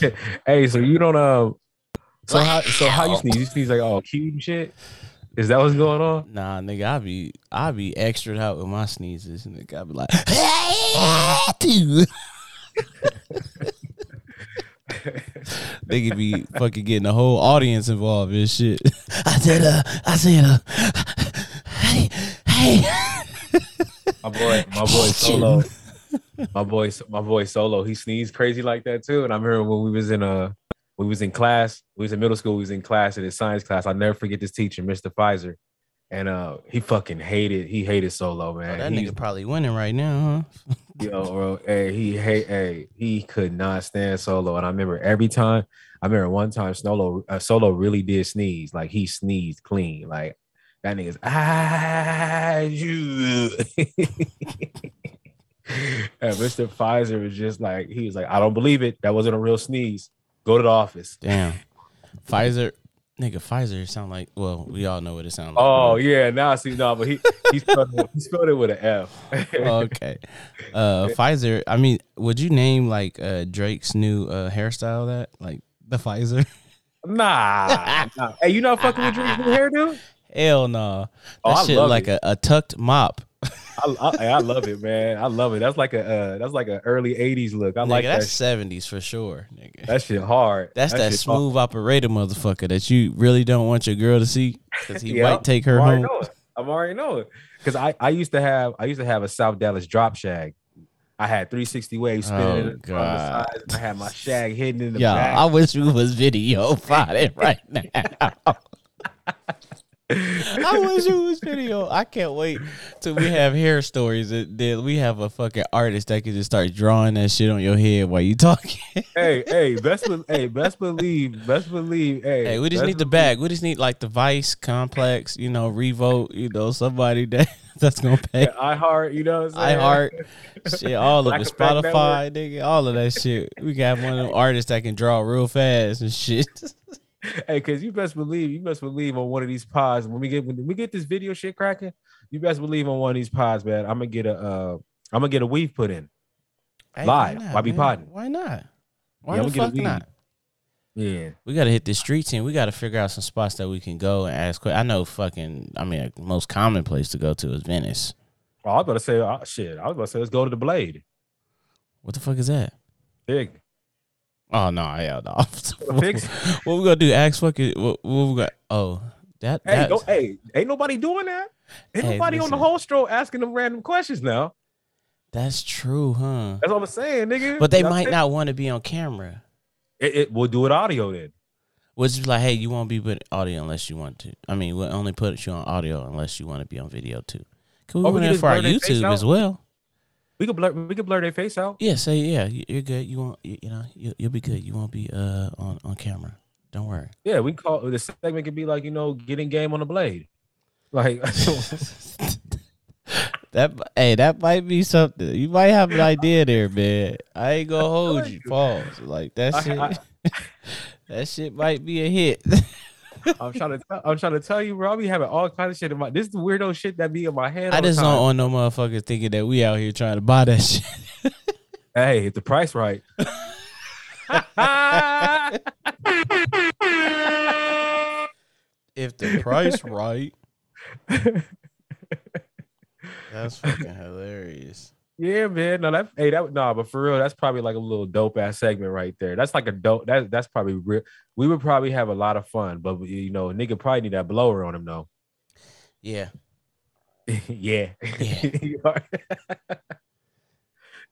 hey, so you don't uh so how so how you sneeze? You sneeze like oh cute and shit? Is that what's going on? Nah, nigga, I be I be extra out with my sneezes, and nigga. I be like, dude, nigga be fucking getting the whole audience involved in shit. I said, uh, I said, uh, hey, hey. My boy, my boy Solo, my boy, my boy Solo, he sneezed crazy like that too. And I remember when we was in a, we was in class, we was in middle school, we was in class in his science class. I'll never forget this teacher, Mr. Pfizer. And uh he fucking hated, he hated Solo, man. Oh, that He's- nigga probably winning right now, huh? Yo, bro, hey, he hate, hey, he could not stand Solo, and I remember every time. I remember one time Solo, uh, Solo really did sneeze, like he sneezed clean, like that nigga's ah you. and Mr. Pfizer was just like, he was like, I don't believe it. That wasn't a real sneeze. Go to the office. Damn. Pfizer, nigga, Pfizer sound like. Well, we all know what it sounds like. Oh yeah, now I see. No, but he he spelled it, he spelled it with an F. okay. Uh, Pfizer. I mean, would you name like uh Drake's new uh hairstyle that like the Pfizer? nah, nah. Hey, you not fucking with Drake's new hairdo? Hell no. Oh, That I shit like a, a tucked mop. I, I, I love it, man. I love it. That's like a uh, that's like an early '80s look. I nigga, like that. that's Shit. seventies for sure, nigga. That shit hard. That's that, hard. smooth operator motherfucker that you really don't want your girl to see because he Yeah, might take her I'm already home. I'm already knowing because I I used to have I used to have a South Dallas drop shag. I had 360 waves spinning Oh, in on the God. sides. I had my shag hidden in the Yeah, back. I wish we was video it right now. I wish it was video. I can't wait till we have hair stories. that, then we have a fucking artist that can just start drawing that shit on your head while you talking. hey, hey, best be- hey, best believe, best believe, hey. hey, we just need the believe- bag. We just need like the Vice Complex, you know, Revolt, you know, somebody that that's gonna pay. Yeah, I heart, you know what I'm I heart shit, all of it. Spotify, nigga, all of that shit. We got one of them artists that can draw real fast and shit. Hey, because you best believe, you best believe on one of these pods when we get when we get this video shit cracking, you best believe on one of these pods, man. I'm gonna get a uh, I'm gonna get a weave put in. Hey, Live, why not, while we man? podding. Why not? Why Yeah, the I'ma get a fuck not? Yeah, We gotta hit the streets and we gotta figure out some spots that we can go and ask. I know, fucking. I mean, the most common place to go to is Venice. oh, I was about to say, oh, shit. I was about to say, let's go to the Blade. What the fuck is that? Big. Oh no, hell no. fix? what we gonna do? Ask fucking. What, what we got? Oh, that. Hey, that's- go, hey, ain't nobody doing that. Ain't Hey, nobody on the whole stroll asking them random questions now. That's true, huh? That's what I'm saying, nigga. But they You know what might I'm not want to be on camera. It, it, we'll do it audio then. Which is like, hey, you won't be put audio unless you want to. I mean, we'll only put you on audio unless you want to be on video too. Oh, can we Or we run can that for our blur their face YouTube as well? We could blur, we could blur their face out. Yeah, say yeah, you- you're good. You won't, you, you know, you, you'll be good. You won't be uh on on camera. Don't worry. Yeah, we call the segment could be like you know getting game on the blade. Like That hey, that might be something. You might have an idea there, man. I ain't gonna hold you. Pause. Like that shit. That shit might be a hit. I'm trying to tell, I'm trying to tell you, bro. I be having all kinds of shit in my. This is the weirdo shit that be in my head. I just don't want no motherfuckers thinking that we out here trying to buy that shit. Hey, if the price right. If the price right. That's fucking hilarious. Yeah, man. No, that hey, that nah, but for real, that's probably like a little dope ass segment right there. That's like a dope. That that's probably real. We would probably have a lot of fun, but you know, nigga probably need that blower on him though. Yeah. yeah.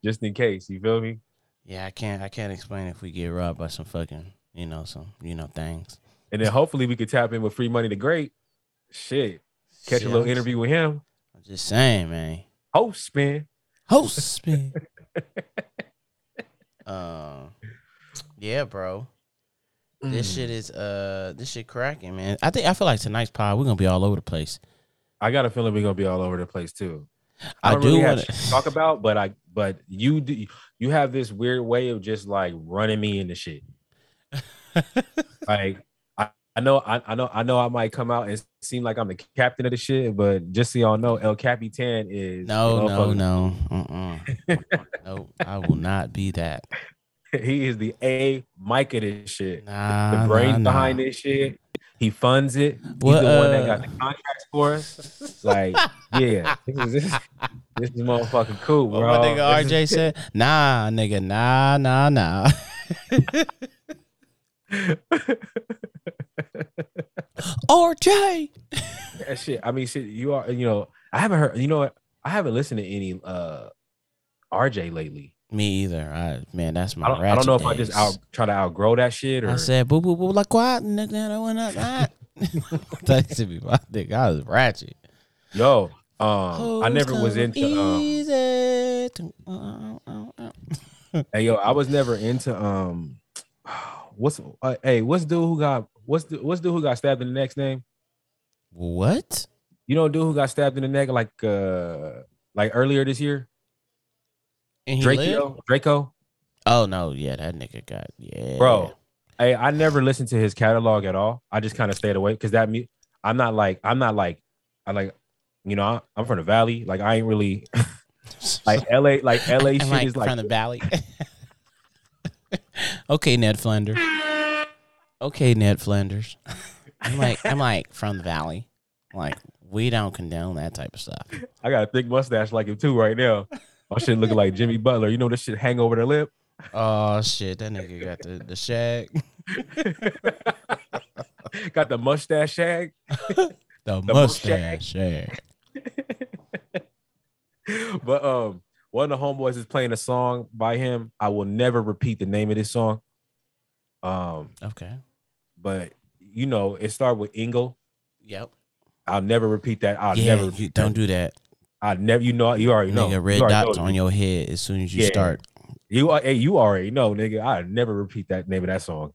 Just in case, you feel me? Yeah, I can't I can't explain if we get robbed by some fucking, you know, some, you know, things. And then hopefully we could tap in with free money the great. Shit. Catch Shit, a little interview with him. I'm just saying, man. Host spin. Host spin. um Yeah, bro. This Mm. shit is uh this shit cracking, man. I think I feel like tonight's pod, we're gonna be all over the place. I got a feeling we're gonna be all over the place too. I, don't do really want to talk about, but I but you do you have this weird way of just like running me into shit. like I, know I, I know I know I might come out and seem like I'm the captain of the shit, but just so y'all know, El Capitan is No, no, no. Uh-uh. no, I will not be that. he is the A Mike of this shit. Nah, the brains nah, nah. behind this shit. He funds it. He's What, the one that uh, got the contracts for us. Like, yeah, this is this, this is motherfucking cool, What bro. my nigga RJ said, nah, nigga, nah, nah, nah. RJ. that shit. I mean, shit. You are, you know, I haven't heard. You know what? I haven't listened to any uh RJ lately. Me either. I man, that's my I don't, I don't know if I just out try to outgrow that shit or I said boo boo boo like what? nigga that went up. ah." That should be my nigga. I was ratchet. yo. Um, I never was into. Um, to- uh, uh, uh. hey, yo, I was never into. Um, what's uh, hey, what's dude who got what's the, what's dude who got stabbed in the neck's name? What? You know, dude who got stabbed in the neck like uh like earlier this year. And lived? Drakeo. Drakeo. Oh no, yeah, that nigga got yeah, bro. Hey, I never listened to his catalog at all. I just kind of stayed away because that me. I'm not like I'm not like I like you know I, I'm from the valley. Like I ain't really like LA. Like LA shit like is like from the valley. okay, Ned Flanders. Okay, Ned Flanders. I'm like I'm like from the valley. Like we don't condone that type of stuff. I got a thick mustache like him too right now. My shit looking like Jimmy Butler. You know this shit hang over the lip. Oh shit, that nigga got the the shag, got the mustache shag. the, The mustache shag. but um, one of the homeboys is playing a song by him. I will never repeat the name of this song. Um, Okay. but you know, it started with Ingle. Yep. I'll never repeat that. I'll yeah, never you don't that. do that. I never. You know. You already know. Nigga, red you already dots know. on your head as soon as you Yeah. start. You. are- Hey, you already know, nigga. I never repeat that name of that song.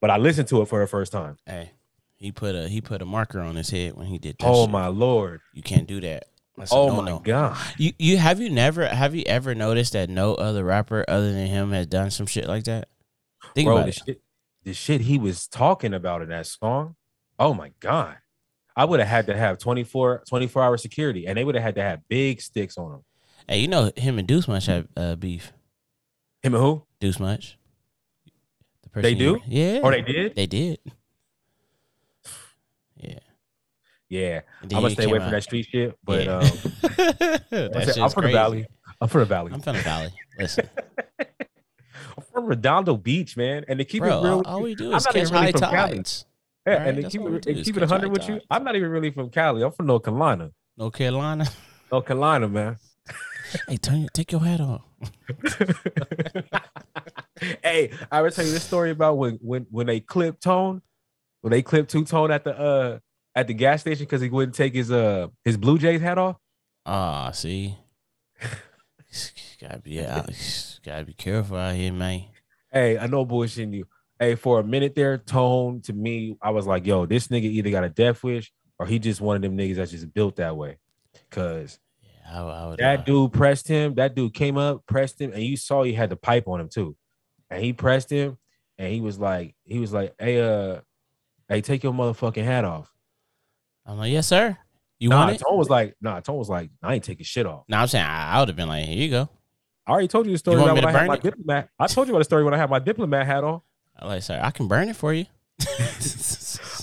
But I listened to it for the first time. Hey, he put a he put a marker on his head when he did that. Oh shit. my lord. You can't do that. That's a Oh my no-no. god. You you have you never have you ever noticed that no other rapper other than him has done some shit like that? Think Bro, about the it. shit, the shit he was talking about in that song. Oh my god. I would have had to have 24, 24 hour security, and they would have had to have big sticks on them. Hey, you know him and Deuce Much have uh, beef. Him and who? Deuce Much. The They you- do? Yeah. Or they did? They did. Yeah. Yeah. I'm gonna stay away came from that street shit. But Yeah. um, that I'm shit's from the valley. I'm from the valley. I'm from the valley. Listen, I'm from Redondo Beach, man. And to keep bro, it real, all, all we do I'm is catch really high from Cali. tides. Yeah, Alright, and to keep it, do and keep it 100 high with you. I'm not even really from Cali. I'm from North Carolina. North Carolina. North Carolina, man. Hey, turn your, take your hat off. hey, I ever tell you this story about when when when they clipped Tone, when they clipped Two Tone at the uh at the gas station because he wouldn't take his uh his Blue Jays hat off. Ah, see, gotta be out, gotta be careful out here, man. Hey, I know bullshitting you. Hey, for a minute there, Tone to me, I was like, yo, this nigga either got a death wish or he just one of them niggas that's just built that way. Cause Yeah, I, I would. that uh, dude pressed him. That dude came up, pressed him, and you saw he had the pipe on him too. And he pressed him, and he was like, he was like, hey, uh, hey, take your motherfucking hat off. I'm like, yes, sir. You nah, want it? Tone was like, nah, Tone was like, I ain't taking shit off. No, I'm saying I, I would have been like, here you go. I already told you the story want about when I had my it? diplomat. I told you about the story when I had my diplomat hat on. I'm like, sir, I can burn it for you.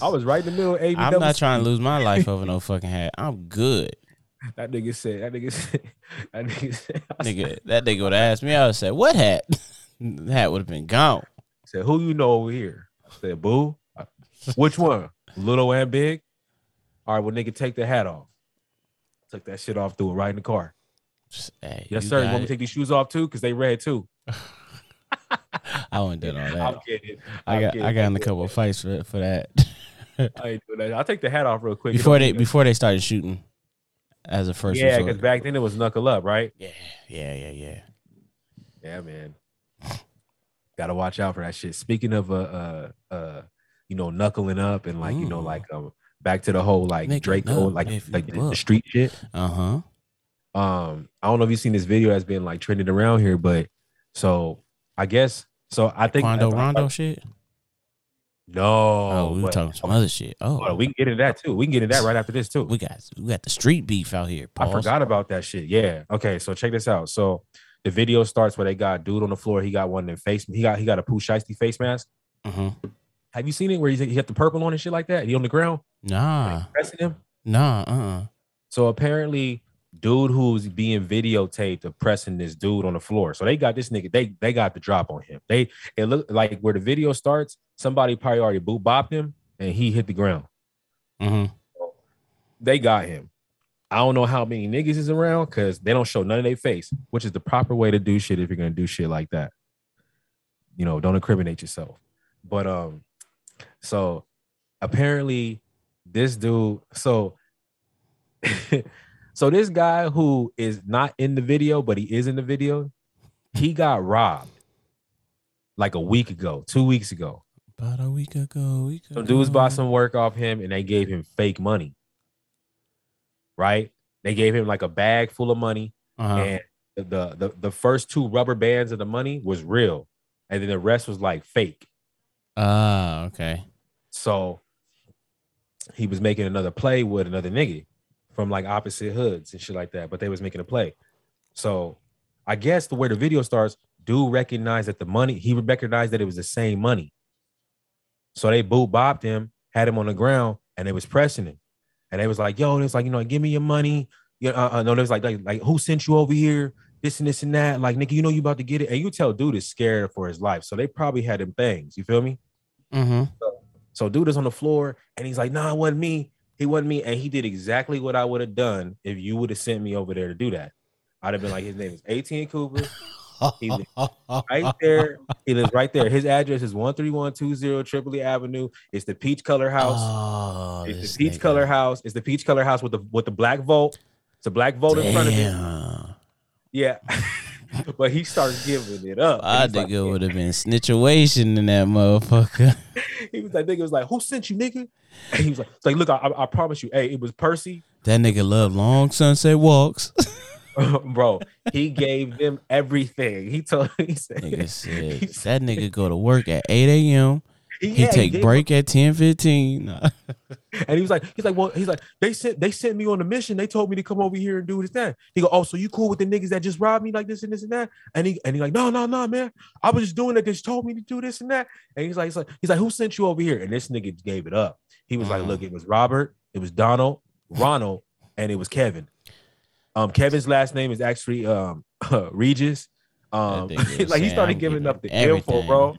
I was right in the middle of ABW. I'm not trying to lose my life over no fucking hat. I'm good, That nigga said, that nigga said, that nigga said, I nigga. That nigga would have asked me. I would have said, what hat? the hat would have been gone. said, who you know over here? I said, boo. Which one? Little and big? All right, well, nigga, take the hat off. Took that shit off, threw it right in the car. Hey, Yes, you sir. You want me to take these shoes off too? Because they red too. I wouldn't done all I'm that. kidding. I I'm got kidding. I got in a couple of fights for for that I ain't doing that. I'll take the hat off real quick. before they before they started shooting as a first Yeah, because back then it was knuckle up, right? yeah, yeah, yeah, yeah. Yeah, man. Gotta watch out for that shit. Speaking of uh uh uh, you know, knuckling up and like, you know, Mm. like um back to the whole like Nigga, Drakeo, no, like like the, the street shit. Uh huh. Um, I don't know if you've seen this video that's been like trending around here, but so I guess so I think I- Rondo shit. No, Oh, we were talking some other shit. Oh, we can get into that too. We can get into that right after this too. we got we got the street beef out here. I forgot about that shit. Yeah. Okay. So check this out. So the video starts where they got dude on the floor. He got one in face. He got he got a Pooh Shiesty face mask. Uh-huh. Have you seen it where he's he got the purple on and shit like that? He on the ground Nah. pressing him. Nah. Uh. So apparently, dude who's being videotaped of pressing this dude on the floor. So they got this nigga. They they got the drop on him. They it looked like where the video starts. Somebody probably already boot bopped him and he hit the ground. Uh. They got him. I don't know how many niggas is around because they don't show none of their face, which is the proper way to do shit if you're gonna do shit like that. You know, don't incriminate yourself. But um, so apparently this dude, so so this guy who is not in the video, but he is in the video, he got robbed like a week ago, two weeks ago. About a week ago. Week Some ago. dudes bought some work off him and they gave him fake money. Right? They gave him like a bag full of money, Uh-huh. and the, the the first two rubber bands of the money was real, and then the rest was like fake. Ah. okay. So he was making another play with another nigga from like opposite hoods and shit like that, but they was making a play. So I guess the way the video starts, dude recognized that the money, he recognized that it was the same money. So they boot bopped him, had him on the ground, and they was pressing him. And they was like, yo, it's like, you know, give me your money. Yeah, uh, uh, no, they was like, like, like, who sent you over here? This and this and that. Like, nigga, you know you about to get it. And you tell dude is scared for his life. So they probably had him things. You feel me? Mm-hmm. So dude is on the floor and he's like, nah, it wasn't me. He wasn't me. And he did exactly what I would have done if you would have sent me over there to do that. I'd have been like, his name is 18 Cooper. He lives right there. He lives right there. His address is 13120 Tripoli Avenue. It's the peach color house. Oh, it's the peach nigga. color house. It's the peach color house with the with the black vault. It's a black vault in front of it. Yeah. but he started giving it up. I think it would have been snitchation in that motherfucker. he was like, nigga was like, who sent you, nigga? And he was like, like, look, I, I I promise you, hey, it was Percy. That nigga love long sunset walks. bro. He gave them everything. He told he said, nigga said he that nigga go to work at 8 a.m. He yeah, take gave break at 10 15. and he was like, he's like, well, he's like, they sent they sent me on a mission. They told me to come over here and do this that. He go, oh, so you cool with the niggas that just robbed me like this and this and that? And he and he like, no, no, no, man. I was just doing it. They just told me to do this and that. And he's like, he's like, he's like, who sent you over here? And this nigga gave it up. He was like, Mhm. look, it was Robert, it was Donald, Ronald, and it was Kevin. Um, Kevin's last name is actually um Regis. Um, That nigga was like he started giving giving up the info, bro.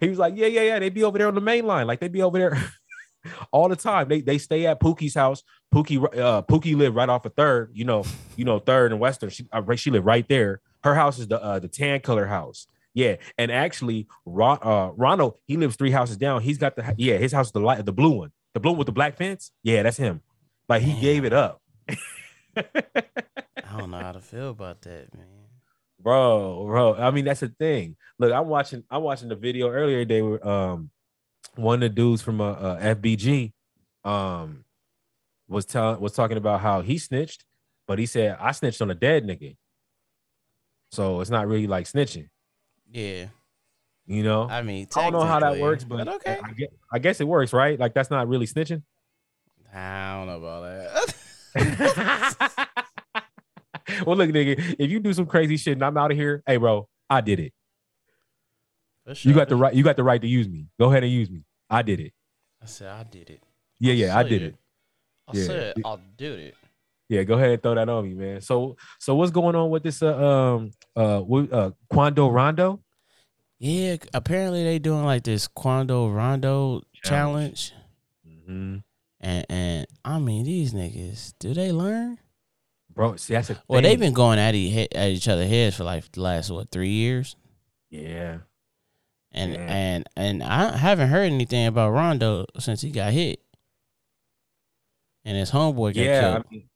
He was like, yeah, yeah, yeah. They be over there on the main line, like they be over there all the time. They they stay at Pookie's house. Pookie, uh, Pookie lived right off of Third. You know, you know Third and Western. She uh, she lived right there. Her house is the uh, the tan color house. Yeah, and actually, Ron, uh, Ronald he lives three houses down. He's got the yeah, his house is the light, the blue one, the blue one with the black fence. Yeah, that's him. Like he gave it up. I don't know how to feel about that, man. Bro, bro. I mean, that's the thing. Look, I'm watching. I'm watching the video earlier. They were um, one of the dudes from uh, uh, FBG, um, was telling was talking about how he snitched, but he said I snitched on a dead nigga. So it's not really like snitching, Yeah. you know. I mean, I don't know how that works, but okay. I, guess, I guess it works, right? Like that's not really snitching. I don't know about that. well, look, nigga, if you do some crazy shit and I'm out of here, hey, bro, I did it. Sure, You got the right. You got the right to use me. Go ahead and use me. I did it. I said I did it. Yeah, yeah, I did said- it. I Yeah. said I did it. Yeah, go ahead and throw that on me, man. So, so what's going on with this? Uh, um, uh, uh, Quando Rondo? Yeah, apparently they doing like this Quando Rondo challenge. Mm-hmm. And and I mean these niggas, do they learn? Bro, see, that's a. Well, they've been going at, e- at each other heads for like the last what three years, yeah, and Yeah. and and I haven't heard anything about Rondo since he got hit, and his homeboy got yeah. killed. I mean,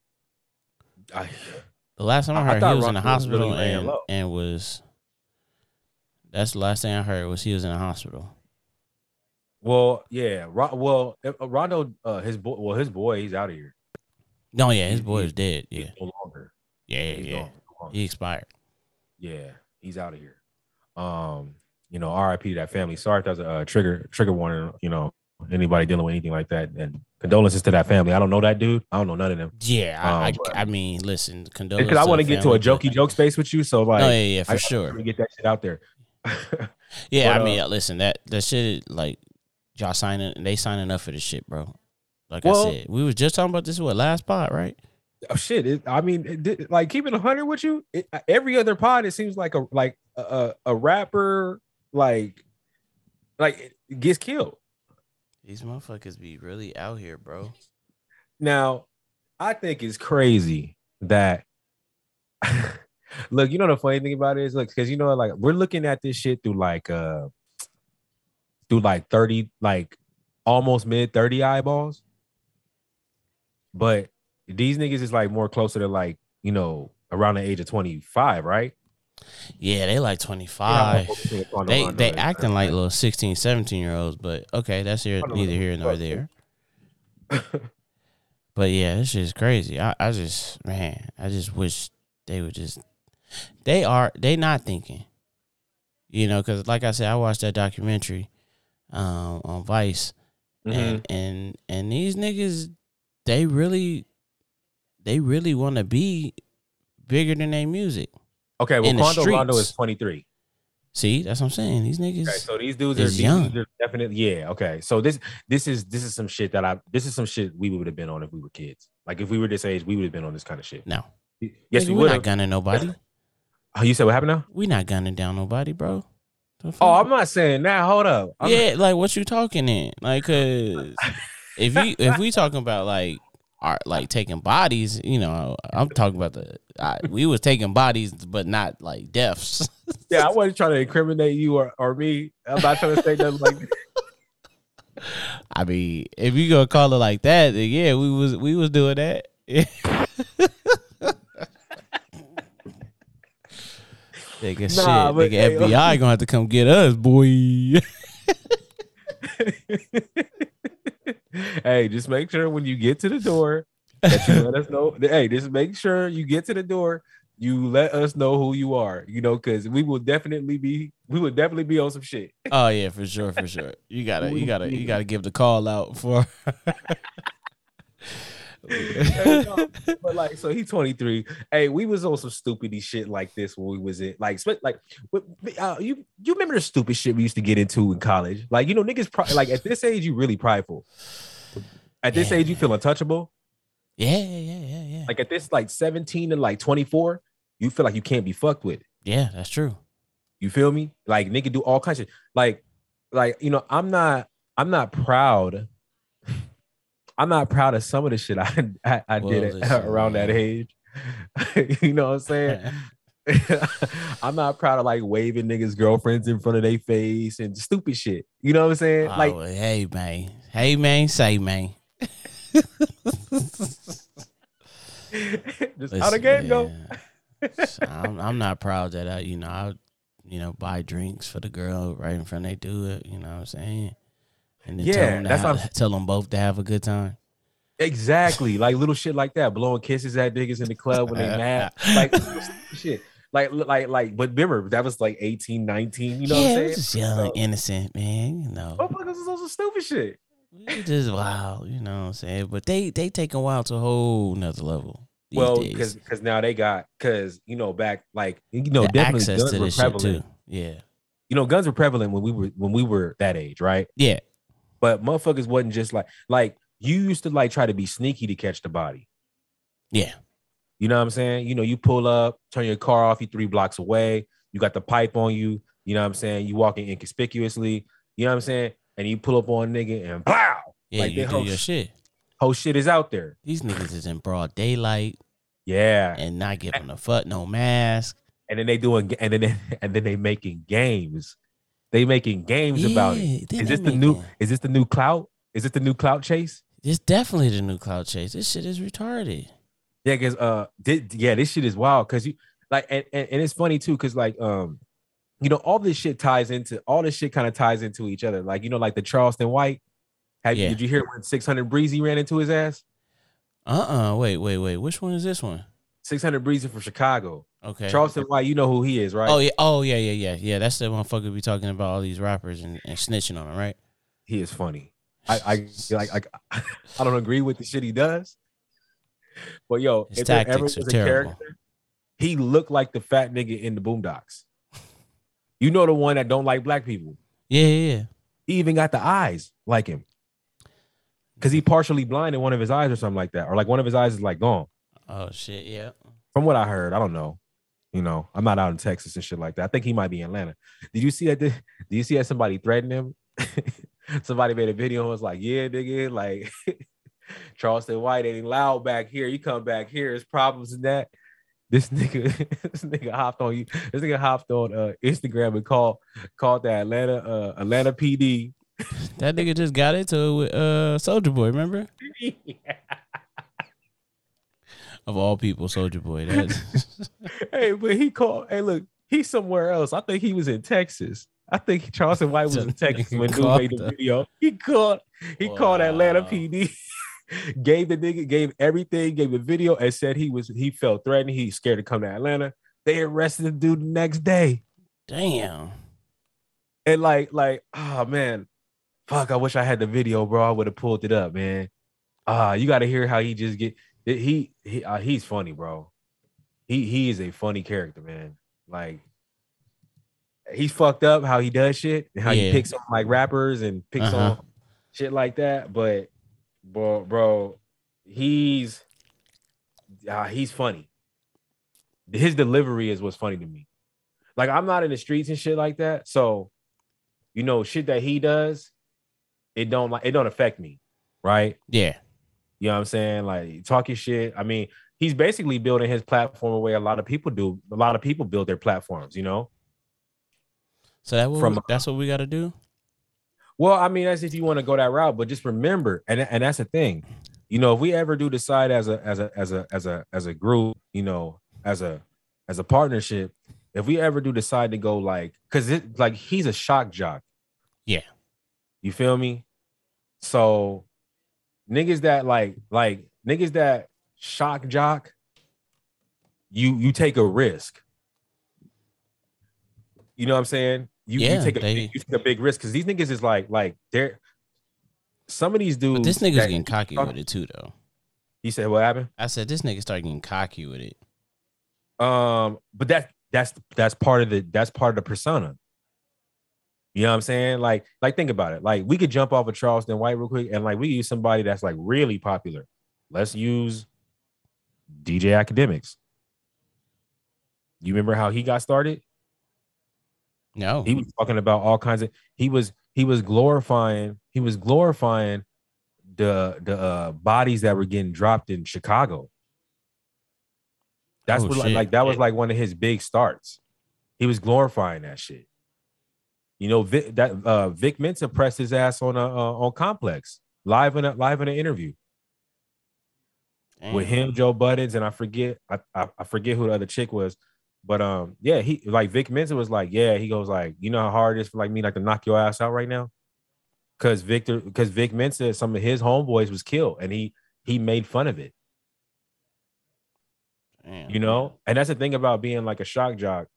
I, The last time I I- I heard, he was in the Rondo was really hospital and, and was. That's the last thing I heard was he was in the hospital. well, yeah. Well, uh, Rondo, uh, his boy, well, his boy, he's out of here. No, yeah, his boy is dead. He's Yeah, no longer. yeah, He's yeah. no longer. He expired. Yeah, he's out of here. Um, you know, RIP to that family. Sorry if that's a uh, trigger trigger warning. You know, anybody dealing with anything like that. And condolences to that family. I don't know that dude. I don't know none of them. Yeah, I, Um, I, I mean, listen, condolences. Because I want to get to a jokey joke space with you. So like, Oh yeah, yeah, for I- sure. Get that shit out there. Yeah, But, I mean, uh, listen, that that shit like y'all signing, they signing up for this shit, bro. Like Well- I said, we was just talking about this what last pod, right? oh, shit. It, I mean, it, did- like keeping a hundred with you. It, every other pod, it seems like a like a, a, a rapper like like gets killed. These motherfuckers be really out here, bro. Now, I think it's crazy that look, you know the funny thing about it is look, because you know, like we're looking at this shit through like uh through like 30, like almost mid 30 eyeballs. But these niggas is like more closer to like, you know, around the age of 25, right? Yeah, they like 25. They they acting like little 16, 17 year olds, but okay, that's here neither here nor there. But yeah, this shit is crazy. I, I just man, I just wish they would just they are they not thinking. You know, because like I said, I watched that documentary um on Vice Mhm. and and and these niggas they really they really want to be bigger than their music. Okay, well, Quando Rondo is 23. See, that's what I'm saying. These niggas Okay, so these dudes are, these young. dudes are definitely yeah. Okay, so this this is this is some shit that I this is some shit we would have been on if we were kids. Like if we were this age, we would have been on this kind of shit. no. Yes, Nigga, we we're would not gunning nobody. Oh, you said what happened now? We not gunning down nobody, bro. Oh. I'm not saying that. Hold up. I'm yeah, like what you talking in? Like, cause if you if we talking about like art, like taking bodies, you know, I'm talking about the I, we was taking bodies, but not like deaths. yeah, I wasn't trying to incriminate you or, or me. I'm not trying to say nothing like I mean, if you gonna call it like that, then yeah, we was we was doing that. Nigga, Nah, shit, but, nigga, hey, FBI gonna have to come get us, boy. hey, just make sure when you get to the door that you let us know. Hey, just make sure you get to the door. You let us know who you are, you know, because we will definitely be, we will definitely be on some shit. Oh yeah, for sure, for sure. You gotta, you gotta, you gotta give the call out for. But like, so he 23. Hey, we was on some stupid shit like this when we was in, like, like, uh, you you remember the stupid shit we used to get into in college? Like, you know, niggas, pri- like at this age, you really prideful. At this Yeah. age, you feel untouchable. yeah, yeah, yeah, yeah. Like at this, like 17 and like 24, you feel like you can't be fucked with. yeah, that's true. You feel me? Like nigga do all kinds of like, like you know, I'm not, I'm not proud. I'm not proud of some of the shit I I, I did at- around that age. you know what I'm saying? I'm not proud of like waving niggas' girlfriends in front of their face and stupid shit. You know what I'm saying? Oh, like, hey man, hey man, say man. just how the game go. yeah. So I'm, I'm not proud that I, you know, I, you know, buy drinks for the girl right in front they do it. You know what I'm saying? And then Yeah, tell them, that's what have- tell them both to have a good time. Exactly, like little shit like that, blowing kisses at niggas in the club when they mad, like shit, like like like. But remember, that was like 18, 19. You know yeah, what I'm was saying? just young, So- innocent, man. You know, Motherfuckers is on some stupid shit. we just wild. You know what I'm saying? But they they taking wild to a whole nother level. Well, because because now they got because you know back like you know the definitely access guns to were this shit prevalent. too. Yeah, You know, guns were prevalent when we were when we were that age, right? yeah, But motherfuckers wasn't just like like you used to like try to be sneaky to catch the body. yeah. You know what I'm saying? You know, you pull up, turn your car off, you three blocks away, you got the pipe on you, you know what I'm saying? You walking inconspicuously, you know what I'm saying? And you pull up on a nigga and pow, Yeah, Like, you they do your shit. whole shit is out there. These niggas is in broad daylight Yeah. and not giving a fuck, no mask. And then they doing and then they, and then they making games. They making games about it. Yeah, Is this the new is this the new clout? Is this the new clout chase? It's definitely the new cloud chase. This shit is retarded. Yeah, because uh, thi- yeah, this shit is wild. Cause you like, and, and, and it's funny too, cause like, um, you know, all this shit ties into all this shit kind of ties into each other. Like, you know, like the Charleston White. Have Yeah. did you hear when 600 Breezy ran into his ass? Uh uh Wait, wait, wait. Which one is this one? 600 Breezy from Chicago. Okay. Charleston White, you know who he is, right? Oh yeah. Oh yeah. Yeah. Yeah. Yeah. That's the motherfucker we talking about all these rappers and, and snitching on them, right? He is funny. I, I like like I don't agree with the shit he does. But yo, His if there ever tactics was are a terrible. character, he looked like the fat nigga in the Boondocks. You know the one that don't like black people. Yeah, yeah, yeah. He even got the eyes like him. Cause he partially blind in one of his eyes or something like that, or like one of his eyes is like gone. Oh shit, yeah. From what I heard, I don't know. You know, I'm not out in Texas and shit like that. I think he might be in Atlanta. Did you see that? Did you see that somebody threatened him? somebody made a video and was like, "Yeah, nigga, like Charleston White ain't loud back here. You come back here, there's problems in that." This nigga, this nigga hopped on you. This nigga hopped on uh, Instagram and called called the Atlanta uh, Atlanta PD. That nigga just got into it with uh Soulja Boy, remember? Of all people, Soulja Boy. That hey, but he called. Hey, look, he's somewhere else. I think he was in Texas. I think Charleston White was in Texas when dude Called made the video. He called. He called Atlanta PD. gave the nigga, gave everything, gave the video, and said he was he felt threatened. He's scared to come to Atlanta. They arrested the dude the next day. damn. And like, like, oh man, fuck! I wish I had the video, bro. I would have pulled it up, man. Ah, you got to hear how he just get. He he uh, he's funny, bro. He he is a funny character, man. Like he's fucked up how he does shit and how he Yeah. picks on like rappers and picks Uh-huh. on shit like that. But bro, bro, he's uh, he's funny. His delivery is what's funny to me. Like I'm not in the streets and shit like that, so you know shit that he does, it don't like it don't affect me, right? Yeah. You know what I'm saying? Like talking shit. I mean, he's basically building his platform the way a lot of people do. A lot of people build their platforms, you know. So that what From- we- that's what we gotta do? Well, I mean, that's if you want to go that route, but just remember, and and that's the thing, you know, if we ever do decide as a as a as a as a as a group, you know, as a as a partnership, if we ever do decide to go like, because it like he's a shock jock. Yeah. You feel me? So niggas that like like niggas that shock jock, you you take a risk. You know what I'm saying? You, Yeah, you take a they- you take a big risk because these niggas is like like they're some of these dudes. But this nigga's that- getting cocky with it too though. He said what happened? I said this nigga started getting cocky with it. Um, but that that's that's part of the that's part of the persona. You know what I'm saying? Like, like think about it. Like, we could jump off of Charleston White real quick, and like we use somebody that's like really popular. Let's use DJ Akademiks. You remember how he got started? No. He was talking about all kinds of. He was he was glorifying he was glorifying the the uh, bodies that were getting dropped in Chicago. That's Oh, what like, like that was like one of his big starts. He was glorifying that shit. You know, Vic, that uh, Vic Mensa pressed his ass on a uh, on Complex live in a live in an interview. With him, Joe Buttons, and I forget I, I I forget who the other chick was, but um yeah he like Vic Mensa was like yeah he goes like you know how hard it is for like me like to knock your ass out right now, because Victor because Vic Mensa some of his homeboys was killed and he he made fun of it. Damn. you know? And that's the thing about being like a shock jock.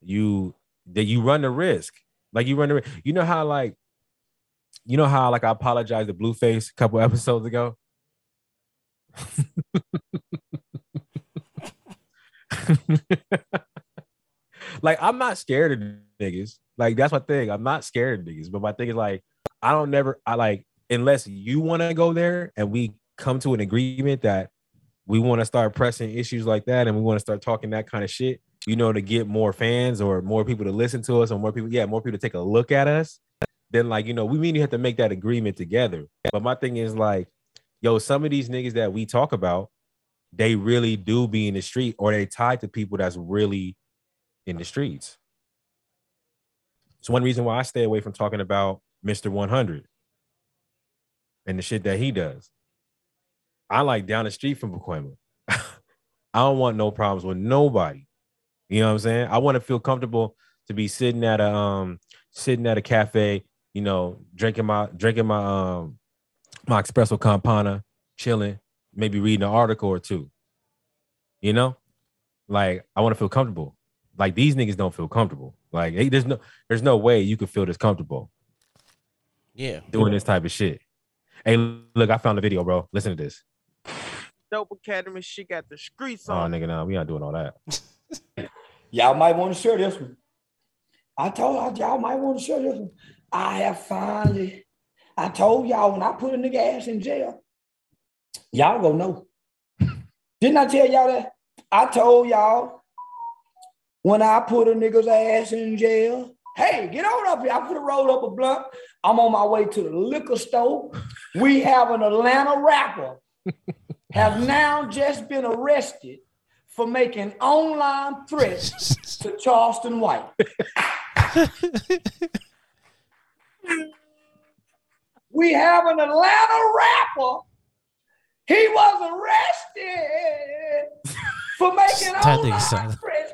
You that you run the risk like you run ri- you know how like you know how like I apologized to Blueface a couple episodes ago? Like I'm not scared of niggas. Like that's my thing. I'm not scared of niggas. But my thing is like I don't never I like unless you want to go there and we come to an agreement that we want to start pressing issues like that and we want to start talking that kind of shit, you know, to get more fans or more people to listen to us or more people, yeah, more people to take a look at us, then like, you know, we mean you have to make that agreement together. But my thing is like, yo, some of these niggas that we talk about, they really do be in the street or they tied to people that's really in the streets. It's one reason why I stay away from talking about Mr. 100 and the shit that he does. I like down the street from Pacoima. I don't want no problems with nobody. You know what I'm saying? I want to feel comfortable to be sitting at a um sitting at a cafe, you know, drinking my drinking my um my espresso con panna, chilling, maybe reading an article or two. You know? Like I want to feel comfortable. Like these niggas don't feel comfortable. Like hey, there's no there's no way you could feel this comfortable Yeah. doing this type of shit. Hey, look, I found the video, bro. Listen to this. Dope Academy, she got the streets on. Oh, on. nigga, no, we not doing all that. Y'all might want to share this one. I told y'all, y'all might want to share this one. I have finally, I told y'all when I put a nigga ass in jail, y'all gonna know. Didn't I tell y'all that? I told y'all when I put a nigga's ass in jail, hey, get on up here. I put a roll up a blunt. I'm on my way to the liquor store. We have an Atlanta rapper have now just been arrested for making online threats to Charleston White. we have an Atlanta rapper. He was arrested for making That nigga online sound- threats.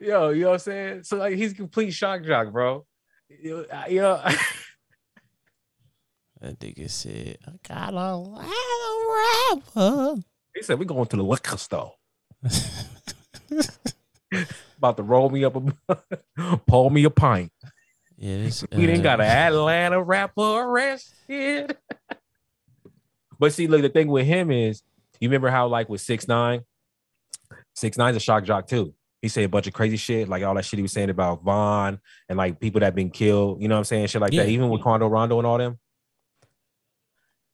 Yo, you know what I'm saying? So like he's complete shock jock, bro. Yo, I- yo, That nigga said, I got a lot of rapper. he said we going to the liquor store. About to roll me up a pull me a pint. Yeah, this, We didn't uh, got an Atlanta rapper arrested. but see, look, the thing with him is, you remember how like with six nine, six nine's a shock jock too. He said a bunch of crazy shit, like all that shit he was saying about Von and like people that been killed. You know what I'm saying? Shit like Yeah. that. Even with Quando Rondo and all them.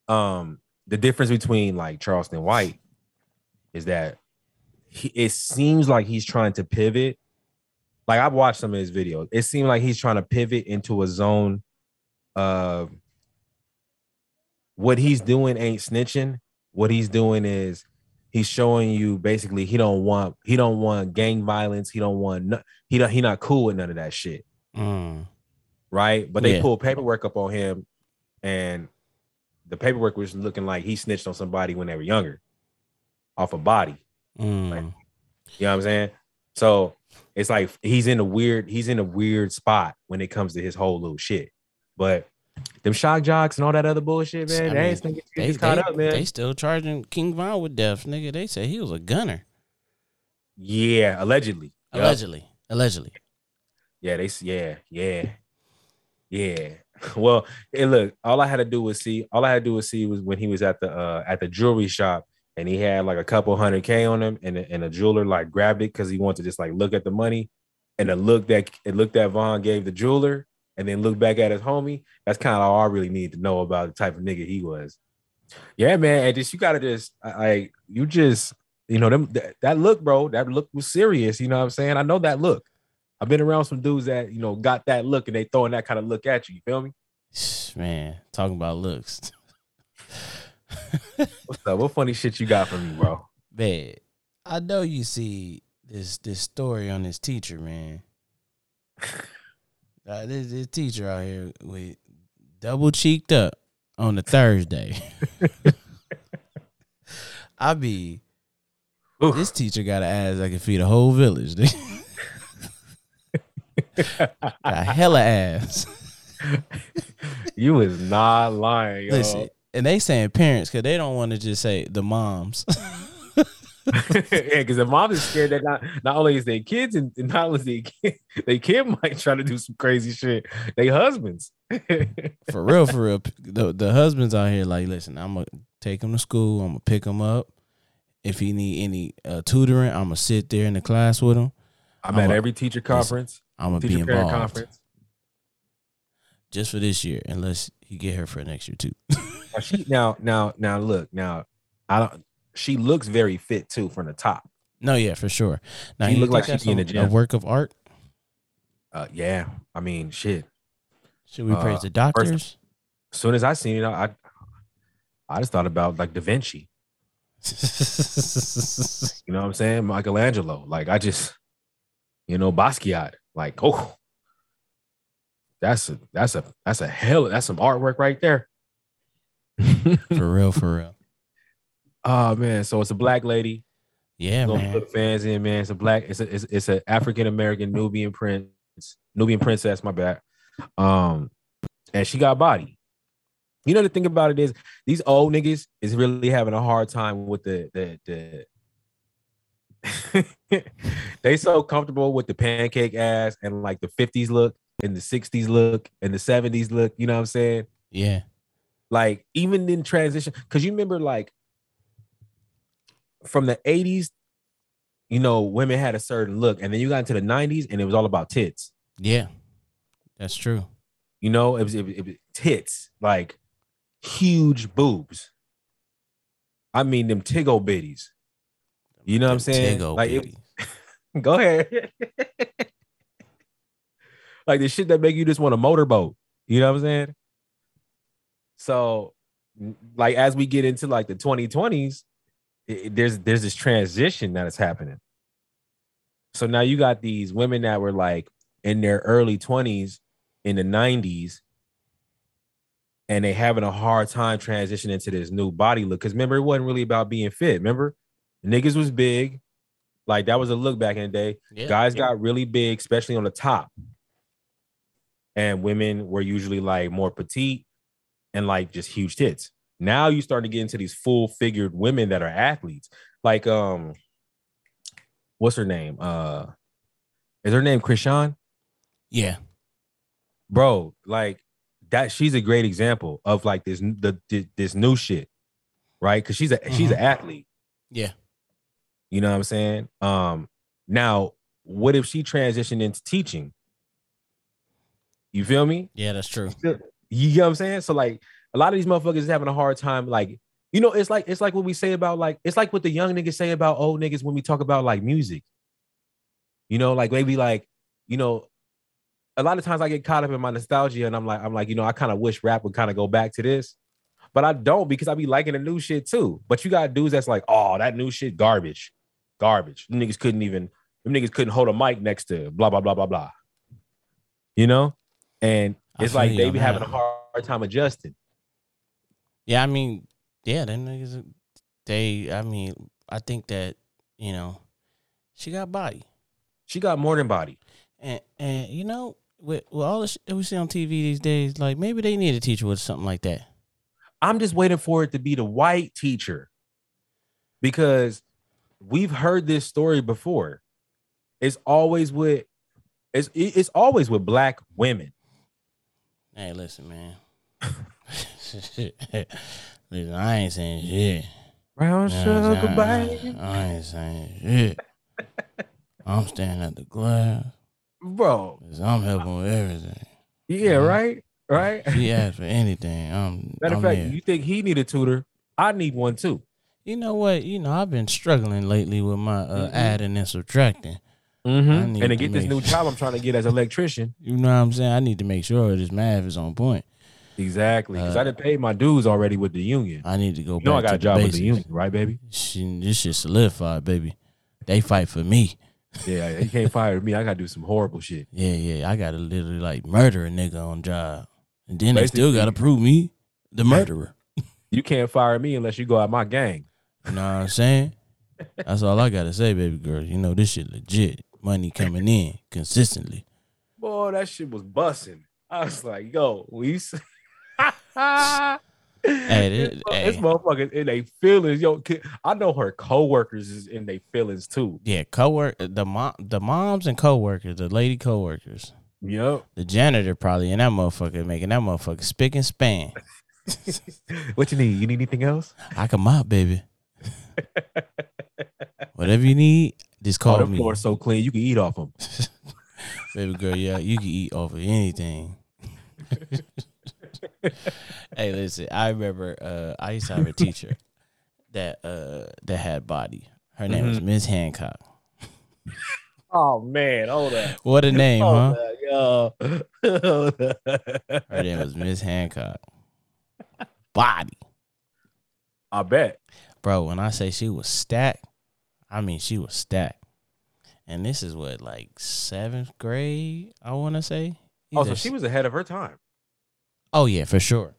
Um, the difference between like Charleston White is that he, it seems like he's trying to pivot. Like I've watched some of his videos. It seemed like he's trying to pivot into a zone of what he's doing ain't snitching. What he's doing is he's showing you basically he don't want he don't want gang violence. He don't want no, he don't he not cool with none of that shit, mm, right? But they Yeah. pulled paperwork up on him, and the paperwork was looking like he snitched on somebody when they were younger, off a body. mm. You know what I'm saying? So it's like he's in a weird, he's in a weird spot when it comes to his whole little shit. But them shock jocks and all that other bullshit, man, I they mean, ain't get They, caught they- up, man. they still charging King Von with death, nigga. They say he was a gunner. yeah, allegedly. Allegedly. Allegedly. Yeah, they yeah, yeah, yeah. Well, hey, look, all I had to do was see, all I had to do was see was when he was at the uh at the jewelry shop and he had like a couple hundred K on him, and, and the jeweler like grabbed it because he wanted to just like look at the money. And the look that it looked that Von gave the jeweler and then look back at his homie. That's kind of all I really need to know about the type of nigga he was. Yeah, man. And just you gotta just like you just you know them that look, bro. That look was serious. You know what I'm saying? I know that look. I've been around some dudes that you know got that look and they throwing that kind of look at you. You feel me? Man, talking about looks. What's up? What funny shit you got for me, bro? Man, I know you see this this story on this teacher, man. Uh, this, this teacher out here with double cheeked up on a Thursday. I be Oof. this teacher got an ass that can feed a whole village. Got hella ass. you is not lying, yo. Listen, and they saying parents because they don't want to just say the moms. yeah, because the mom is scared that not not only is their kids and not only is their kid, they kid might try to do some crazy shit. They husbands. for real, for real. The the husbands out here like, listen, I'm gonna take him to school. I'm gonna pick him up. If he need any uh, tutoring, I'm gonna sit there in the class with him. I'm, I'm at a- every teacher conference, I'm gonna be involved conference. just for this year, unless he get her for next year too. Now, she, now, now, now, look, now, I don't. She looks very fit too from the top. no, yeah, for sure. Now She you look like she that's be in a, the a work of art. Uh, yeah, I mean, shit. Should we Uh, praise the doctors? As soon as I seen it, I, I just thought about like Da Vinci. You know what I'm saying? Michelangelo. Like I just, you know, Basquiat. Like, oh, that's a that's a that's a hell that's some artwork right there. for real, for real. oh man, so it's a black lady. Yeah, man. put fans in, man. It's a black. It's a it's, it's an African American Nubian prince, Nubian princess. My bad. Um, and she got body. You know the thing about it is these old niggas is really having a hard time with the the the. they so comfortable with the pancake ass and like the 50s look and the 60s look and the 70s look, you know what I'm saying? Yeah. Like even in transition, because you remember like from the 80s, you know, women had a certain look, and then you got into the 90s and it was all about tits. Yeah. That's true. You know, it was, it was, it tits, like huge boobs. I mean, them tiggle bitties. You know what I'm saying? Tiggo Like, it-. Go ahead. like the shit that make you just want a motorboat. You know what I'm saying? So, like as we get into like the 2020s, i- i- there's there's this transition that is happening. So now you got these women that were like in their early 20s in the 90s and they having a hard time transitioning into this new body look. Cause remember, it wasn't really about being fit. Remember, niggas was big. Like that was a look back in the day. Yeah. Guys got really big, especially on the top. And women were usually like more petite and like just huge tits. Now you start to get into these full figured women that are athletes. Like um what's her name? Uh is her name Krishan? Yeah. Bro, like that she's a great example of like this the, the this new shit. Right? Cuz she's a she's an athlete. Yeah. You know what I'm saying? Um, now, what if she transitioned into teaching? You feel me? Yeah, that's true. You know what I'm saying? So like a lot of these motherfuckers is having a hard time, like, you know, it's like it's like what we say about like it's like what the young niggas say about old niggas when we talk about like music. You know, like maybe like, you know, a lot of times I get caught up in my nostalgia and I'm like, I'm like, you know, I kind of wish rap would kind of go back to this. But I don't because I be liking the new shit too. But you got dudes that's like, oh, that new shit garbage. Garbage. Them niggas couldn't even, them niggas couldn't hold a mic next to blah, blah, blah, blah, blah. You know? And it's like they be having a hard time adjusting. Yeah, I mean, yeah, them niggas, they, I mean, I think that, you know, she got body. She got more than body. And, and you know, with, with all the shit that we see on TV these days, like maybe they need a teacher with something like that. I'm just waiting for it to be the white teacher because we've heard this story before. It's always with it's it's always with black women. Hey, listen, man. listen, I ain't saying shit. Brown You know I'm sugar, baby. I ain't saying shit. I'm standing at the glass. Bro. I'm helping with everything. Yeah, right? Right? She asked for anything. I'm, Matter of fact, there. you think he need a tutor? I need one too. You know what? You know, I've been struggling lately with my uh, Mhm. adding and subtracting. Mm-hmm. And to to get this new job I'm trying to get as electrician. You know what I'm saying? I need to make sure this math is on point. Exactly. Because Uh, I didn't pay my dues already with the union. I need to go You know I got to a job the with the union, right, baby? Shit, this shit solidified, baby. They fight for me. Yeah, you can't fire me. I gotta do some horrible shit. Yeah, yeah. I gotta literally like murder a nigga on job, and then they still gotta prove me the murderer. You can't fire me unless you go out my gang. You know what I'm saying? That's all I gotta say, baby girl. You know this shit legit. Money coming in consistently. Boy, that shit was busting. I was like, yo, we. Hey, this, hey. this motherfucker in they feelings, yo. I know her coworkers is in their feelings too. Yeah, coworker the mom, the moms and coworkers, the lady coworkers, Yep. the janitor probably in that motherfucker making that motherfucker spick and span. what you need? You need anything else? I can mop, baby. Whatever you need, just Oh, call the me, floor so clean, you can eat off them. baby girl. Yeah, you can eat off of anything. hey, listen, I remember uh, I used to have a teacher that uh, that had body. Her name was Miss Hancock. Oh man, hold up. What a name, huh? Hold up, yo. Her name was Miss Hancock. Body. I bet. Bro, when I say she was stacked, I mean she was stacked. And this is what, like seventh grade, I wanna say. Oh, so she was ahead of her time. Oh yeah, for sure.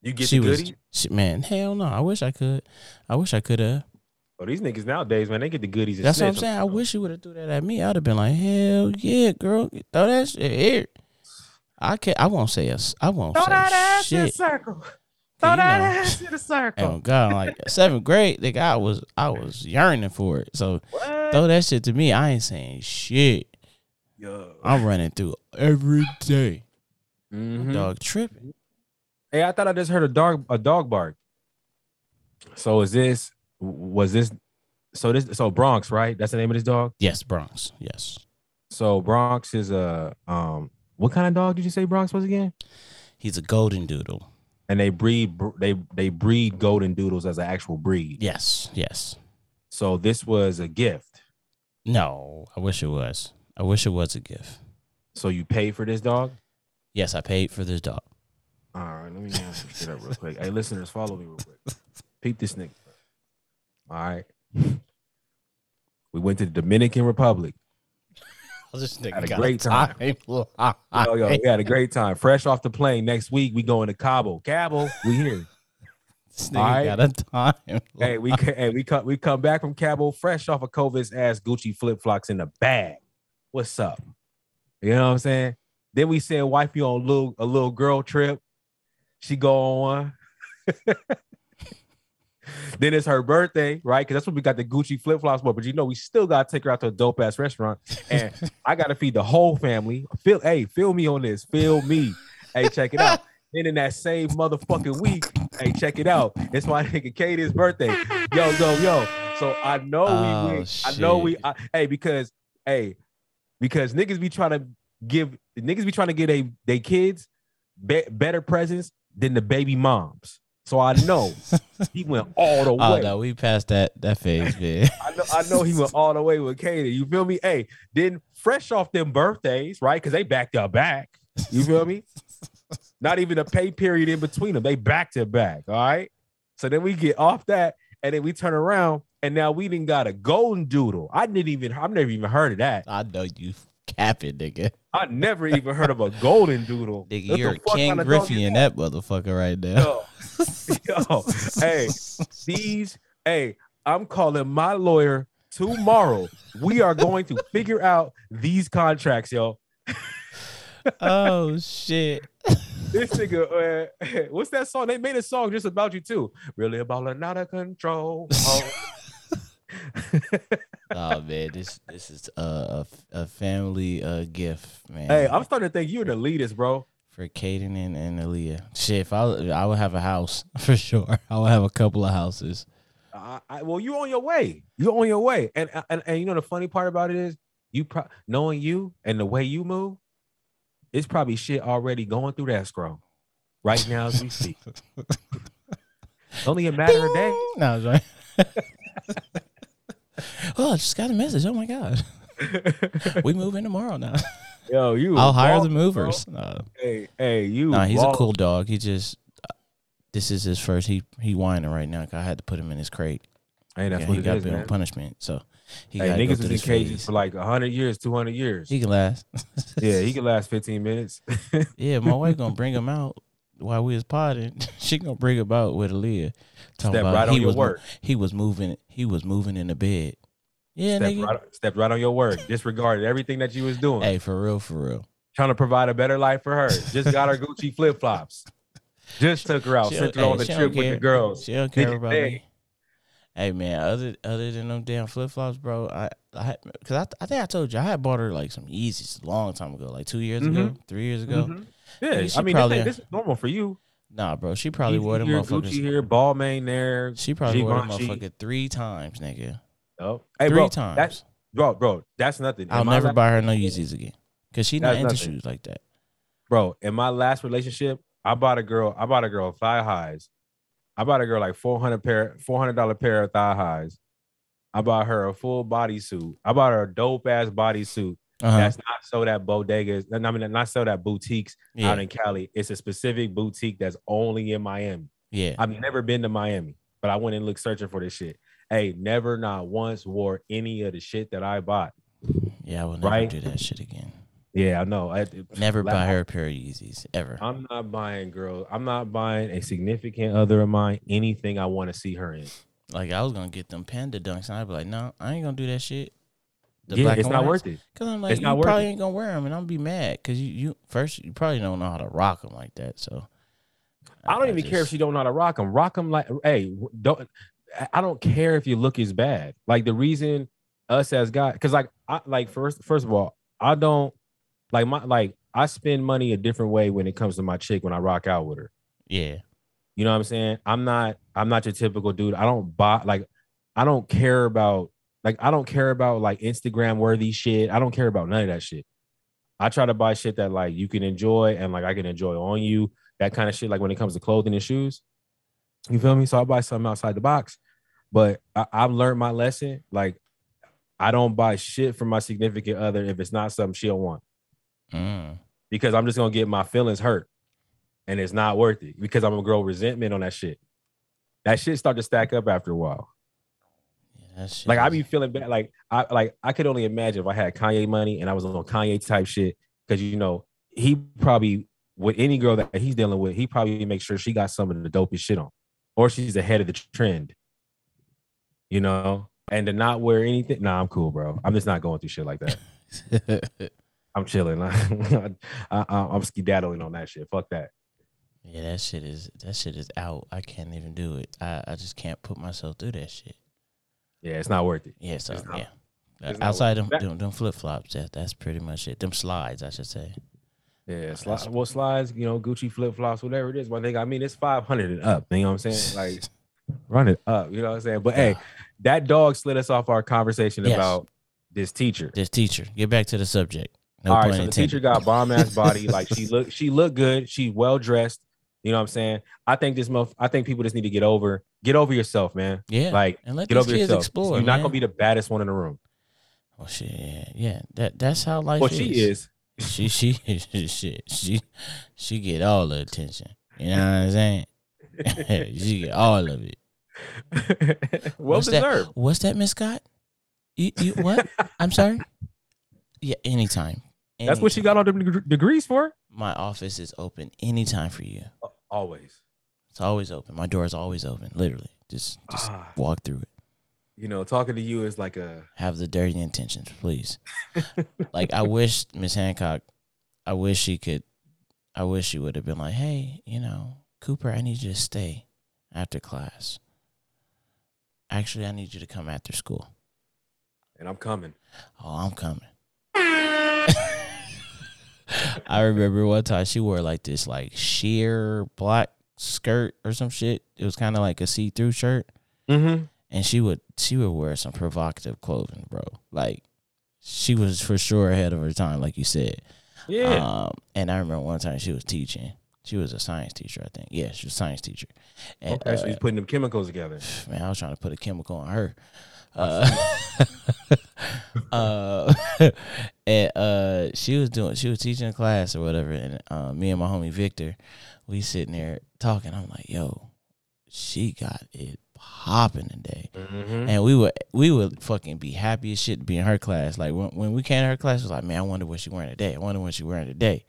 You get she the was goodie. she, man, hell no. I wish I could. I wish I could have. Oh, these niggas nowadays, man, they get the goodies. and That's what I'm saying. I wish you would have threw that at me. I'd have been like, hell yeah, girl. Throw that shit here. I can't I won't say us. I won't Throw say that ass in a shit. circle. You Throw that know. ass in a circle. Oh God, like seventh grade, nigga, I was I was yearning for it. So What? throw that shit to me. I ain't saying shit. Yo. I'm running through every day. Mhm. Dog tripping. Hey, I thought I just heard a dog a dog bark. So is this was this so this so Bronx, right? That's the name of this dog? Yes, Bronx. Yes. So Bronx is a um what kind of dog did you say Bronx was again? He's a golden doodle. And they breed they they breed golden doodles as an actual breed. Yes. Yes. So this was a gift. No, I wish it was. I wish it was a gift. So you paid for this dog? Yes, I paid for this dog. All right, let me get some shit up real quick. Hey, listeners, follow me real quick. Peep this nigga. All right. We went to the Dominican Republic. This Had a great time. Yo, Ah, yo, we had a great time. Fresh off the plane. Next week, we going to Cabo. Cabo, we here. This nigga right. got a time. hey, we hey, we come we come back from Cabo fresh off of COVID's ass Gucci flip flops in the bag. What's up? You know what I'm saying? Then we send wifey on a little a little girl trip. She go on. then it's her birthday, right? Because that's when we got the Gucci flip flops for. But you know, we still gotta take her out to a dope ass restaurant, and I gotta feed the whole family. Feel, hey, feel me on this. Feel me. Hey, check it out. Then in that same motherfucking week, hey, check it out. It's my nigga Katie's birthday. Yo, yo, yo. So I know Oh, we. I know we. I, hey, because hey, because niggas be trying to give niggas be trying to get a they kids be, better presents than the baby moms. So I know he went all the way. Oh way. no, we passed that that phase, man. I know, I know he went all the way with Katie. You feel me? Hey, then fresh off them birthdays, right? Because they back to back. You feel me? Not even a pay period in between them. They back to back. All right. So then we get off that, and then we turn around, and now we didn't got a golden doodle. I didn't even. I've never even heard of that. I know you capping, nigga. I never even heard of a golden doodle. Nigga, What you're the King Griffey in that motherfucker right now. Yo, yo, hey, these, hey, I'm calling my lawyer tomorrow. We are going to figure out these contracts, yo. oh shit. This nigga, uh, what's that song? They made a song just about you too. Really about it, out of control. Oh. Oh man, this this is a a, a family uh gift, man. hey, I'm starting to think you're the elitist, bro. for Caden and, and Aaliyah. Shit, if I I would have a house for sure. I would have a couple of houses. I, I, well, you're on your way. You're on your way. And, and and you know the funny part about it is you pro- knowing you and the way you move, it's probably shit already going through that scroll right now as we speak. Only a matter of days. No, right. oh, I just got a message. Oh my god, we move in tomorrow now. Yo, you. I'll hire the movers. Hey, hey, you. nah, he's a cool dog. He just uh, this is his first. He he whining right now. 'cause I had to put him in his crate. Hey, that's Yeah, what he got is, on punishment. So he Hey, niggas was in cages phase. for like hundred years, two hundred years. He can last. yeah, he can last fifteen minutes. Yeah, my wife gonna bring him out while we was potting. she gonna bring him out with Aaliyah. Talking Step about right on he your was word. he was moving. He was moving in the bed. Yeah, Step nigga. right, stepped right on your word. Disregarded everything that you was doing. Hey, for real, for real. Trying to provide a better life for her. Just got her Gucci flip flops. Just took her out. She Sent her don't- on the trip with the girls. She don't care about hey. me. Hey man, other other than them damn flip flops, bro, I I cause I, I think I told you I had bought her like some Yeezys a long time ago, like two years ago, three years ago. Mhm. Yeah, she I mean, probably- this, this is normal for you. Nah, bro, she probably wore them here, motherfuckers. Gucci here, Balmain there. She probably wore them motherfucker three times, nigga. Oh. Hey, three bro, times. That's, bro, bro, that's nothing. In I'll never buy her no Yeezys again, cause she not into nothing. shoes like that. bro. In my last relationship, I bought a girl. I bought a girl thigh highs. I bought a girl like four hundred pair, four hundred dollar pair of thigh highs. I bought her a full bodysuit. I bought her a dope ass bodysuit. Uh-huh. That's not sold at bodegas. I mean, not sold at boutiques yeah, out in Cali. It's a specific boutique that's only in Miami. yeah. I've never been to Miami, but I went and looked searching for this shit. Hey, never, not once wore any of the shit that I bought. Yeah, I will never Right? do that shit again. Yeah, I know. I, Never la- buy her a pair of Yeezys ever. I'm not buying, girl. I'm not buying a significant other of mine anything I want to see her in. Like I was gonna get them panda dunks, and I'd be like, no, I ain't gonna do that shit. The yeah, black it's and not whites. worth it. Cause I'm like, It's you not worth probably it. ain't gonna wear them, and I'm gonna be mad. Cause you, you first, you probably don't know how to rock them like that. So I don't even care if just- she don't know how to rock them. Rock them like, hey, don't. I- I don't care if your look is bad. Like the reason us as guys, because like, I like first, first of all, I don't like my like I spend money a different way when it comes to my chick when I rock out with her. Yeah. You know what I'm saying? I'm not I'm not your typical dude. I don't buy like I don't care about like I don't care about like Instagram worthy shit. I don't care about none of that shit. I try to buy shit that like you can enjoy and like I can enjoy on you. That kind of shit. Like when it comes to clothing and shoes. You feel me? So I buy something outside the box. But I, I've learned my lesson. Like I don't buy shit from my significant other if it's not something she'll want Mm. because I'm just gonna get my feelings hurt, and it's not worth it because I'm gonna grow resentment on that shit. That shit start to stack up after a while. Like I be feeling bad. Like I like I could only imagine if I had Kanye money and I was on Kanye type shit because you know he probably with any girl that he's dealing with, he probably makes sure she got some of the dopest shit on, or she's ahead of the trend. You know, and to not wear anything. Nah, I'm cool, bro. I'm just not going through shit like that. I'm chilling. I, I, I'm skedaddling on that shit. Fuck that. yeah, that shit is that shit is out. I can't even do it. I, I just can't put myself through that shit. Yeah, it's not worth it. Yeah, so not- yeah. Uh, Outside them, them, them flip flops, that, that's pretty much it. Them slides, I should say. Yeah, sli- well, slides, you know, Gucci flip flops, whatever it is. One thing, I mean, it's 500 and up. You know what I'm saying? Like, run it up. You know what I'm saying? But hey, that dog slid us off our conversation Yes. about this teacher. this teacher. Get back to the subject. No All right, so the teacher got bomb ass body. Like she looked, she looked good. She well dressed. You know what I'm saying? I think this month, I think people just need to get over, get over yourself, man. yeah, Like, and let get over kids yourself. explore. You're not gonna be the baddest one in the room. Oh shit, yeah. That that's how life Well, is. she is. She she shit. She she get all the attention. You know what I'm saying? she get all of it. well What's that? deserved. What's that, Miss Scott? You, you what? I'm sorry. Yeah, anytime. That's what she got all the degrees for. My office is open anytime for you. Oh, Always. It's always open. My door is always open. Literally, just just Ah. walk through it. You know, talking to you is like a Have the dirty intentions, please. like I wish Miss Hancock, I wish she could. I wish she would have been like, hey, you know, Cooper, I need you to stay after class. Actually, I need you to come after school. and I'm coming. Oh, I'm coming. I remember one time she wore like this like sheer black skirt or some shit. It was kind of like a see-through shirt, Mm-hmm. and she would she would wear some provocative clothing, bro. Like she was for sure ahead of her time, like you said. Yeah. Um, and I remember one time she was teaching. She was a science teacher, I think. Yeah, she was a science teacher. And, okay, so uh, he's putting them chemicals together. man, I was trying to put a chemical on her. Uh, uh, and uh, she was doing, she was teaching a class or whatever, and uh, me and my homie Victor, we sitting there talking. I'm like, yo, she got it popping today, Mm-hmm. and we would we would fucking be happy as shit to be in her class. Like when when we came to her class, it was like, man, I wonder what she wearing today. I wonder what she wearing today.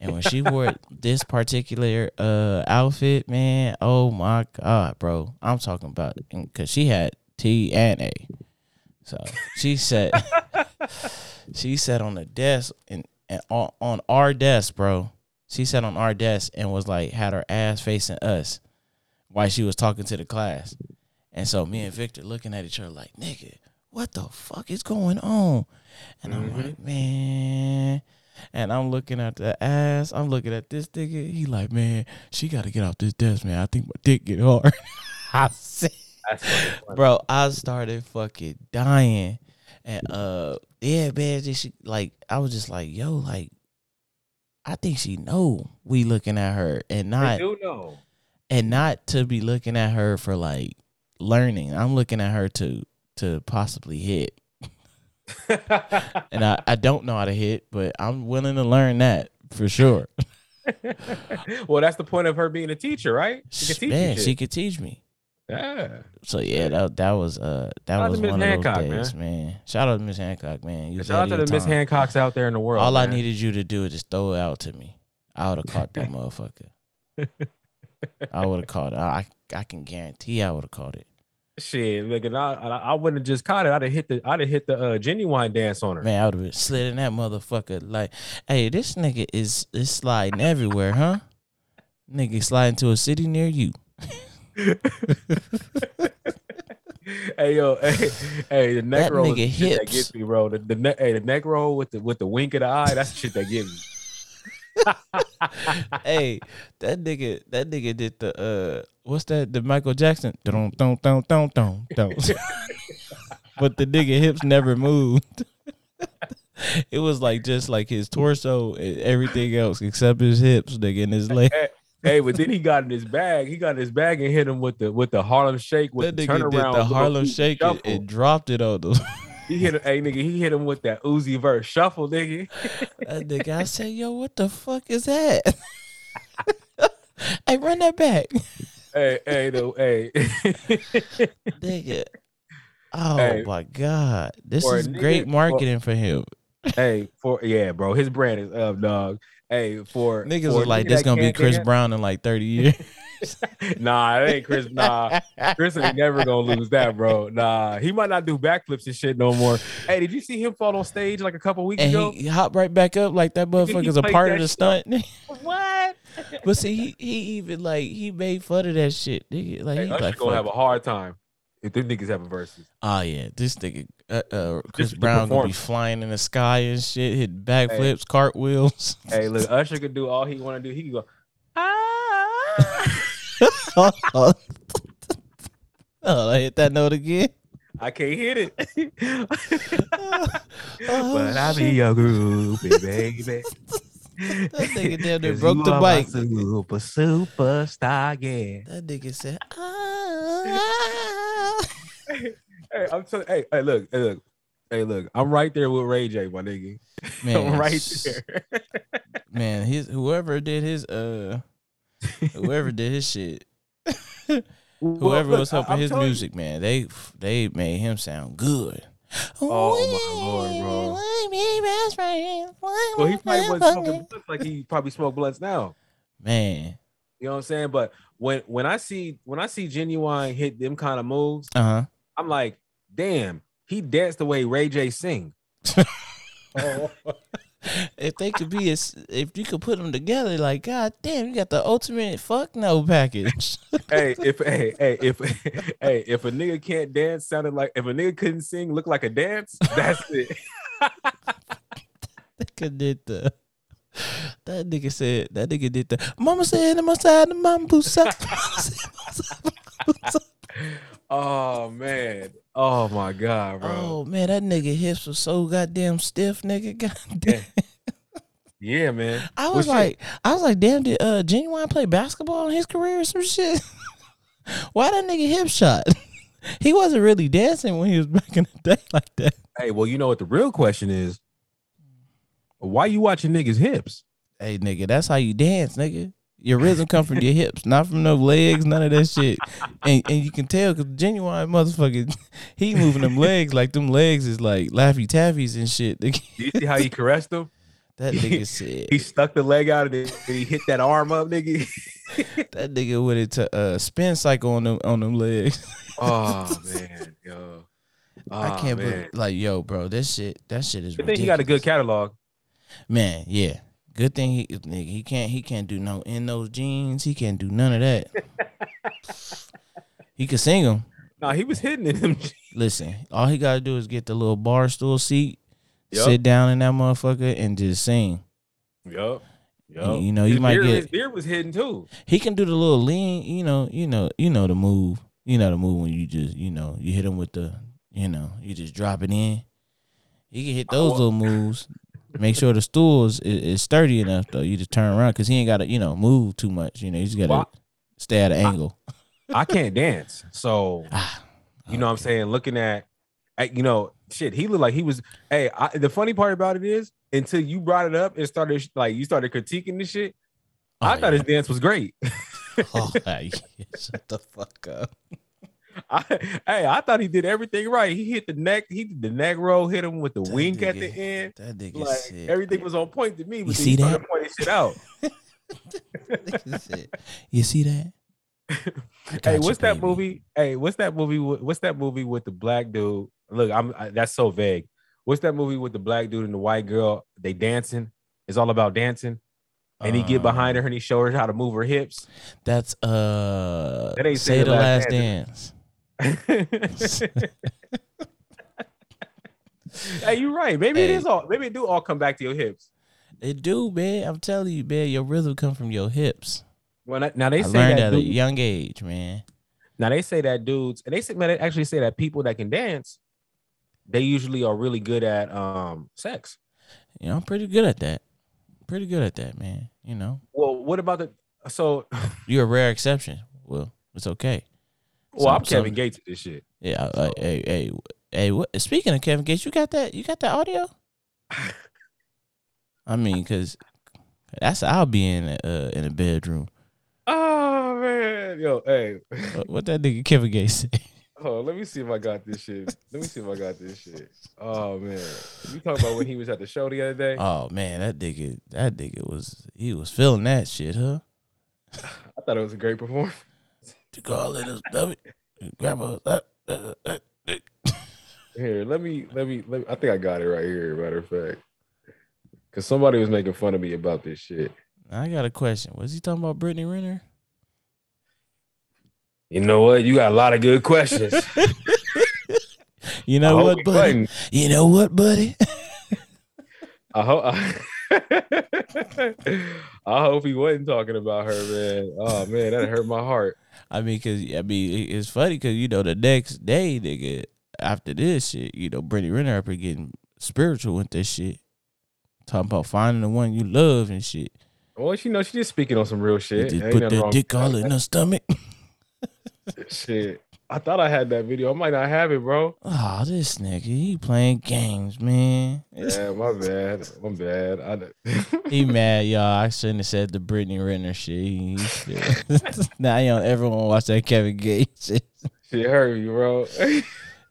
And when she wore this particular uh outfit, man, oh my god, bro, I'm talking about because she had T and A, so she said, she sat on the desk and, and on, on our desk, bro. She sat on our desk and was like had her ass facing us while she was talking to the class. And so me and Victor looking at each other like, nigga, what the fuck is going on? And I'm Mhm. like, man. And I'm looking at the ass. I'm looking at this nigga. He like, man, she got to get off this desk, man. I think my dick get hard. I said, That's fucking funny. Bro, I started fucking dying. And uh, yeah, man, just she like I was just like, yo, like, I think she know we looking at her and not do know. and not to be looking at her for like learning. I'm looking at her to to possibly hit. And I, I don't know how to hit, but I'm willing to learn that for sure. well, that's the point of her being a teacher, right? She can teach Man, she could teach me. Yeah. So yeah, that that was uh that Shout was one Hancock, of those days, man. Shout out to Miss Hancock, man. You Shout out to the Miss. Hancocks out there in the world. All I needed you to do is just throw it out to me. I would have caught that motherfucker. I would have caught it. I I can guarantee I would have caught it. Shit, look, and I, I, I wouldn't have just caught it. I'd have hit the, I'd have hit the uh, Ginuwine dance on her. Man, I would have slid in that motherfucker like, hey, this nigga is is sliding everywhere, huh? Nigga sliding to a city near you. hey yo, hey, hey, the neck That roll nigga the shit that gets me, bro. The, the neck, hey, the neck roll with the with the wink of the eye, that's the shit that get me. hey, that nigga, that nigga did the uh, what's that? The Michael Jackson, dun dun dun dun dun dun. but the nigga hips never moved. it was like just like his torso and everything else except his hips, nigga, and his leg. Hey, but then he got in his bag. He got in his bag and hit him with the with the Harlem Shake with That the turnaround. the Harlem Shake and, and dropped it on them. He hit him, hey nigga, he hit him with that Uzi Vert shuffle, nigga. that nigga, I said, yo, what the fuck is that? hey, run that back, hey, hey, no, hey. nigga. Oh Hey. my god, this For is nigga- great for- marketing for him. hey, for yeah, bro, his brand is up, dog. Hey, for Niggas for was like, this gonna be Chris dance- Brown in like 30 years. Nah, it ain't Chris. Nah, Chris ain't never gonna lose that, bro. Nah, he might not do backflips and shit no more. Hey, did you see him fall on stage like a couple weeks and ago? he, hopped right back up like that motherfucker's a part of the stunt. what? but see, he, he even like he made fun of that shit. Nigga. Like Hey, he Usher like, gonna have a hard time if them niggas having verses. oh yeah, this nigga uh, uh, Chris the Brown gonna be flying in the sky and shit, hitting backflips, cartwheels. Hey, look, Usher could do all he want to do. He can go. Ah. oh. I hit that note again. I can't hit it. Oh, but I be your groupie, baby. That nigga damn near broke the mic. Super, superstar, yeah. That nigga said, ah. Hey, I'm telling. Hey, hey, look, hey, look, hey, look. I'm right there with Ray J, my nigga. Man, I'm right there. Man, his whoever did his uh whoever did his shit, whoever Well, was look, I- helping his telling you, music, man, they they made him sound good. Oh, my lord, bro. bro. Well, he probably wasn't smoking blunts like he probably smoked blunts now. Man, You know what I'm saying? But when when I see when I see Ginuwine hit them kind of moves, uh huh. I'm like, damn, he danced the way Ray J sing. If they could be, as, if you could put them together, like God damn, you got the ultimate fuck no package. hey, if hey, hey, if hey, if a nigga can't dance, sounded like if a nigga couldn't sing, look like a dance, that's it. That nigga did the. That nigga said. That nigga did the. Mama said, "I'm outside the mambo oh man. Oh my god, bro. Oh man, that nigga hips was so goddamn stiff, nigga. Goddamn. Yeah, man. I was shit. like, I was like, damn, did uh Ginuwine play basketball in his career or some shit? Why that nigga hip shot? he wasn't really dancing when he was back in the day like that. Hey, well, you know what the real question is? Why you watching niggas hips? Hey nigga, that's how you dance, nigga. Your rhythm come from your hips, not from no legs, none of that shit. And and you can tell because Ginuwine motherfucker, he moving them legs like them legs is like laffy taffies and shit. Do you see how he caressed them? That nigga said He stuck the leg out and then and he hit that arm up, nigga. that nigga went into a spin cycle on them on them legs. oh man, yo. I Oh, can't man. believe like yo, bro, this shit that shit is Good thing ridiculous. he got a good catalog. man, yeah. Good thing he nigga, he can't he can't do no in those jeans. He can't do none of that. he could sing them. Nah, he was hitting in them. Listen, all he gotta do is get the little bar stool seat, Yup. sit down in that motherfucker, and just sing. Yup. You- you know, you his might beard, get- his beard was hidden too. He can do the little lean, you know, you know, you know the move. You know the move when you just, you know, you hit him with the, you know, you just drop it in. He can hit oh, those Oh. little moves. Make sure the stool is, is, sturdy enough though. You just turn around because he ain't got to, you know, move too much. You know, he's got to Well, stay at an angle. I can't dance, so Ah, you know what I'm saying. Looking at, at, you know, shit, he looked like he was. Hey, I, the funny part about it is, until you brought it up and started like you started critiquing the shit, I Oh, thought his dance was great. Oh, yeah, shut the fuck up. I, hey, I thought he did everything right. He hit the neck, he did the neck roll, hit him with the That wink at the end. That nigga Like said. everything was on point to me, but You see he that? pointing shit out. you see that? Hey, you, what's that baby." movie? Hey, what's that movie? What's that movie with the black dude? Look, I'm I, that's so vague. What's that movie with the black dude and the white girl? They dancing. It's all about dancing. And he get behind Uh, her and he show her how to move her hips. That's uh That ain't say the last dance. Hey, you're right. Maybe it Hey. is all. Maybe it do all come back to your hips. It do, man. I'm telling you, man. Your rhythm come from your hips. I, now they I say learned that at a young age, man. Now they say that dudes, and they say man, they actually say that people that can dance, they usually are really good at um sex. You know, I'm pretty good at that. Pretty good at that, man. You know, Well, what about the so? you're a rare exception. Well, it's okay. Well, I'm Some- some- Kevin Gates at this shit. Yeah. I- I- hey, hey, hey. What? Speaking of Kevin Gates, you got that? You got that audio? I mean, cause that's I'll be in uh in a bedroom. Oh man, yo, hey, What, what that nigga Kevin Gates say? oh, let me see if I got this shit. Let me see if I got this shit. Oh man, you talking about when he was at the show the other day? Oh man, that nigga, that nigga was he was feeling that shit, huh? I thought it was a great performance. To call it a stomach, grab a. Uh, uh, uh. Here, let me, let me, let me. I think I got it right here. Matter of fact, because somebody was making fun of me about this shit. I got a question. Was he talking about Brittany Renner? You know what? You got a lot of good questions. You know what, buddy? wasn't. You know what, buddy? I hope. I hope he wasn't talking about her, man. Oh man, that hurt my heart. I mean, cause I mean, it's funny because you know the next day, nigga, after this shit, you know, Brittany Renner up getting spiritual with this shit, talking about finding the one you love and shit. Well, she know she just speaking on some real shit. Just Ain't put the dick all in her stomach. Shit. I thought I had that video. I might not have it, bro. Oh, this nigga, he playing games, man. Yeah, my bad. My bad. I, He mad, y'all. I shouldn't have said the Brittany Renner shit. He, he- now you don't ever want to watch that Kevin Gates shit. shit hurt you, bro.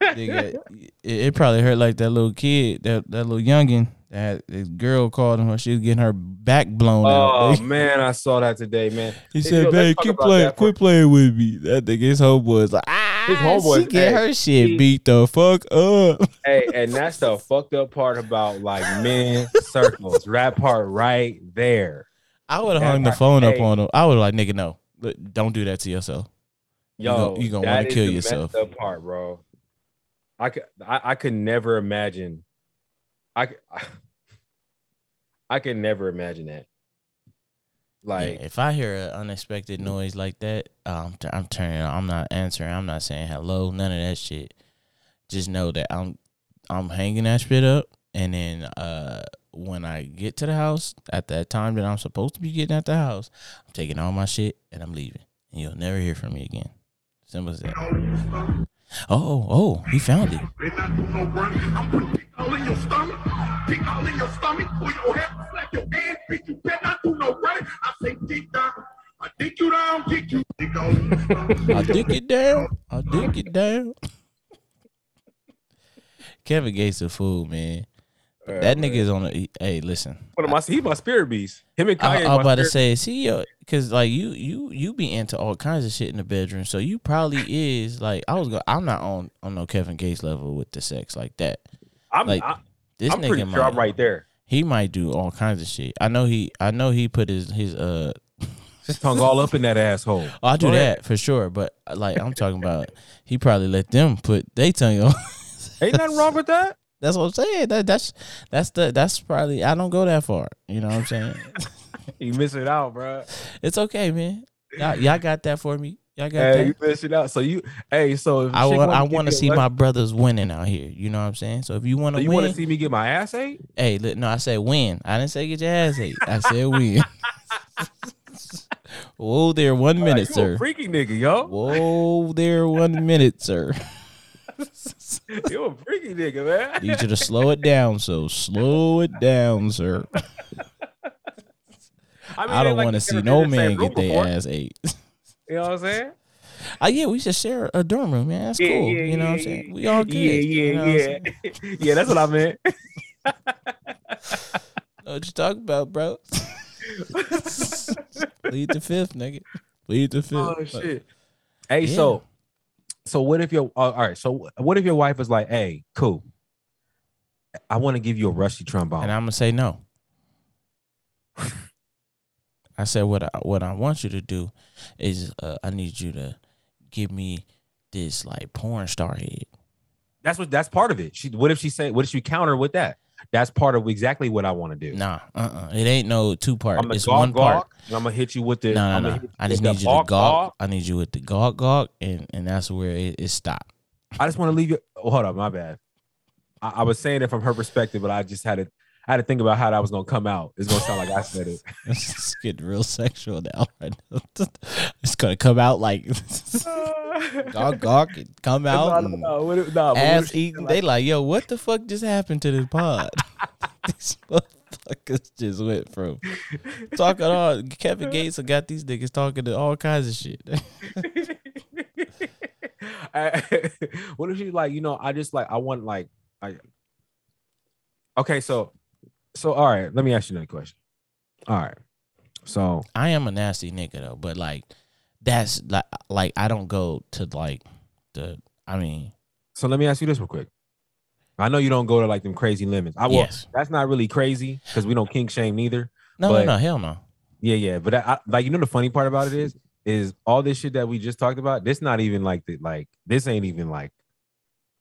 Nigga, it, it probably hurt like that little kid, that that little youngin. That the girl called him when she was getting her back blown out. oh man, I saw that today, man. He Hey, said, "Babe, keep playing, quit playing with me." That nigga, his homeboy is like, ah, His homeboy- she get hey, her shit he- beat the fuck up. Hey, and that's the fucked up part about like men circles. Rap part right there. I would have hung the phone up on him. I would like, nigga, no, don't do that to yourself. You Yo, you gonna that wanna kill the yourself. messed up part, bro. I could, I, I could never imagine. I, could- I could never imagine that. Like, yeah, if I hear an unexpected noise like that, um, I'm turning. I'm not answering. I'm not saying hello. None of that shit. Just know that I'm I'm hanging that shit up, and then uh, when I get to the house at that time that I'm supposed to be getting at the house, I'm taking all my shit and I'm leaving, and you'll never hear from me again. Simple as that. Oh, oh, oh, he found it. Better not do no running. I'm all in your stomach. Dick all in your stomach. Pull your head, slap your ass, bitch. You better not do no running. I say dick down. I dick you down, dick you. Dick all in your stomach. I dick it down. I dick it down. Kevin Gates a fool, man. uh, That nigga is on a. Hey, listen. One of my, he my spirit beast. Him and I, Kanye. I my was about to say, see, yo, because like you, you, you be into all kinds of shit in the bedroom, so you probably is like I was. Go, I'm not on on no Kevin Gates level with the sex like that. I'm, like, I, This I'm nigga pretty might, sure I'm right there. He might do all kinds of shit. I know he. I know he put his his uh. His tongue all up in that asshole. Oh, I do Go ahead. that for sure, but like I'm talking about, he probably let them put they tongue on. Ain't nothing wrong with that. That's what I'm saying. That that's that's the that's probably I don't go that far. You know what I'm saying? You miss it out, bro. it's okay, man. Y'all, y'all got that for me. Y'all got Hey, that. you miss it out. So you, hey, so if I want I to see my brothers winning out here. You know what I'm saying? So if you want So to you want to see me get my ass ate? hey, look, no, I said win. I didn't say get your ass ate. I said win. Whoa there, one minute, sir. a freaky nigga, yo. Whoa there, one minute, sir. You a freaky nigga, man. Need you to slow it down. So slow it down, sir. mean, I don't like want to see no been in the man get their ass ate. You know what I'm saying? Oh yeah, we should share a dorm room, man. That's Yeah, cool. yeah, you know what I'm saying? We all good. Yeah, you know yeah, yeah. yeah, that's what I meant. What you talking about, bro? Lead the fifth, nigga. Lead the fifth. oh But- shit. Hey, Yeah. so, so what if your uh, all right? So what if your wife is like, "Hey, cool, I want to give you a rusty trombone." And I'm gonna say no. I said what I what I want you to do is uh, I need you to give me this like porn star head. That's what that's part of it. She what if she say what if she counter with that? That's part of exactly what I want to do. Nah, uh, uh it ain't no two part. I'm gonna It's gawk, one part. I'm gonna hit you with the. No, no, no. I just need you to gawk. I need you with the gawk gawk, and and that's where it, it stopped. I just want to leave you. Oh, hold up, my bad. I, I was saying it from her perspective, but I just had to. I had to think about how that was gonna come out. It's gonna sound like I said it. it's getting real sexual now. Right now. it's gonna come out like gawk gawk, and come out. No, no, no, but what if ass eating. They like, yo, what the fuck just happened to this pod? these motherfuckers just went from talking all Kevin Gates and got these niggas talking to all kinds of shit. I- what if she's like, you know, I just like I want like I Okay, so so all right, let me ask you another question. All right. So I am a nasty nigga though, but like that's like like I don't go to like the I mean so let me ask you this real quick. I know you don't go to like them crazy limits. I will yes. that's not really crazy because we don't kink shame neither. No, but- no, no, hell no. Yeah, yeah. But I, I, like you know the funny part about it is is all this shit that we just talked about, this not even like the like this ain't even like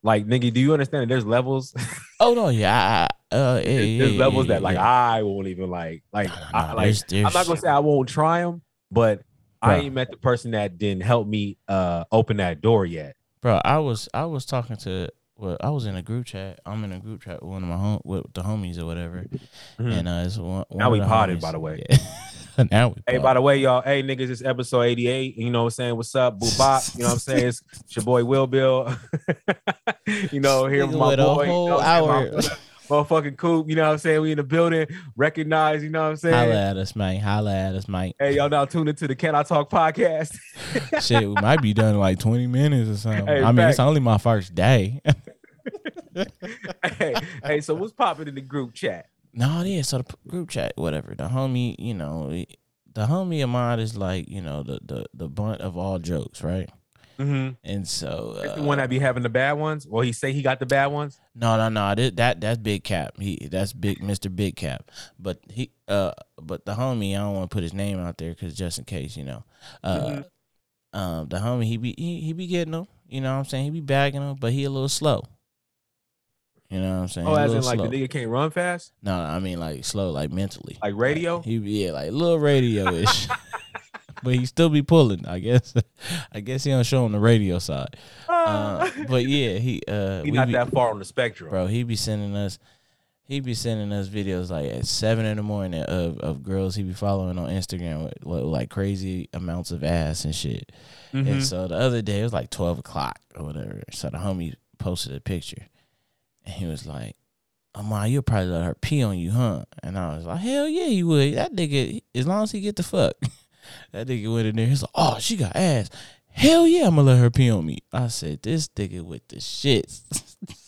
like nigga, do you understand that there's levels? Oh no, yeah, I, uh, yeah, there's yeah, levels yeah, that like. I won't even like like No, no, I, like there's, there's, I'm not gonna say I won't try them, but I ain't met the person that didn't help me uh open that door yet. Bro, I was I was talking to well, I was in a group chat. I'm in a group chat with one of my home with the homies or whatever, Mhm. and uh, it's one. one Now we potted, homies- by the way. Now we. Hey, potted. by the way, y'all, hey niggas, it's episode 88. You know what I'm saying? What's up, Boo Bop? You know what I'm saying? It's, it's your boy Will Bill. you know, here with my boy. you whole know what I'm hour. Motherfucking Coop, you know what I'm saying? We in the building, recognize, you know what I'm saying? Holla at us, man. Holla at us, mate. Hey, y'all now tuned into the Can I Talk podcast. Shit, we might be done in like 20 minutes or something. Hey, I mean, it's only my first day. hey, hey, so what's popping in the group chat? no, it is. So the group chat, whatever. The homie, you know, the homie of mine is like, you know, the the the bunt of all jokes, right? Mm-hmm. And so uh, the one that be having the bad ones, Well, he say he got the bad ones. No, no, no. That, that that's Big Cap. He that's Big Mr. Big Cap. But he uh but the homie, I don't want to put his name out there because just in case, you know. Uh Mhm. um the homie he be he, he be getting them, you know what I'm saying? He be bagging them, but he a little slow. You know what I'm saying? Oh, as in like slow. the nigga can't run fast, No, I mean like slow, like mentally. like radio. He be yeah, like little radio ish. but he still be pulling, I guess. I guess he don't show on the radio side. Uh, but yeah, he uh he not be- that far on the spectrum. bro. He be sending us, he be sending us videos like at seven in the morning of of girls he be following on Instagram with, with like crazy amounts of ass and shit. Mhm. And so the other day it was like twelve o'clock or whatever. So the homie posted a picture, and he was like. Oh my, you'll probably let her pee on you, huh? And I was like, hell yeah, you would. That nigga, as long as he get the fuck. that nigga went in there. He's like, oh, she got ass. Hell yeah, I'm gonna let her pee on me. I said, this nigga with the shits.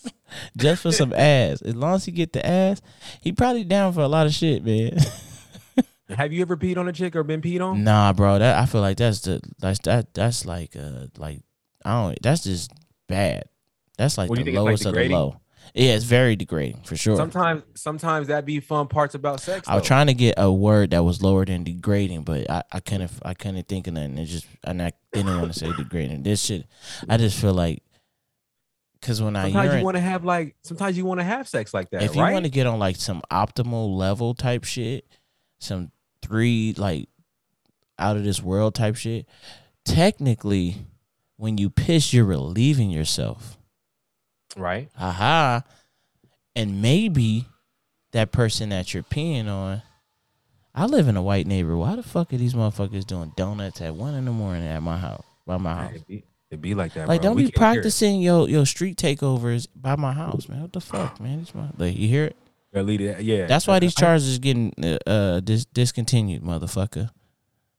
Just for some ass. As long as he get the ass, he probably down for a lot of shit, man. Have you ever peed on a chick or been peed on? nah, bro. That I feel like that's the that's that that's like uh like I don't that's just bad. That's like What the it's, like, lowest of the low. Yeah, it's very degrading for sure. Sometimes, sometimes that be fun parts about sex. I was though. trying to get a word that was lower than degrading, but I, I couldn't I couldn't think of nothing. It just and I didn't want to say degrading. This shit, I just feel like because when I Sometimes you want to have like. Sometimes you want to have sex like that, if you want to get on like some optimal level type shit, some three like out of this world type shit, technically, when you piss, you're relieving yourself. Right. Aha. And maybe that person that you're peeing on. I live in a white neighborhood. Why the fuck are these motherfuckers doing donuts at one in the morning at my house? By my house. It be, it be like that. Like, bro. don't We be can't hear it. practicing your your street takeovers by my house, man. What the fuck, man? These mo- Like, you hear it? Gotta leave it- Yeah, That's why these charges getting uh, uh dis- discontinued, motherfucker.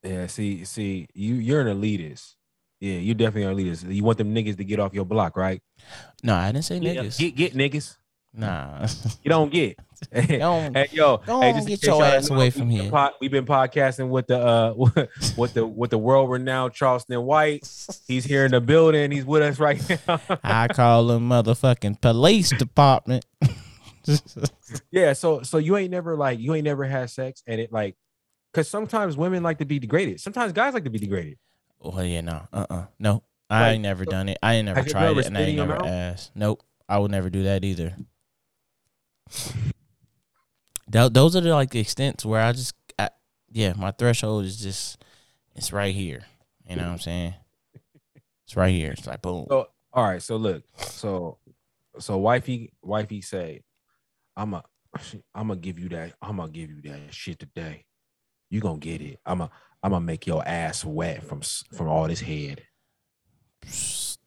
Yeah, see, see, you you're an elitist. Yeah, you definitely are an elitist. You want them niggas to get off your block, right? No, I didn't say Yeah, niggas. Get get niggas. Nah. You don't get. Don't- hey yo, don't hey, just get case your y'all ass know, away we from here. pod- we've been podcasting with the uh with the with the world renowned Charleston White. He's here in the building. He's with us right now. I call them motherfucking police department. yeah, so so you ain't never like you ain't never had sex and it like because sometimes women like to be degraded. Sometimes guys like to be degraded. Well, yeah, no, uh, uh no, I Like, ain't never done it. I ain't never Have you tried ever it, and I ain't never asked. Nope, I would never do that either. Tho- those are the like the extents where I just, I, yeah, my threshold is just, it's right here. You know what I'm saying? It's right here. It's like boom. So all right, so look, so so wifey wifey say, I'm a I'm gonna give you that, I'm gonna give you that shit today. You gonna get it. I'm a I'm gonna make your ass wet from from all this head.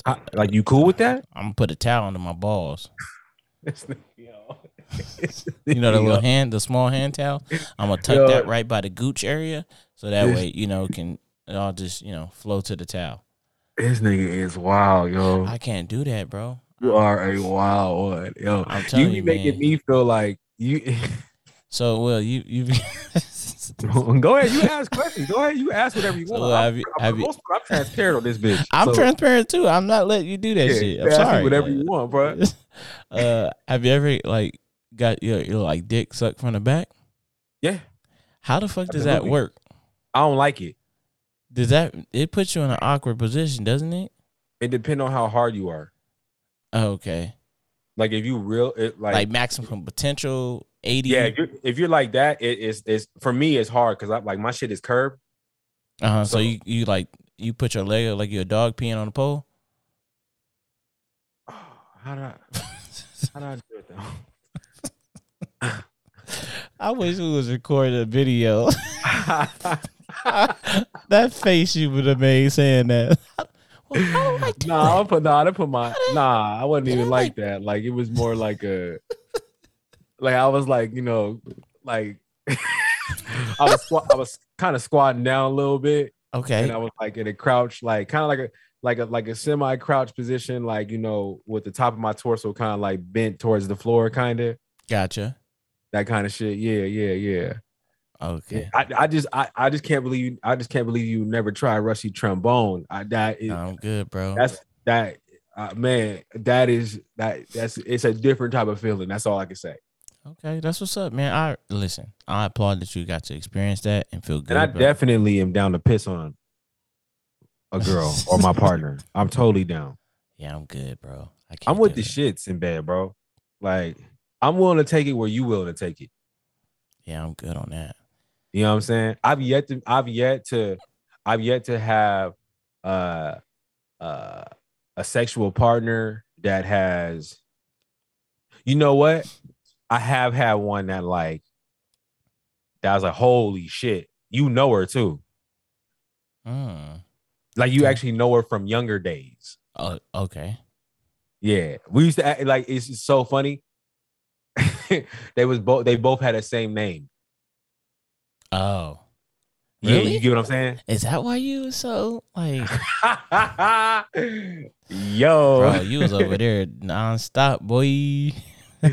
I- like you cool with that? I'm gonna put a towel under my balls. Yo. You know the little hand, the small hand towel. I'm gonna tuck Yo. that right by the gooch area, so that way you know it can it all just you know flow to the towel. This nigga is wild, yo. I can't do that, bro. You are a wild one, yo. I'm You telling be you, making man. me feel like you. So well, you you. Go ahead, you ask questions. Go ahead, you ask whatever you want. I'm, you- I'm, you- most I'm transparent on this bitch. I'm so, transparent too. I'm not letting you do that yeah, shit. I'm ask me sorry. Whatever you want, bro. uh, have you ever like got your, your like dick sucked from the back? Yeah, How the fuck does that work? I don't like it. Does that it puts you in an awkward position, doesn't it? It depends on how hard you are. Oh, okay. Like if you real, it like, Like, maximum potential eighty. yeah. If you're, if you're like that, it's it's for me. It's hard because I like my shit is curved. Uh huh. So, so- you you like you put your leg like you're a dog peeing on a pole. How do I? How did I do it though? I wish we was recording a video. that face you would have made saying that. well, how do I do nah, I put nah, I put my nah. I wasn't even like like- that. Like it was more like a, like I was like you know like I was squat, I was kind of squatting down a little bit, Okay. and I was like in a crouch, like kind of like a like a like a semi crouch position, like you know with the top of my torso kind of like bent towards the floor, kind of Gotcha. that kind of shit. Yeah, yeah, yeah. Okay. I, I just I, I just can't believe I just can't believe you never tried rusty trombone. I that is, I'm good, bro. that's that uh, man that is that that's it's a different type of feeling. That's all I can say. Okay, that's what's up, man. I listen. I applaud that you got to experience that and feel good. And I about it. definitely am down to piss on a girl or my partner. I'm totally down. Yeah, I'm good, bro. I can't I'm with the that. shits in bed, bro. Like I'm willing to take it where you willing to take it. Yeah, I'm good on that. You know what I'm saying? I've yet to I've yet to I've yet to have uh uh a sexual partner that has you know what? I have had one that like that was like holy shit. You know her too. Mm. Like you actually know her from younger days. Oh, okay. Yeah. We used to act like it's so funny. they was both they both had the same name. Oh, Yeah, you get what I'm saying? is that why you so like, Yo, bro? You was over there nonstop, boy.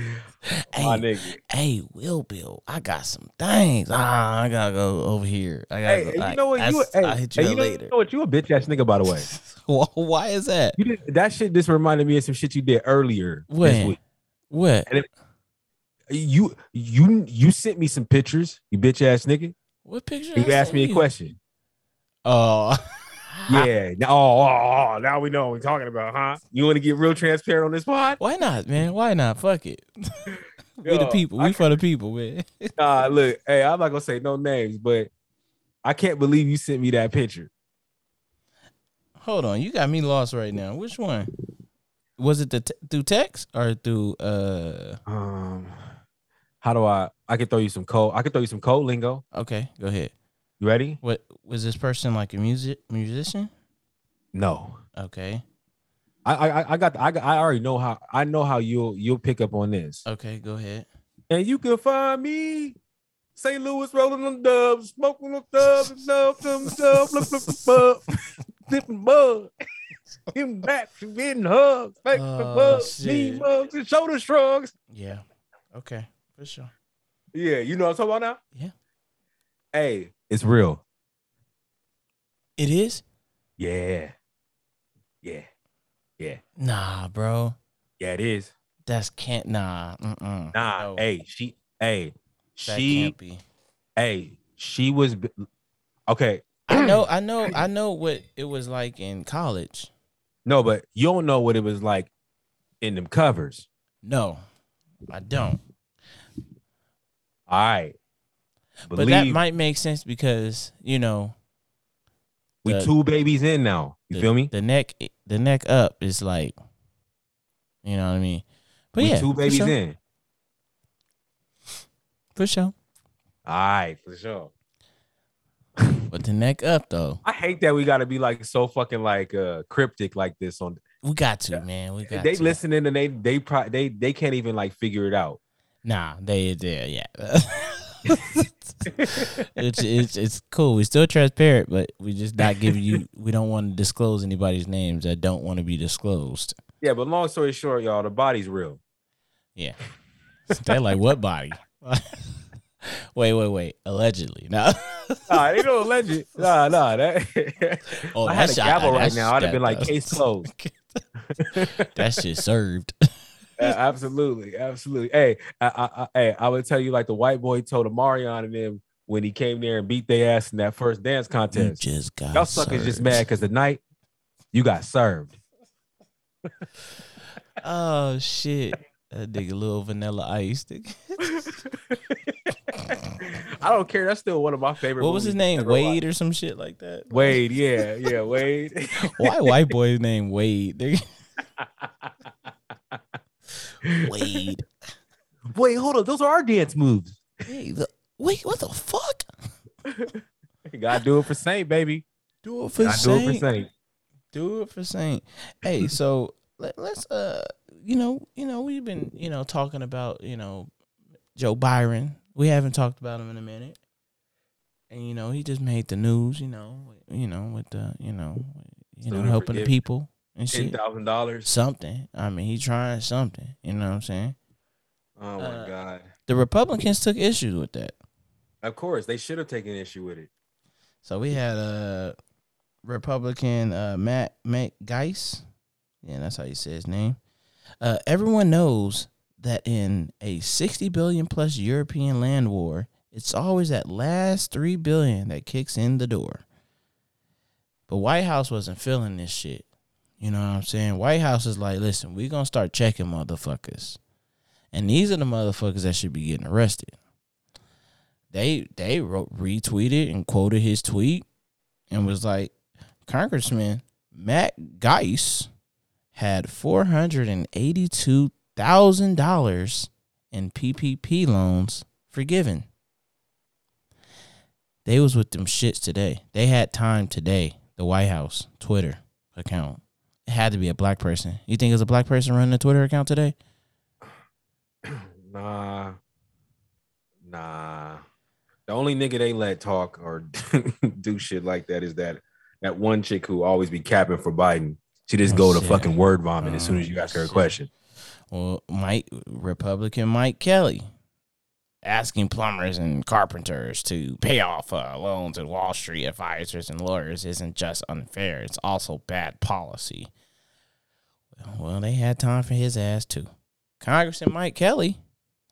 hey, nigga. hey, Will Bill, I got some things. Ah, I gotta go over here. I gotta Hey, go. and I, you know what? You, that's- hey, I'll hit you hey, you know, you know what? You a bitch ass nigga, by the way. Why is that? You did, that shit just reminded me of some shit you did earlier this week. What? You you you sent me some pictures, you bitch ass nigga. What picture? You I asked me a you? question. Oh, Yeah. Now- Oh, oh, oh, now we know what we're talking about, huh? You want to get real transparent on this pod? Why not, man? Why not? Fuck it. we the people. We for the people, man. Nah, look, hey, I'm not gonna say no names, but I can't believe you sent me that picture. Hold on, you got me lost right now. Which one? Was it the t- through text or through uh? Um, how do I? I can throw you some code. I can throw you some code lingo. Okay, go ahead. You ready? What was this person like a music musician? No. Okay, I I I got the, I got I already know how I know how you'll you'll pick up on this. okay, go ahead. And you can find me St. Louis rolling on dubs, smoking on dubs, and dubs, dubs, dubs, flip, flip, flip, dipping bug. Him back getting hugs, back to Oh, bugs, knee mugs, and shoulder shrugs. Yeah. Okay, for sure. Yeah, you know what I'm talking about now? Yeah. Hey, it's real. It is. Yeah. Yeah. Yeah. Nah, bro. Yeah, it is. That's can't. Nah. Mm-mm. Nah, No, hey, she, hey, that she, can't be. hey, she was, okay. I know. I know. I know what it was like in college. No, but you don't know what it was like in them covers. No, I don't. All right. But that might make sense because you know we the- two babies in now. You the, feel me? The neck, the neck up is like, you know what I mean. But we yeah, two babies sure, in. for sure. All right, for sure. But the neck up though, I hate that we got to be like so fucking like uh cryptic like this on. we got to man. We got They to. listening and they they pro- they they can't even like figure it out. Nah, they there. Yeah. it's it's it's cool. We're still transparent, but we just not giving you. We don't want to disclose anybody's names that don't want to be disclosed. Yeah, but long story short, y'all, the body's real. Yeah. They're like, what body? wait, wait, wait. Allegedly. No. Nah, they don't legend. Nah, nah. That Oh, I had a that's- gavel right now. I'd have been like case closed. that shit served. Absolutely, absolutely. Hey, I, I, I, hey, I would tell you like the white boy told Omarion and them when he came there and beat their ass in that first dance contest. You just got Y'all suckers just mad because the night you got served. Oh shit. I That nigga little vanilla ice. I don't care. That's still one of my favorite. what was his name? Wade watched. or some shit like that? Wade, yeah, yeah, Wade. Why white boy's name Wade? Nigga? Wade. Wait, hold on. Those are our dance moves. Hey, the, wait, what the fuck? You gotta do it for Saint, baby. Do it for Gotta do it for Saint. Saint. Do it for Saint. Hey, so let, let's uh, you know, you know, we've been you know talking about you know Joe Biden. We haven't talked about him in a minute, and you know he just made the news. You know, you know with the you know, you know Student helping the people and shit. thousand dollars. Something. I mean, he trying something. You know what I'm saying? Oh my Uh, god. The Republicans took issues with that. Of course, they should have taken issue with it. So we had a Republican uh, Matt Matt Gaetz. Yeah, that's how you say his name. Uh, everyone knows that in a 60 billion plus European land war, it's always that last 3 billion that kicks in the door. But White House wasn't feeling this shit. You know what I'm saying? White House is like, listen, going to start checking motherfuckers. And these are the motherfuckers that should be getting arrested. They they wrote retweeted and quoted his tweet and was like, Congressman Matt Gaetz had four hundred and eighty-two thousand dollars in PPP loans forgiven. They was with them shits today. They had time today. The White House Twitter account. It had to be a black person. You think it's a black person running the Twitter account today? Nah. Nah. The only nigga they let talk or do shit like that is that that one chick who always be capping for Biden. She just Oh, go to shit. fucking word vomit as soon as you Oh, ask her a question. Well, Mike Republican Mike Kelly asking plumbers and carpenters to pay off uh, loans at Wall Street advisors and lawyers isn't just unfair; it's also bad policy. Well, they had time for his ass too. Congressman Mike Kelly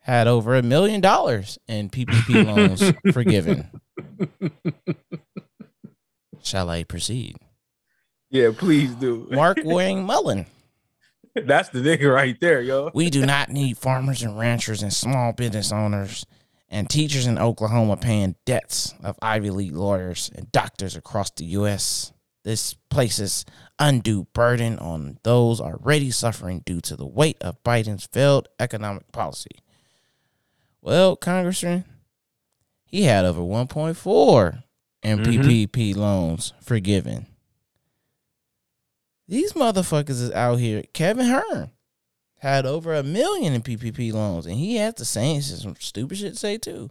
had over a million dollars in PPP loans forgiven. Shall I proceed? Yeah, please do. Markwayne Mullin. That's the nigga right there, yo. We do not need farmers and ranchers and small business owners and teachers in Oklahoma paying debts of Ivy League lawyers and doctors across the U.S. This places undue burden on those already suffering due to the weight of Biden's failed economic policy. Well, Congressman, he had over 1.4 in Mhm. PPP loans forgiven. These motherfuckers is out here. Kevin Hern had over a million in PPP loans, and he has the same some stupid shit to say too.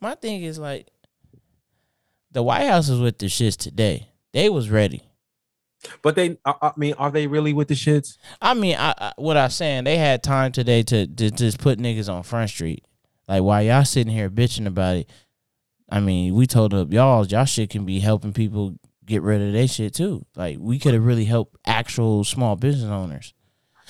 My thing is like, the White House is with the shits today. They was ready. But they, I, I mean, are they really with the shits? I mean, I, I what I saying, they had time today to, to just put niggas on Front Street. Like while y'all sitting here bitching about it, I mean, we told up y'all, y'all shit can be helping people get rid of that shit too. Like we could have really helped actual small business owners.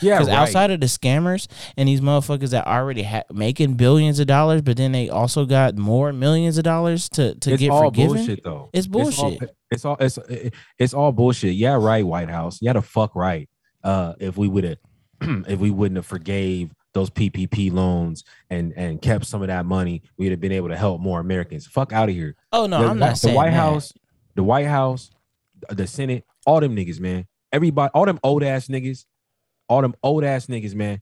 Yeah, Because right. outside of the scammers and these motherfuckers that already ha- making billions of dollars, but then they also got more millions of dollars to to it's get all forgiven. bullshit though. It's bullshit. It's all it's all, it's all bullshit. Yeah, right, White House. Yeah, the fuck right. Uh, if we would have, if we wouldn't have forgave those PPP loans and and kept some of that money, we'd have been able to help more Americans. Fuck out of here. Oh no, the, I'm not the saying White that. House, the White House, the Senate, all them niggas, man. Everybody, all them old ass niggas, all them old ass niggas, man.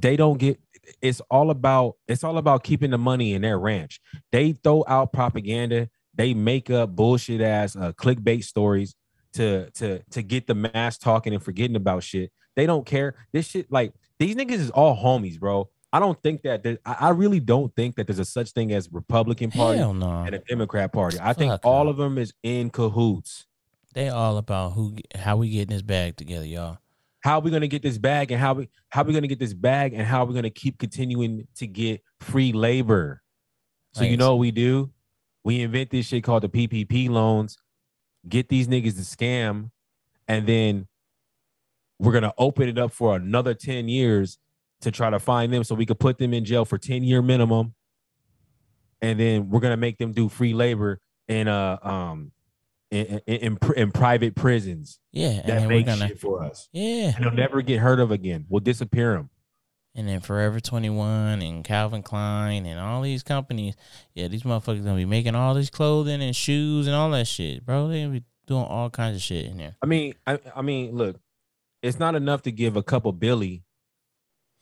They don't get. It's all about. It's all about keeping the money in their ranch. They throw out propaganda. They make up bullshit ass uh, clickbait stories to to to get the mass talking and forgetting about shit. They don't care. This shit, like these niggas, is all homies, bro. I don't think that. there- I really don't think that there's a such thing as Republican Party no. and a Democrat Party. I think all no. of them is in cahoots. They all about who how we getting this bag together, y'all. How are we gonna get this bag, and how we how we gonna get this bag, and how are we gonna keep continuing to get free labor? So you know what we do? We invent this shit called the PPP loans, get these niggas to scam, and then we're gonna open it up for another ten years to try to find them, so we could put them in jail for ten year minimum, and then we're gonna make them do free labor in uh um in in, in, in private prisons Yeah, that then gonna shit for us, yeah, and they'll never get heard of again. We'll disappear them. and then Forever Twenty One and Calvin Klein and all these companies. Yeah, these motherfuckers gonna be making all this clothing and shoes and all that shit, bro. They gonna be doing all kinds of shit in there. I mean, I, I mean, look, it's not enough to give a couple Billy.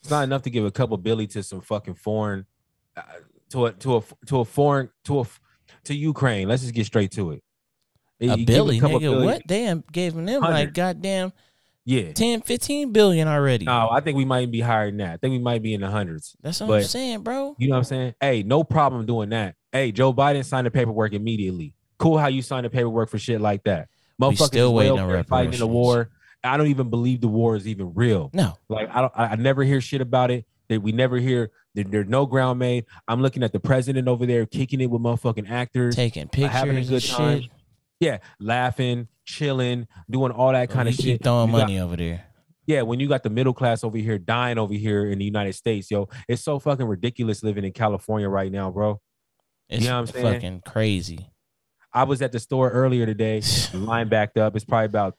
It's not enough to give a couple Billy to some fucking foreign, uh, to a to a to a foreign to a to Ukraine. Let's just get straight to it. A give Billy, couple nigga, billion- what? They done gave them like goddamn Yeah. 10, 15 billion already. No, I think we might be higher than that. I think we might be in the hundreds. That's what I'm saying, bro. You know what I'm saying? Hey, no problem doing that. Hey, Joe Biden signed the paperwork immediately. Cool how you signed the paperwork for shit like that. Motherfuckers still waiting on fighting in the war. I don't even believe the war is even real. No, Like I don't, I never hear shit about it. That we never hear. That there's no ground made. I'm looking at the president over there kicking it with motherfucking actors. taking pictures having a good shit. time. Yeah, laughing, chilling, doing all that kind we of shit. throwing You got- money over there. yeah, when you got the middle class over here dying over here in the United States, yo, it's so fucking ridiculous living in California right now, bro. It's know what I'm saying? fucking crazy. I was at the store earlier today. The line backed up. It's probably about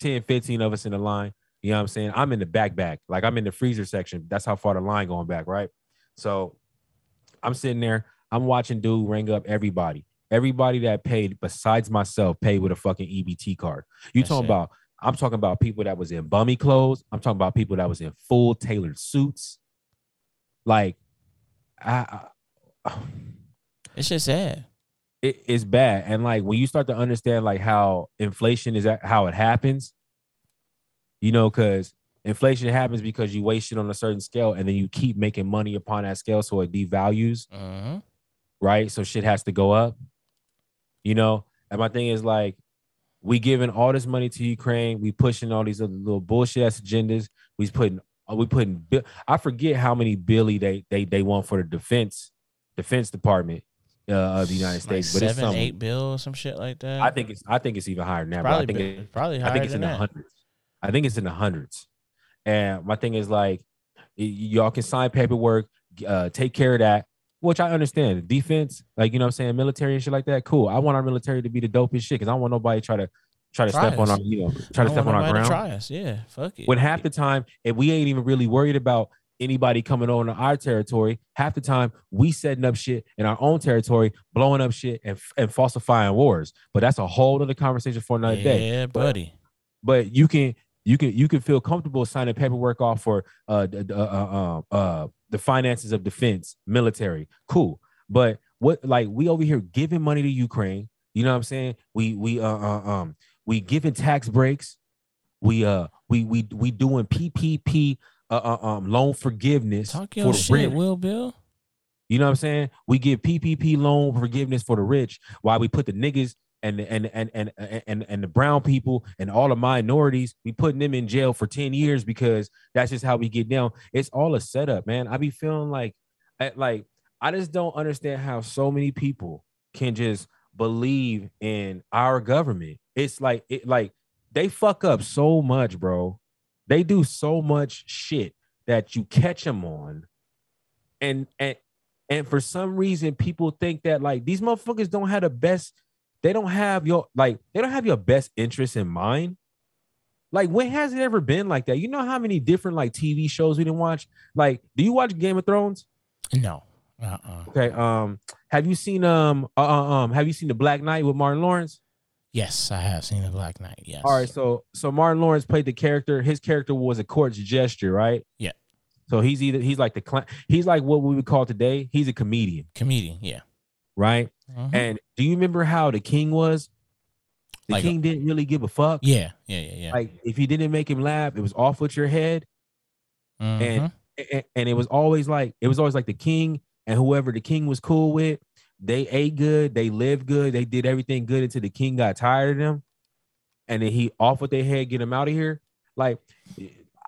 10, 15 of us in the line. You know what I'm saying? I'm in the back back. Like I'm in the freezer section. That's how far the line going back, right? So I'm sitting there. I'm watching dude ring up everybody. Everybody that paid besides myself paid with a fucking EBT card. You That's talking it. about I'm talking about people that was in bummy clothes. I'm talking about people that was in full tailored suits. Like I, I It's just sad. It, it's bad. And like when you start to understand like how inflation is how it happens, you know, because inflation happens because you waste it on a certain scale and then you keep making money upon that scale, so it devalues, hmm right? So shit has to go up, you know. And my thing is like, we giving all this money to Ukraine, we pushing all these other little bullshit ass agendas. We putting, we putting. I forget how many billy they they they want for the defense defense department uh, of the United Like States, but it's seven, some, eight bill some shit like that. I think it's I think it's even higher than that. bro. I probably think it, probably higher I think it's in the hundreds. I think it's in the hundreds. And my thing is like, y- y'all can sign paperwork, uh, take care of that, which I understand. Defense, like you know, what I'm saying military and shit like that. Cool. I want our military to be the dopest shit because I don't want nobody try to try to Try step on our, you know, try to step on our to ground. Try us. Yeah, fuck it. When half the time, if we ain't even really worried about anybody coming on to our territory, half the time we setting up shit in our own territory, blowing up shit and, and falsifying wars. But that's a whole other conversation for another day. Yeah, buddy. but you can you can you can feel comfortable signing paperwork off for uh, uh, uh, uh, the finances of defense military. Cool. But what like we over here giving money to ukraine. You know what i'm saying? We we uh, uh um we giving tax breaks. We uh we we we doing ppp uh, uh um loan forgiveness Talk for your the shit, rich. Will Bill. You know what I'm saying? We give PPP loan forgiveness for the rich, while we put the niggas and and and and and and, and the brown people and all the minorities, we putting them in jail for 10 years because that's just how we get down. It's all a setup, man. I be feeling like like I just don't understand how so many people can just believe in our government. It's like it like they fuck up so much, bro. They do so much shit that you catch them on, and and and for some reason people think that like these motherfuckers don't have the best. They don't have your like they don't have your best interest in mind. Like when has it ever been like that? You know how many different like TV shows we didn't watch? Like, do you watch Game of Thrones? No. Uh-uh. Okay. Um, have you seen um uh, uh, um have you seen the Black Knight with Martin Lawrence? Yes, I have seen the Black Knight. Yes. All right, so so Martin Lawrence played the character. His character was a court's gesture, right? Yeah. So he's either he's like the cl- he's like what we would call today. He's a comedian, Comedian. Yeah. right? Mhm. And do you remember how the king was? The Like- king didn't really give a fuck. yeah. Yeah. Yeah. Yeah. Like if you didn't make him laugh, it was off with your head. Mhm. and, and it was always like it was always like the king and whoever the king was cool with they ate good they lived good they did everything good until the king got tired of them. And then he off with their head get them out of here. Like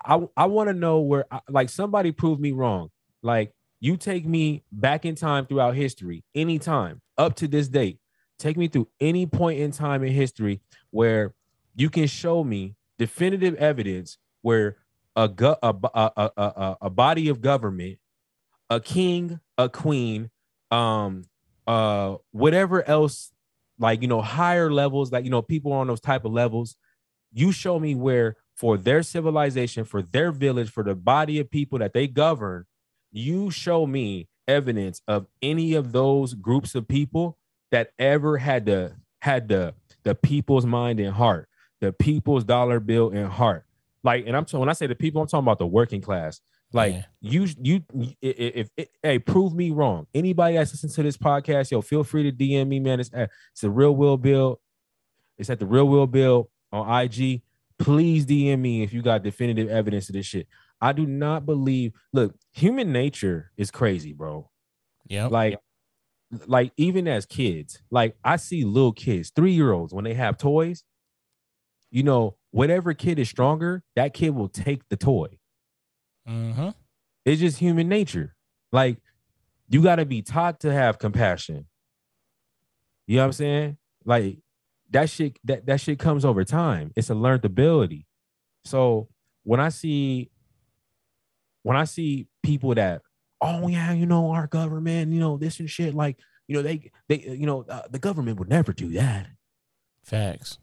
i i want to know where like somebody prove me wrong. Like you take me back in time throughout history anytime up to this date. Take me through any point in time in history where you can show me definitive evidence where a, go- a, a, a- a body of government, a king, a queen, um, uh, whatever else, like you know, higher levels, like you know, people on those type of levels. You show me where for their civilization, for their village, for the body of people that they govern, you show me evidence of any of those groups of people that ever had the had the the people's mind and heart, the people's dollar bill and heart like and i'm talking when i say the people i'm talking about the working class like Yeah. you you if, if, hey prove me wrong. Anybody that's listening to this podcast yo feel free to dm me man. It's at it's the real will bill. It's at the real will bill on ig please dm me if you got definitive evidence of this shit. I do not believe look human nature is crazy bro. Yeah. like like even as kids like i see little kids three year olds when they have toys you know whatever kid is stronger that kid will take the toy mm-hmm. it's just human nature. Like you got to be taught to have compassion. You know what i'm saying? Like that shit that, that shit comes over time. It's a learned ability. So when i see when i see people that oh yeah you know our government you know this and shit like you know they they you know uh, the government would never do that. Facts.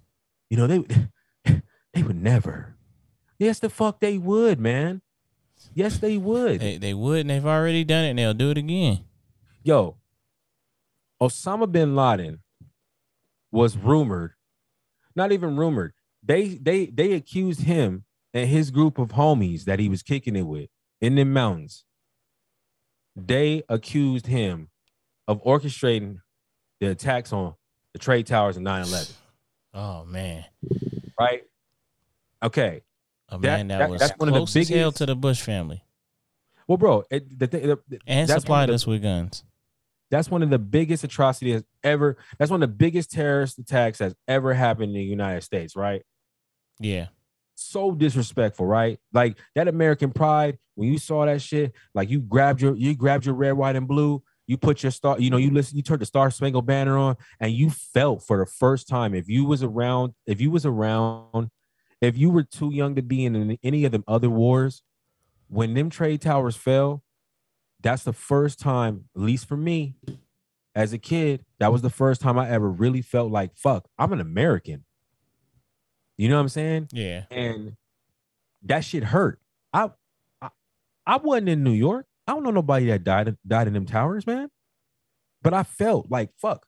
you know they would they would never. Yes the fuck they would man yes they would They they would, and they've already done it, and they'll do it again. yo, Osama bin Laden was rumored, not even rumored. They they they accused him and his group of homies that he was kicking it with in the mountains. They accused him of orchestrating the attacks on the trade towers in 9-11, Oh man, right? Okay. A man that, that- was that's one of the close as hell biggest- to the Bush family, Well, bro, it, the, the, the, and supplied the- us with guns. that's one of the biggest atrocities ever. That's one of the biggest terrorist attacks that's ever happened in the United States, right? Yeah, so disrespectful, right? Like that American pride. When you saw that shit, like you grabbed your you grabbed your red, white, and blue. You put your star, you know, you listen, you turned the Star Spangled Banner on, and you felt for the first time. If you was around, if you was around, if you were too young to be in any of them other wars, when them trade towers fell, that's the first time, at least for me, as a kid, that was the first time I ever really felt like, fuck, I'm an American. You know what I'm saying? yeah. and that shit hurt. I, I I wasn't in New York. I don't know nobody that died died in them towers, man. But I felt like fuck.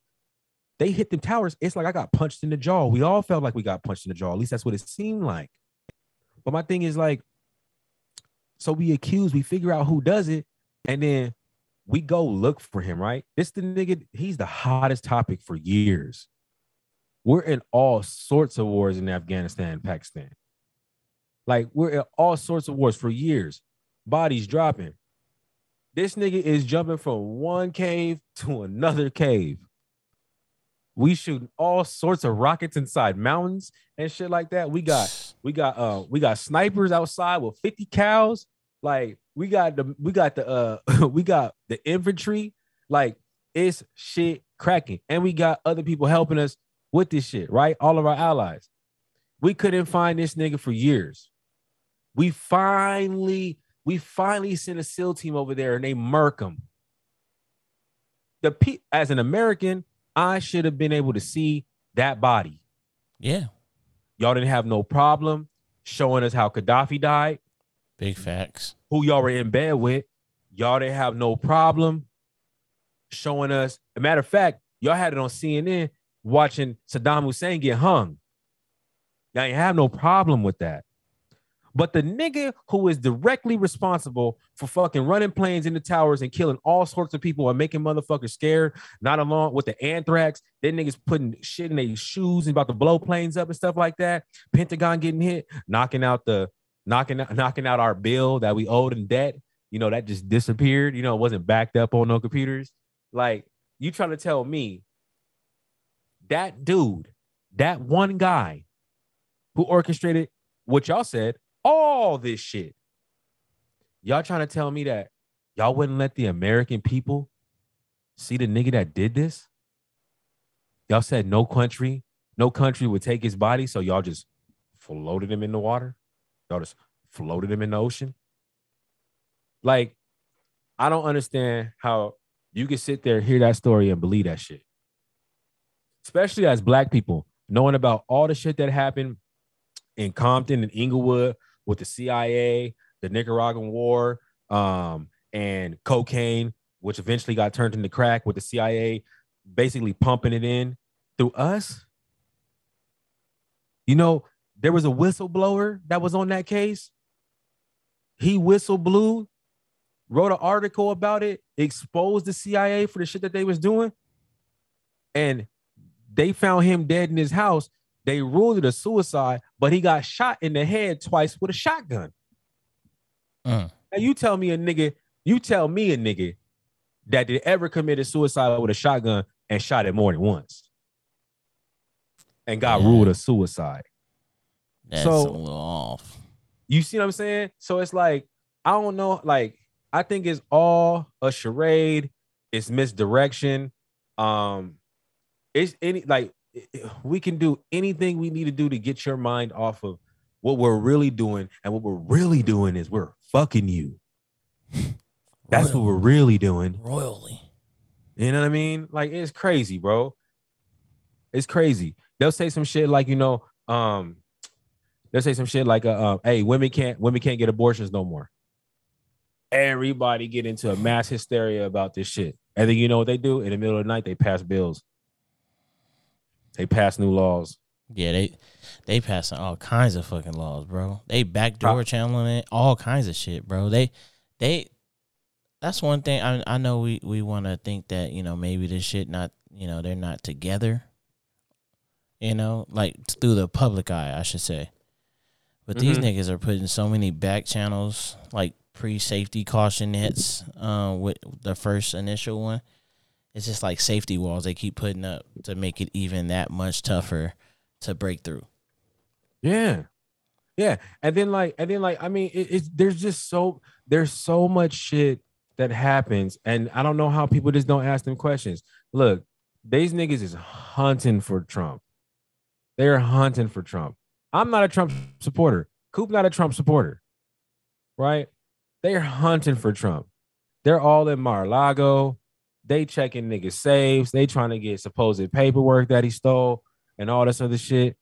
They hit them towers. It's like I got punched in the jaw. We all felt like we got punched in the jaw. At least that's what it seemed like. But my thing is like, so we accuse, we figure out who does it, and then we go look for him, right? This the nigga, he's the hottest topic for years. We're in all sorts of wars in Afghanistan Pakistan. Like we're in all sorts of wars for years. Bodies dropping. This nigga is jumping from one cave to another cave. We shooting all sorts of rockets inside mountains and shit like that. We got we got uh we got snipers outside with 50 cals. Like we got the we got the uh we got the infantry. Like it's shit cracking. And we got other people helping us with this shit, right? All of our allies. We couldn't find this nigga for years. We finally, we finally sent a SEAL team over there and they murk them. The pe- as an American, I should have been able to see that body. Yeah. Y'all didn't have no problem showing us how Gaddafi died, Big facts. who y'all were in bed with. Y'all didn't have no problem showing us. A matter of fact, y'all had it on CNN watching Saddam Hussein get hung. Y'all ain't have no problem with that. But the nigga who is directly responsible for fucking running planes into towers and killing all sorts of people and making motherfuckers scared, not along with the anthrax, then niggas putting shit in their shoes and about to blow planes up and stuff like that. Pentagon getting hit, knocking out the knocking knocking out our bill that we owed in debt. You know, that just disappeared. You know, it wasn't backed up on no computers. Like, you trying to tell me that dude, that one guy who orchestrated what y'all said, all this shit. Y'all trying to tell me that y'all wouldn't let the American people see the nigga that did this? Y'all said no country, no country would take his body, so y'all just floated him in the water. Y'all just floated him in the ocean. Like, I don't understand how you can sit there, hear that story, and believe that shit. Especially as black people, knowing about all the shit that happened in Compton and Inglewood with the CIA, the Nicaraguan War, um, and cocaine, which eventually got turned into crack with the CIA basically pumping it in through us. You know, there was a whistleblower that was on that case. He whistle blew, wrote an article about it, exposed the CIA for the shit that they was doing, and they found him dead in his house. They ruled it a suicide, but he got shot in the head twice with a shotgun. Mm. Now you tell me a nigga, you tell me a nigga that did ever committed suicide with a shotgun and shot it more than once and got Yeah. ruled a suicide. That's So- a little off. You see what I'm saying? So it's like, I don't know, like, I think it's all a charade, it's misdirection. Um, it's any like we can do anything we need to do to get your mind off of what we're really doing, and what we're really doing is we're fucking you. That's what we're really doing. royally. You know what I mean? Like it's crazy, bro. It's crazy. They'll say some shit like, you know, um, they'll say some shit like, uh, uh, "Hey, women can't women can't get abortions no more." Everybody get into a mass hysteria about this shit, and then you know what they do in the middle of the night? They pass bills. They pass new laws. Yeah, they they passing all kinds of fucking laws, bro. They backdoor Pro- channeling it, all kinds of shit, bro. They they that's one thing I I know we we want to think that, you know, maybe this shit not, you know, they're not together. You know, like through the public eye, I should say. But these Mhm. niggas are putting so many back channels, like pre-safety caution nets, uh, with the first initial one. It's just like safety walls they keep putting up to make it even that much tougher to break through. Yeah. Yeah. And then like, and then like, I mean, it, it's there's just so there's so much shit that happens. And I don't know how people just don't ask them questions. Look, these niggas is hunting for Trump. They're hunting for Trump. I'm not a Trump supporter. Coop not a Trump supporter. Right? They're hunting for Trump. They're all in Mar-a-Lago. They checking niggas saves. They trying to get supposed paperwork that he stole and all this other shit.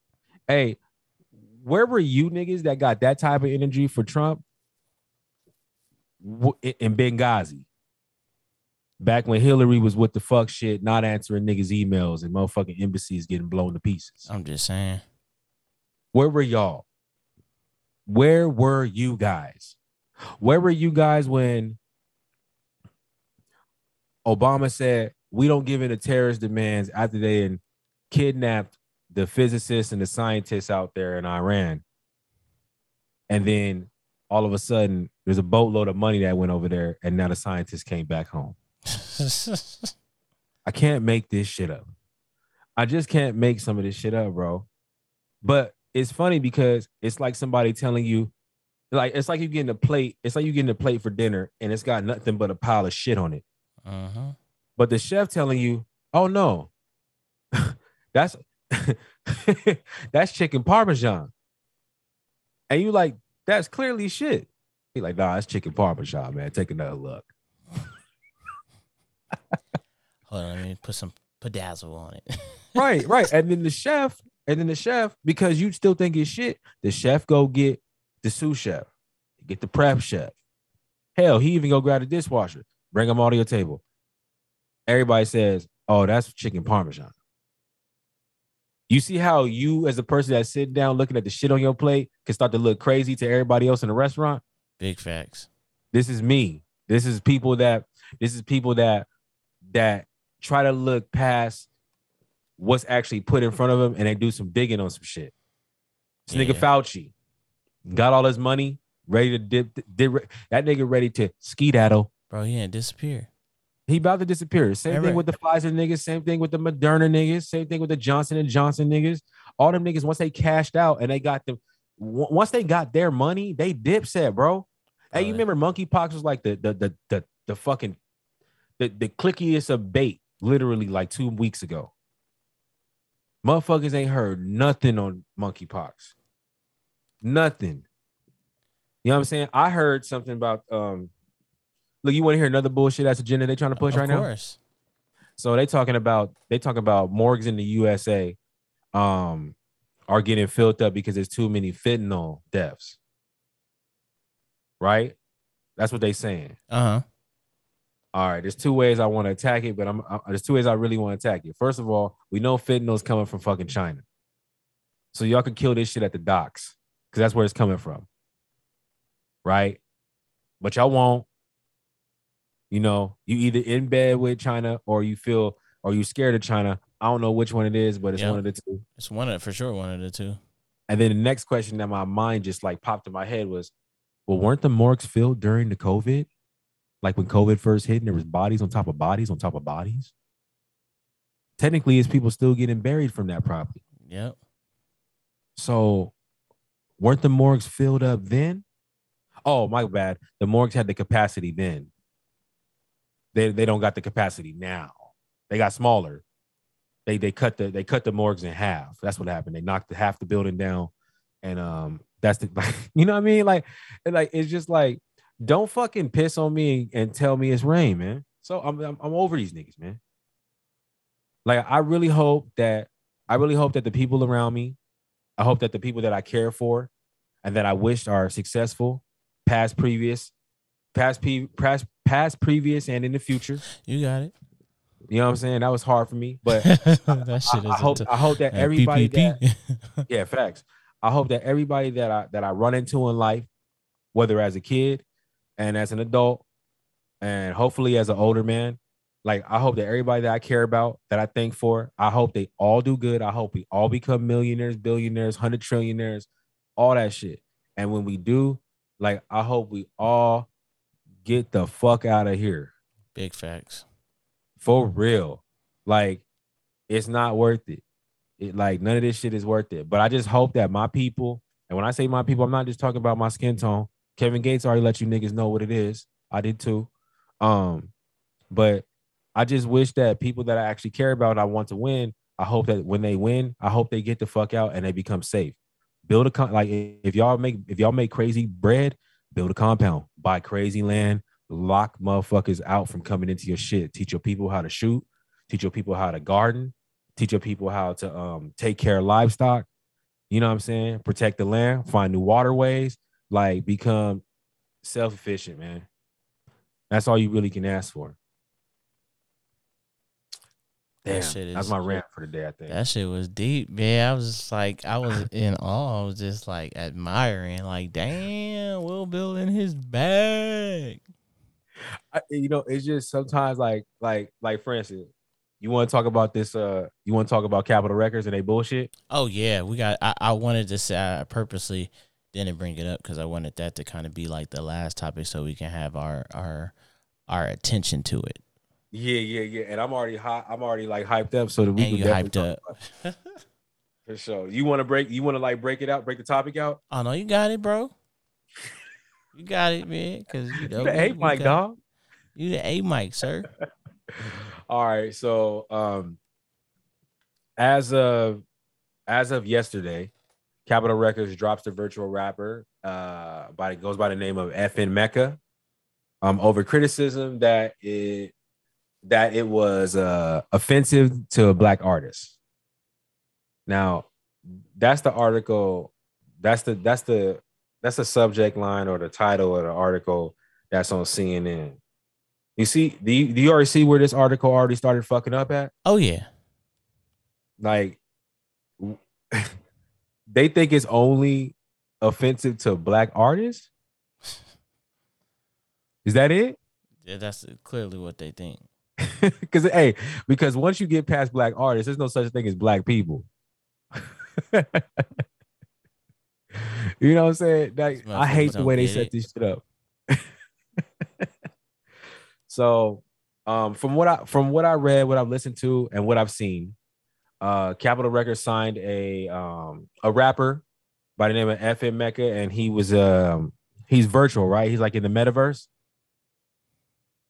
Hey, where were you niggas that got that type of energy for Trump in- in Benghazi? Back when Hillary was with the fuck shit, not answering niggas' emails and motherfucking embassies getting blown to pieces. I'm just saying. Where were y'all? Where were you guys? Where were you guys when Obama said we don't give in to terrorist demands after they kidnapped the physicists and the scientists out there in Iran? And then all of a sudden, there's a boatload of money that went over there, and now the scientists came back home. I can't make this shit up. I just can't make some of this shit up, bro. But it's funny because it's like somebody telling you, like it's like you getting a plate. It's like you getting a plate for dinner, and it's got nothing but a pile of shit on it. Uh-huh. But the chef telling you, "Oh no, that's that's chicken parmesan," and you like, That's clearly shit. He like, nah, it's chicken parmesan, man. Take another look. Hold on, let me put some pedazzle on it. right, right. And then the chef, and then the chef, because you still think it's shit, the chef go get the sous chef, get the prep chef. Hell, he even go grab the dishwasher, bring them all to your table. Everybody says, "Oh, that's chicken parmesan." You see how you, as a person that's sitting down looking at the shit on your plate, can start to look crazy to everybody else in the restaurant. Big facts. This is me. This is people that. This is people that that try to look past what's actually put in front of them and they do some digging on some shit. This nigga Fauci got all his money, ready to dip, dip that nigga ready to skedaddle. Bro, he didn't disappear. He about to disappear. Same Remember- thing with the Pfizer niggas, same thing with the Moderna niggas, same thing with the Johnson and Johnson niggas. All them niggas, once they cashed out and they got them, w- once they got their money, they dip set, bro. Hey, you remember monkeypox was like the the the the, the fucking the, the clickiest of bait, literally like two weeks ago. Motherfuckers ain't heard nothing on monkeypox. Nothing. You know what I'm saying? I heard something about um look, you want to hear another bullshit that's agenda they're trying to push of right now? Of course. So they talking about they talking about morgues in the USA um are getting filled up because there's too many fentanyl deaths. Right? That's what they saying. Uh huh. All right, there's two ways I want to attack it, but I'm uh, there's two ways I really want to attack it. First of all, we know fentanyl is coming from fucking China, so y'all can kill this shit at the docks because that's where it's coming from, right? But y'all won't. You know, you either in bed with China or you feel or you scared of China. I don't know which one it is, but it's Yeah. one of the two. It's one of for sure one of the two. And then the next question that my mind just like popped in my head was, well, weren't the morgues filled during the COVID? Like when COVID first hit and there was bodies on top of bodies on top of bodies? Technically, is people still getting buried from that property. Yep. So weren't the morgues filled up then? Oh, my bad. The morgues had the capacity then. They they don't got the capacity now. They got smaller. They they cut the they cut the morgues in half. That's what happened. They knocked the, half the building down, and um that's the you know what I mean. Like like it's just like don't fucking piss on me and tell me it's rain, man. So I'm I'm, I'm over these niggas, man. Like I really hope that I really hope that the people around me, I hope that the people that I care for, and that I wished are successful, past, previous, past, pe- past, past, previous, and in the future. You got it. You know what I'm saying? That was hard for me, but that shit I, I hope I hope that everybody that yeah, facts. I hope that everybody that I that I run into in life, whether as a kid and as an adult, and hopefully as an older man, like I hope that everybody that I care about, that I think for, I hope they all do good. I hope we all become millionaires, billionaires, hundred trillionaires, all that shit. And when we do, like I hope we all get the fuck out of here Big facts. for real. Like, it's not worth it. It like none of this shit is worth it. But I just hope that my people, and when I say my people, I'm not just talking about my skin tone. Kevin Gates already let you niggas know what it is. I did too. Um, but I just wish that people that I actually care about, I want to win. I hope that when they win, I hope they get the fuck out and they become safe. Build a con- like if y'all make if y'all make crazy bread, build a compound, buy crazy land, lock motherfuckers out from coming into your shit. Teach your people how to shoot, teach your people how to garden, teach your people how to um take care of livestock. You know what I'm saying? Protect the land, find new waterways, like become self-efficient, man. That's all you really can ask for. Damn, That shit is, that's my rant for the day. I think. That shit was deep, man. I was just like, I was in awe. I was just like admiring, like, damn, Will Bill in his bag. I, you know, it's just sometimes like, like, like, for instance, you want to talk about this? Uh, you want to talk about Capitol Records and they bullshit? Oh yeah, we got. I, I wanted to say I purposely didn't bring it up because I wanted that to kind of be like the last topic, so we can have our our our attention to it. Yeah, yeah, yeah. And I'm already hot. I'm already like hyped up so that we And can you hyped up. for sure. You want to break? You want to like break it out? Break the topic out? Oh no, you got it, bro. You got it, man. Because you know, You the we Mike, dog. You the A Mike, sir. All right. So, um, as of as of yesterday, Capitol Records drops the virtual rapper uh by goes by the name of FN Meka um over criticism that it that it was uh offensive to a black artist. Now, that's the article that's the that's the that's the subject line or the title of the article that's on CNN. You see, do you, do you already see where this article already started fucking up at? Oh yeah. Like, they think it's only offensive to black artists. Is that it? Yeah, that's clearly what they think. Because hey, because once you get past black artists, there's no such thing as black people. you know what I'm saying? Like, I hate the way they set get this shit up. so, um, from what I from what I read, what I've listened to, and what I've seen, uh, Capitol Records signed a um a rapper by the name of FN Meka, and he was um he's virtual, right? He's like in the metaverse.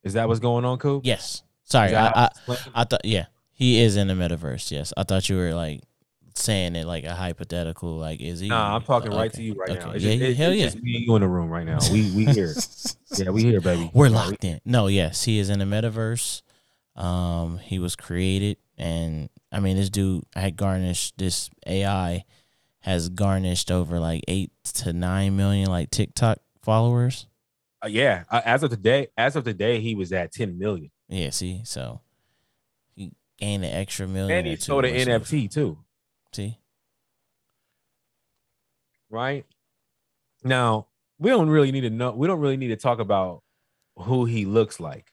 Is that what's going on, Coop? Yes. Sorry, I, I how it's explained? I thought yeah, he is in the metaverse. Yes, I thought you were like saying it like a hypothetical. Like, is he? Nah, I'm talking right to you right now. okay. It's Yeah, just, yeah, hell yeah. me and you in the room right now. We we here. yeah, we here, baby. We're locked in. No, yes, he is in the metaverse. Um, he was created, and I mean, this dude had garnished this AI has garnished over like eight to nine million like TikTok followers. Uh, yeah, uh, as of today, as of today, he was at 10 million, Yeah, see, so he gained an extra million. and he sold an. NFT too, See, right? Now we don't really need to know. We don't really need to talk about who he looks like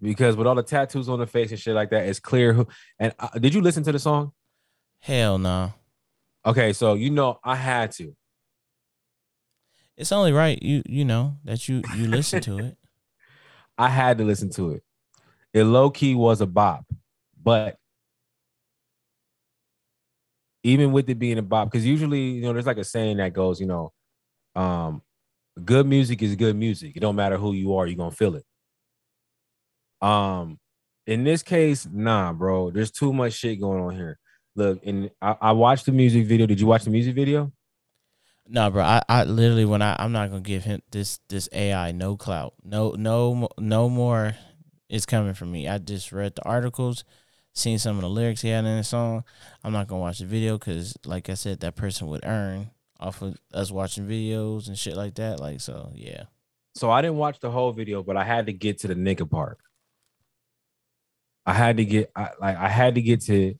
because with all the tattoos on the face and shit like that, it's clear who. And uh, did you listen to the song? hell no. Okay, so you know I had to. It's only right you you know that you you listen to it. I had to listen to it. It low key was a bop, but even with it being a bop, because usually you know there's like a saying that goes, you know, um, good music is good music. It don't matter who you are, you're gonna feel it. Um, in this case, nah, bro. There's too much shit going on here. Look, and I, I watched the music video. Did you watch the music video? No, bro. I, I literally when I I'm not gonna give him this this AI no clout. No no no more is coming from me. I just read the articles, seen some of the lyrics he had in the song. I'm not gonna watch the video because, like I said, that person would earn off of us watching videos and shit like that. Like so, yeah. so I didn't watch the whole video, but I had to get to the nigga part. I had to get I, like I had to get to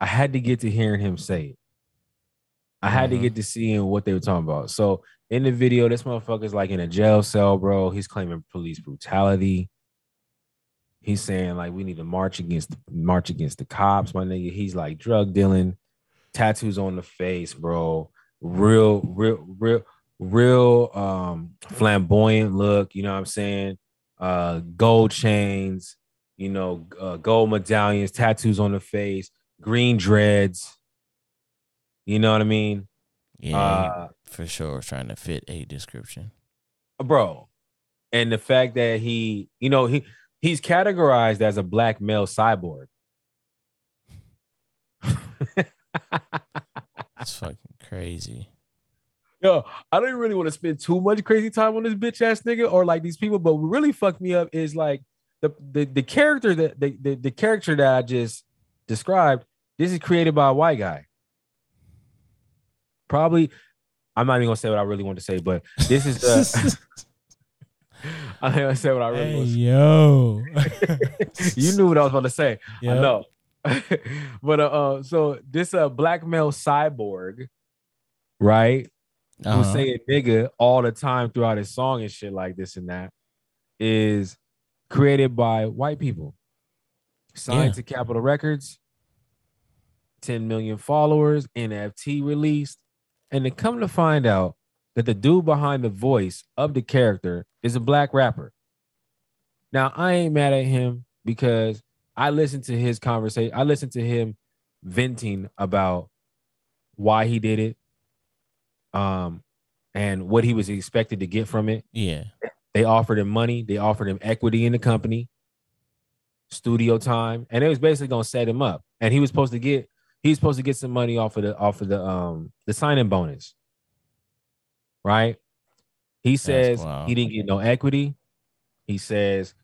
I had to get to hearing him say it. I had to Mhm. get to seeing what they were talking about. So in the video, this motherfucker's like in a jail cell, bro. He's claiming police brutality. He's saying like we need to march against march against the cops, my nigga. He's like drug dealing, tattoos on the face, bro. Real, real, real, real um flamboyant look, you know what I'm saying? Uh gold chains, you know, uh, gold medallions, tattoos on the face, green dreads. You know what I mean? Yeah, Uh for sure. Trying to fit a description. bro. And the fact that he, you know, he he's categorized as a black male cyborg. It's fucking crazy. Yo, I don't really want to spend too much crazy time on this bitch ass nigga or like these people, but what really fucked me up is like the the, the character that the, the the character that I just described. This is created by a white guy. Probably, I'm not even gonna say what I really want to say, but this is the. I'm gonna say what I really hey want to say. yo, you knew what I was about to say. Yep. I know. but uh, uh, so this uh black male cyborg, right? Who's Uh-huh. saying nigga all the time throughout his song and shit like this and that, is created by white people. Signed Yeah. to Capitol Records, 10 million followers, NFT released. And to come to find out that the dude behind the voice of the character is a black rapper. Now, I ain't mad at him because I listened to his conversation. I listened to him venting about why he did it, um, and what he was expected to get from it. yeah, They offered him money. They offered him equity in the company, studio time, and it was basically gonna set him up. And he was supposed to get he's supposed to get some money off of the off of the um the signing bonus. Right? He says he didn't get no equity. He says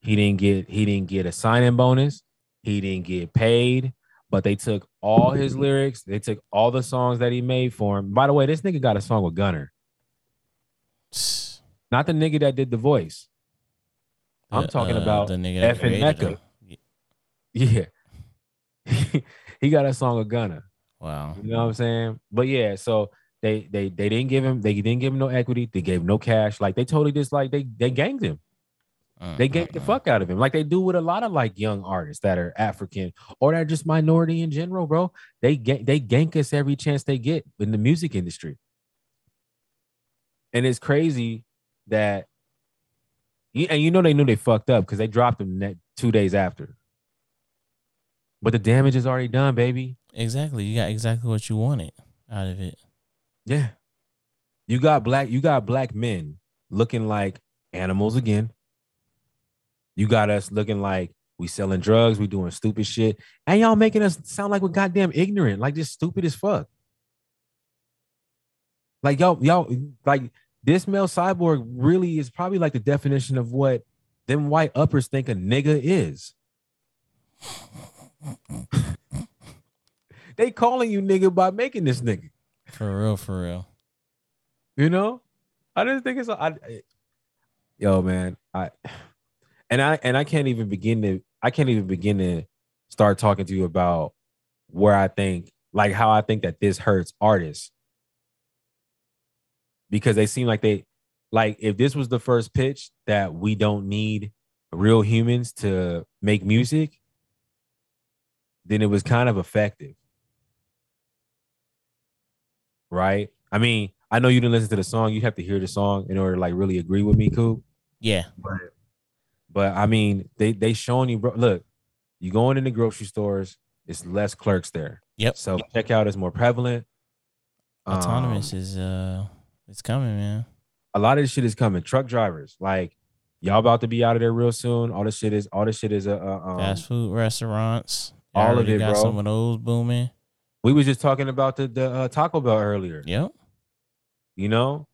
he didn't get he didn't get a signing bonus. He didn't get paid. But they took all his lyrics. They took all the songs that he made for him. By the way, this nigga got a song with Gunna, not the nigga that did the voice. I'm talking uh, about the nigga that FN Meka. Yeah. he got a song with Gunna. Wow. You know what I'm saying? But yeah, so they they they didn't give him they didn't give him no equity. They gave him no cash. Like they totally just like they they ganged him. Mm, they ganked the Mm-mm-mm. fuck mm. out of him, like they do with a lot of like young artists that are African or that are just minority in general, bro. They ga- they gank us every chance they get in the music industry, and it's crazy that, you, and you know they knew they fucked up because they dropped him two days after. But the damage is already done, baby. Exactly. You got exactly what you wanted out of it. Yeah, you got black you got black men looking like animals again. You got us looking like we selling drugs, we doing stupid shit, and y'all making us sound like we're goddamn ignorant, like just stupid as fuck. Like y'all, y'all, like this male cyborg really is probably like the definition of what them white uppers think a nigga is. they calling you nigga by making this nigga. For real, for real. You know, I just think it's I, I- yo man, I and I and I can't even begin to I can't even begin to start talking to you about where I think like how I think that this hurts artists because they seem like they like if this was the first pitch that we don't need real humans to make music then it was kind of effective right i mean i know you didn't listen to the song you have to hear the song in order to like really agree with me cool Yeah. but but i mean they they showing you bro look you going in the grocery stores it's less clerks there Yep. so checkout is more prevalent Autonomous Um, is uh it's coming, man. a lot of this shit is coming. Truck drivers, like y'all about to be out of there real soon. All this shit is all this shit is uh, uh, um, Fast food restaurants. All of it, got bro. some of those booming. we was just talking about the the uh, Taco Bell earlier. Yep. You know,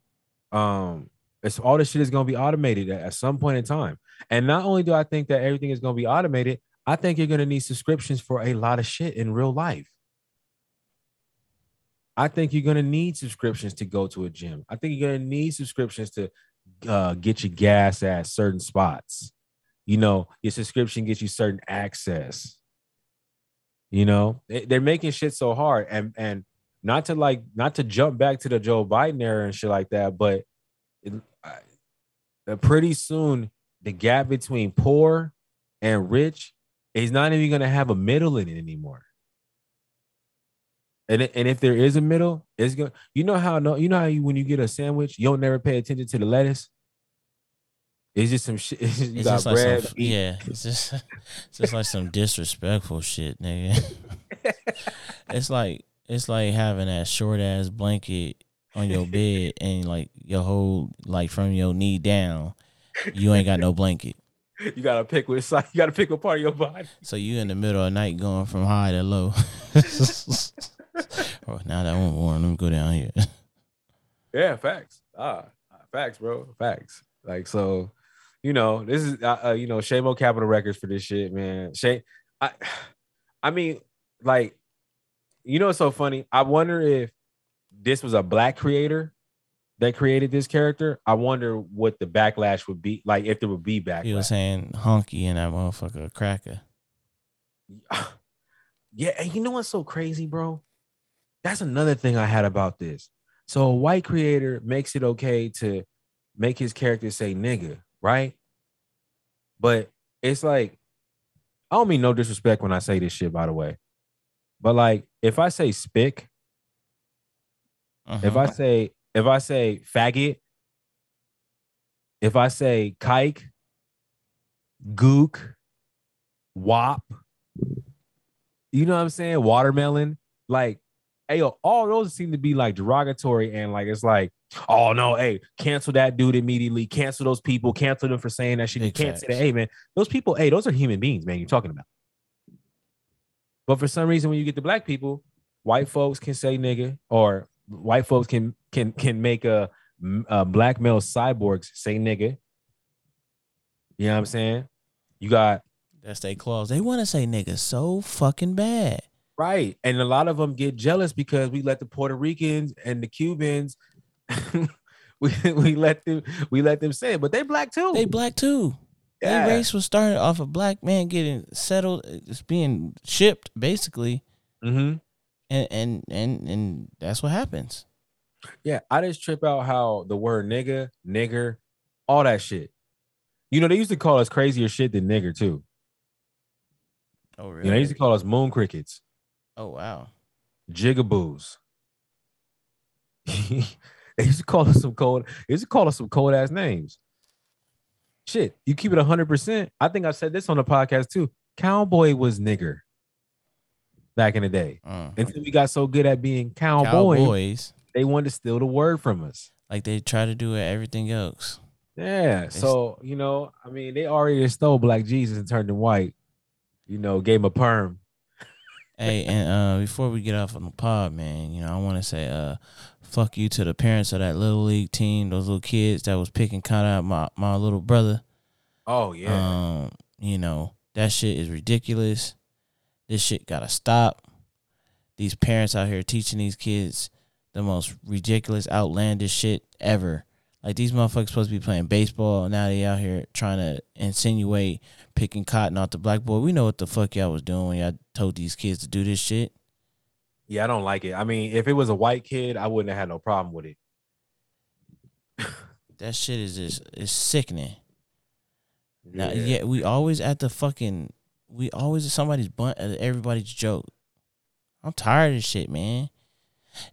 um, it's all this shit is gonna be automated at, at some point in time. And not only do I think that everything is gonna be automated, I think you're gonna need subscriptions for a lot of shit in real life. I think you're gonna need subscriptions to go to a gym. I think you're gonna need subscriptions to uh, get your gas at certain spots. You know, your subscription gets you certain access. You know, They- they're making shit so hard, and and not to like not to jump back to the Joe Biden era and shit like that, but it, I, uh, pretty soon the gap between poor and rich is not even gonna have a middle in it anymore. And, and if there is a middle, it's going. to You know how no, you know how you, when you get a sandwich, you don't never pay attention to the lettuce. It's just some shit. it's just- you It's got just like bread. some, yeah, it's just it's just like some disrespectful shit, nigga. it's like it's like having that short ass blanket on your bed and like your whole like from your knee down, you ain't got no blanket. You gotta pick which side. You gotta pick what part of your body. So you in the middle of the night going from high to low. oh, now that one warm, let me go down here. Yeah, facts. Ah, facts, bro. Facts. Like so, you know, this is uh, uh you know, Shamo Capitol Records for this shit, man. Shame. I, I mean, like, you know, it's so funny. I wonder if this was a black creator that created this character. I wonder what the backlash would be. Like, if there would be backlash. He was saying honky and that motherfucker cracker. Yeah, and you know what's so crazy, bro? That's another thing I had about this. So a white creator makes it okay to make his character say nigga, right? But it's like, I don't mean no disrespect when I say this shit, by the way. But like, if I say spick, if Uh-huh. I say, if I say faggot, if I say kike, gook, wop, you know what I'm saying? Watermelon, like, hey, yo, all those seem to be like derogatory and like it's like, oh no, hey, cancel that dude immediately, cancel those people, cancel them for saying that shit. You Big can't. Hey, man, those people, hey, those are human beings, man. You're talking about. But for some reason, when you get to black people, white folks can say nigga, or white folks can can can make a, a black male cyborgs say nigga. You know what I'm saying? You got That's their clause. They want to say nigga so fucking bad. Right, and a lot of them get jealous because we let the Puerto Ricans and the Cubans, we we let them we let them say it, but they black too. They black too. Yeah. Their race was started off a black man getting settled, it's being shipped basically, mm-hmm. and and and and that's what happens. Yeah, I just trip out how the word nigga, nigger, all that shit. You know, they used to call us crazier shit than nigger too. Oh really? You know, they used to call us moon crickets, oh wow. jigaboos. they used to call us some cold. They used to call us some cold ass names. Shit, you keep it hundred percent. I think I said this on the podcast too. Cowboy was nigger back in the day. Uh, Until we got so good at being cowboy, Cowboys, they wanted to steal the word from us. like they try to do with everything else. Yeah. So, you know, I mean, they already stole Black Jesus and turned him white. You know, gave him a perm. Hey, and uh, before we get off on the pod, man, you know, I want to say, uh, fuck you to the parents of that little league team, those little kids that was picking kind out my my little brother. Oh yeah. Um, you know, that shit is ridiculous. This shit gotta stop. These parents out here teaching these kids the most ridiculous, outlandish shit ever. Like these motherfuckers supposed to be playing baseball, now they out here trying to insinuate picking cotton off the blackboard. We know what the fuck y'all was doing when y'all told these kids to do this shit. yeah, I don't like it. I mean, if it was a white kid, I wouldn't have had no problem with it. That shit is just it's sickening. Now, yeah, we always at the fucking we always somebody's bunt at everybody's joke. I'm tired of this shit, man.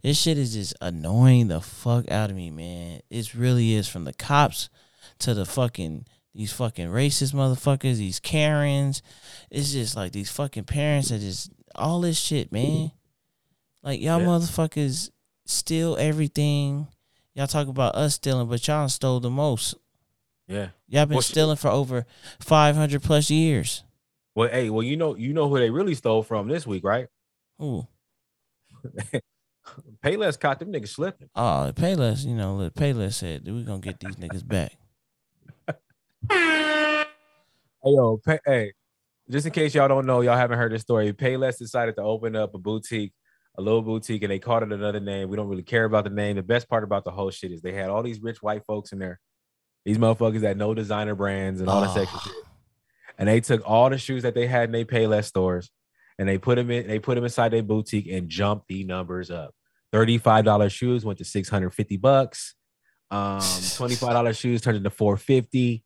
This shit is just annoying the fuck out of me, man. It really is from the cops to the fucking these fucking racist motherfuckers, these Karens. It's just like these fucking parents that just all this shit, man. Like y'all Yeah. motherfuckers steal everything. Y'all talk about us stealing, but y'all stole the most. Yeah. Y'all been Well, stealing for over five hundred plus years. Well, hey, well, you know, you know who they really stole from this week, right? Ooh. Payless caught them niggas slipping. Oh, Payless, you know, look, Payless said we're gonna get these niggas back. Hey, yo, pay, hey, just in case y'all don't know, y'all haven't heard this story. Payless decided to open up a boutique, a little boutique, and they called it another name. We don't really care about the name. The best part about the whole shit is they had all these rich white folks in there, these motherfuckers that know designer brands and all that sexy shit. And they took all the shoes that they had in their Payless stores and they put them in, they put them inside their boutique and jumped the numbers up. $35 shoes went to 650 bucks. Um, $25 shoes turned into 450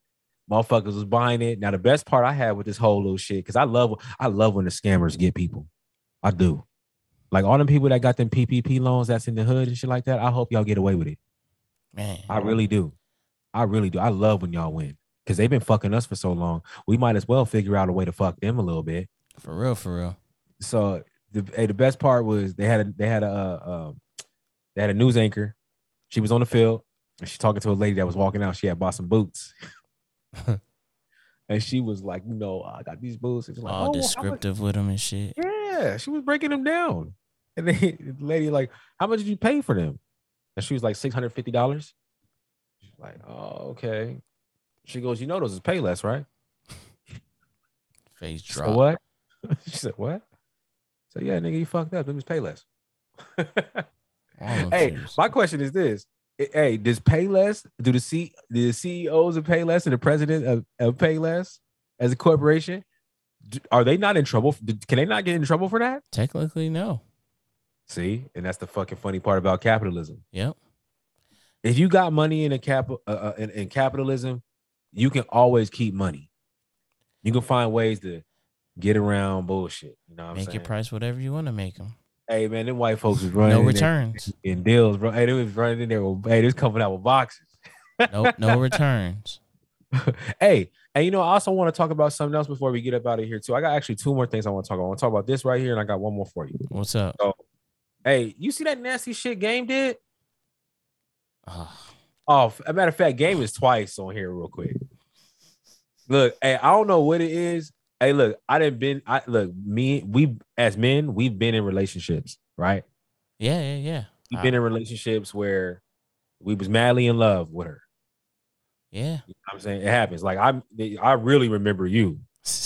motherfuckers was buying it. Now the best part I had with this whole little shit, because I love I love when the scammers get people. I do. Like all them people that got them PPP loans that's in the hood and shit like that. I hope y'all get away with it. Man. I really do. I really do. I love when y'all win because they've been fucking us for so long. We might as well figure out a way to fuck them a little bit. For real, for real. So the hey, the best part was they had a they had a uh, um, they had a news anchor. She was on the field and she's talking to a lady that was walking out. She had bought some boots. and she was like, you know, I got these boots. She's like, All "Oh, descriptive with them and shit. Yeah, she was breaking them down. And then the lady like, how much did you pay for them? And she was like, six hundred fifty dollars. She's like, oh, okay. She goes, you know, those is pay less, right? Face drop. said, what? she said, what? So yeah, nigga, you fucked up. Them is pay less. Hey, my question is this: Hey, does Payless do the C do the CEOs of Payless and the president of, of Payless as a corporation? d- Are they not in trouble? Can they not get in trouble for that? Technically, no. See, and that's the fucking funny part about capitalism. Yep. If you got money in a cap uh, uh, in, in capitalism, you can always keep money. You can find ways to get around bullshit. You know what I'm Make saying? your price whatever you want to make them. Hey man, them white folks was running No in returns. in deals, bro. Hey, they was running in there. With, hey, was coming out with boxes. No, no returns. hey, and you know, I also want to talk about something else before we get up out of here too. I got actually two more things I want to talk about. I want to talk about this right here, and I got one more for you. What's up? Hey, you see that nasty shit game did? Ugh. Oh, a matter of fact, game is twice on here, real quick. Look, hey, I don't know what it is. Hey, look, I didn't been. I look me. We as men, we've been in relationships, right? Yeah, yeah, yeah. We've I- been in relationships where we was madly in love with her. Yeah. You know what I'm saying it happens. Like I, I really remember you.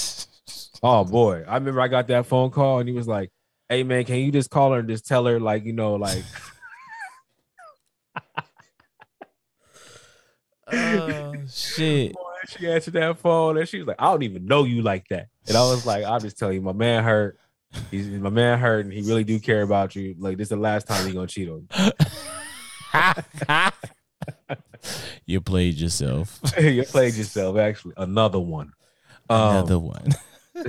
Oh boy, I remember I got that phone call and he was like, "Hey man, can you just call her and just tell her like you know like." oh shit. She answered that phone and she was like, I don't even know you like that. And I was like, I'll just tell you, my man hurt. He's my man hurt and he really do care about you. Like this is the last time he gonna cheat on you you played yourself. you. played yourself, actually. Another one. Um, Another one.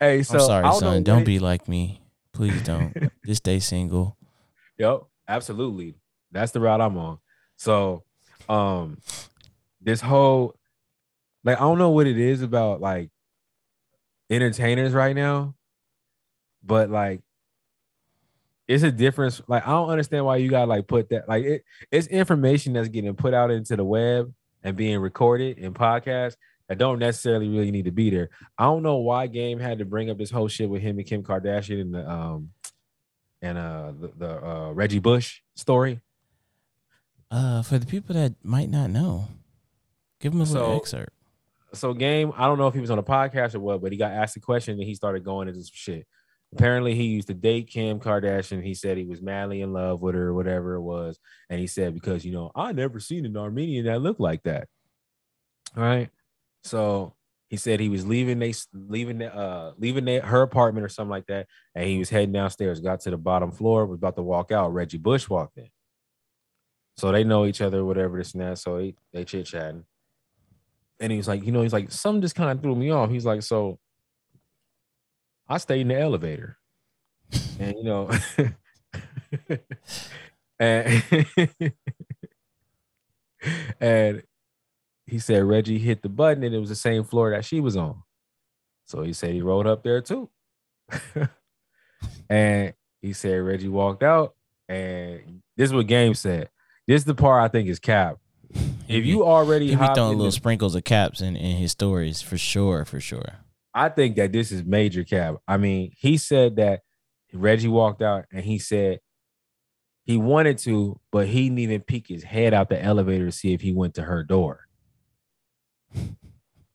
hey, so I'm sorry, son. Don't be like me. Please don't. Just stay single. Yep, absolutely. That's the route I'm on. So, um, this whole like I don't know what it is about like entertainers right now, but like it's a difference. Like I don't understand why you gotta like put that like it. It's information that's getting put out into the web and being recorded in podcasts that don't necessarily really need to be there. I don't know why Game had to bring up this whole shit with him and Kim Kardashian and the um and uh the, the uh Reggie Bush story. Uh, for the people that might not know, give them a little So- excerpt. So Game, I don't know if he was on a podcast or what, but he got asked a question and he started going into some shit. Apparently, he used to date Kim Kardashian. He said he was madly in love with her, whatever it was. And he said, because you know, I never seen an Armenian that looked like that. Right. So he said he was leaving they leaving uh leaving their, her apartment or something like that. And he was heading downstairs, got to the bottom floor, was about to walk out. Reggie Bush walked in. So they know each other, whatever this and that. So he, they chit chatting. And he was like, you know, he's like, something just kind of threw me off. He's like, so I stayed in the elevator. And you know, and and he said Reggie hit the button and it was the same floor that she was on. So he said he rode up there too. and he said Reggie walked out. And this is what Game said. This is the part I think is cap. If you already he be throwing little this- sprinkles of caps in, in his stories for sure, for sure. I think that this is major cap. I mean, he said that Reggie walked out and he said he wanted to, but he didn't even peek his head out the elevator to see if he went to her door.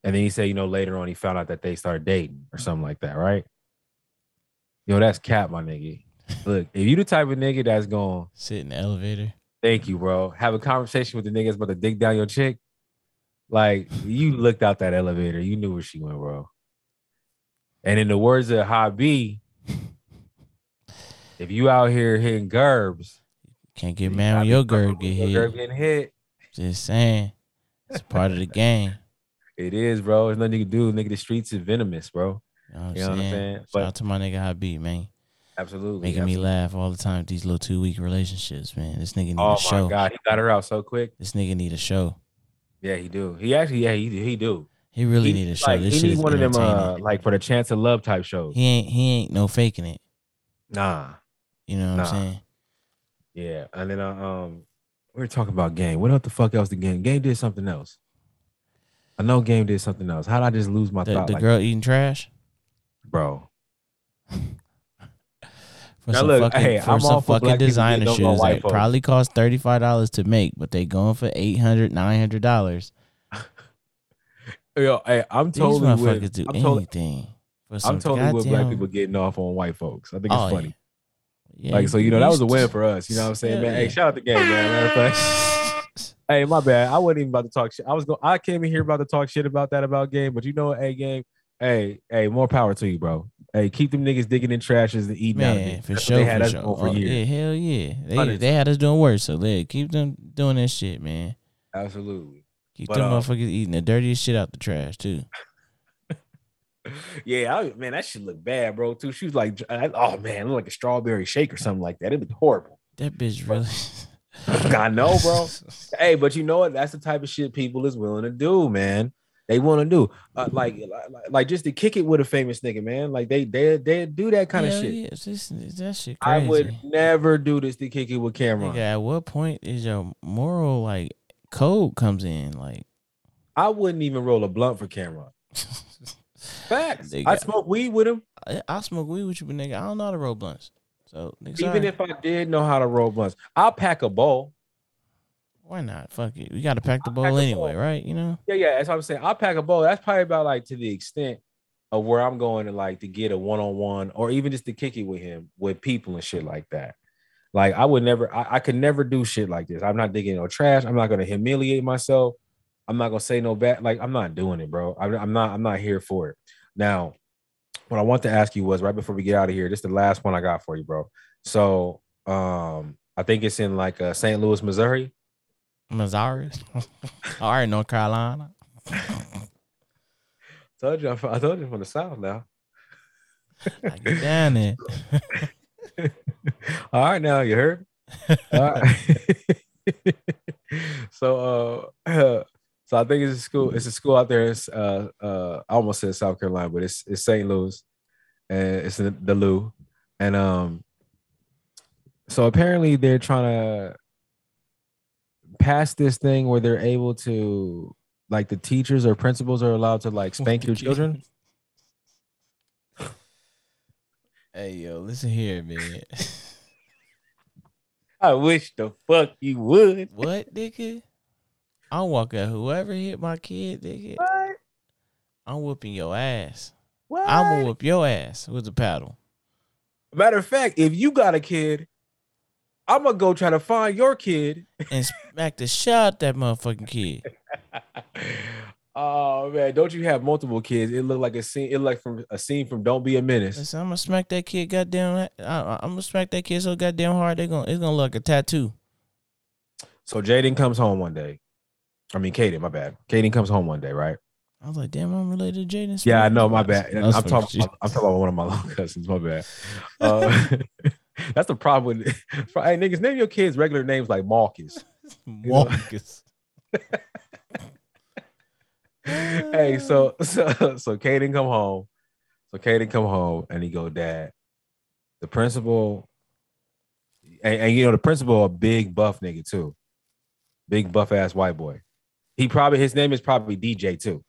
And then he said, you know, later on he found out that they started dating or something like that, right? Yo, that's cap, my nigga. Look, if you the type of nigga that's going, Sit in the elevator. Thank you, bro. Have a conversation with the niggas about to dig down your chick. Like you looked out that elevator, you knew where she went, bro. And in the words of Hobby, if you out here hitting gerbs, Can't get mad when your girl get hit. girl getting hit. Just saying. It's part of the game. It is, bro. There's nothing you can do. Nigga, the streets is venomous, bro. You know what I'm You know what I'm saying? Shout But- out to my nigga Habib, man. Absolutely. Making me laugh all the time these little two week relationships, man. This nigga need Oh a my show. god, he got her out so quick. This nigga need a show. Yeah, he do. He actually, yeah, he he do. He really he, need a show. Like, this he shit need is one of them, uh, like for the chance of love type shows. he ain't he ain't no faking it. Nah. You know what Nah. I'm saying? Yeah, and then uh, um, we were talking about game. What else the fuck else? The game game did something else. I know game did something else. How did I just lose my The, thought, the like, girl eating trash bro? for Now some look, fucking hey, for I'm some fucking designer shoes that folks. probably cost thirty five dollars to make, but they going for 800 900 dollars. Yo, hey, I'm totally motherfuckers with. do I'm totally, anything. For some I'm totally with black people getting off on white folks. I think it's Oh, funny. Yeah, Like so, you know, that was a win for us. You know what I'm saying, Hell man? Hey, shout out the game, man. Matter of fact, hey, my bad. I wasn't even about to talk shit. I was going. I came in here about to talk shit about that about game, but you know what? Hey, game. Hey, hey, more power to you, bro. Hey, keep them niggas digging in trashes and eating out of Man, it. for That's sure, They had for us sure. for Oh, years. yeah, hell yeah. They Hundreds. they had us doing worse, so let keep them doing that shit, man. Absolutely. Keep But, them uh, motherfuckers eating the dirtiest shit out the trash too. Yeah, I, man, that shit looked bad, bro. Too. She was like, oh man, look like a strawberry shake or something like that. It looked horrible. That bitch really. I know, bro. hey, but you know what? That's the type of shit people is willing to do, man. They want to do, uh, like, like, like just to kick it with a famous nigga, man. Like they, they, they do that kind of shit. Yeah, it's that shit I would never do this to kick it with Cameron. Nigga, at what point is your moral like code comes in? Like, I wouldn't even roll a blunt for Cameron. Facts. I smoke weed with him. I, I smoke weed with you, but nigga, I don't know how to roll blunts. So nigga, Even if I did know how to roll blunts, I'll pack a bowl. Why not? Fuck it. We got to pack the bowl pack anyway, bowl. right? You know. Yeah, yeah. That's what I'm saying. I'll pack a bowl. That's probably about like to the extent of where I'm going to like to get a one on one or even just to kick it with him with people and shit like that. Like I would never, I, I could never do shit like this. I'm not digging no trash. I'm not gonna humiliate myself. I'm not gonna say no bad. Like I'm not doing it, bro. I'm, I'm not. I'm not here for it. Now, what I want to ask you was right before we get out of here. This is the last one I got for you, bro. So, um, I think it's in like uh, St. Louis, Missouri. Missouri. All right, North Carolina. Told you, I'm from- I told you I'm from the South now. I get down there. All right, now you heard. All right. so, uh, so I think it's a school. It's a school out there. It's uh, uh, I almost said South Carolina, but it's it's St. Louis, and it's in the Lou, and um, so apparently they're trying to pass this thing where they're able to, like, the teachers or principals are allowed to like spank your children. Hey yo, listen here, man. I wish the fuck you would. what, nigga? I'll walk at whoever hit my kid, nigga. What? I'm whooping your ass. What? I'm gonna whoop your ass with a paddle. Matter of fact, if you got a kid, I'm gonna go try to find your kid. and smack the shit out that motherfucking kid. oh man, don't you have multiple kids? It looked like a scene. It looked like from a scene from Don't Be a Menace. Listen, I'm gonna smack that kid goddamn. I, I'm gonna smack that kid so goddamn hard they gonna it's gonna look like a tattoo. So Jaden comes home one day. I mean, Kaden, my bad. Kaden comes home one day, right? I was like, damn, I'm related to Jaden. Yeah, I know, my bad. I'm talking. I'm talking about one of my long cousins. My bad. Uh, that's the problem with. hey, niggas, name your kids regular names like Marcus. Marcus. hey, so so so Kaden come home. So Kaden come home and he go, Dad, the principal, and, and you know the principal a big buff nigga too, big buff ass white boy. He probably his name is probably DJ too.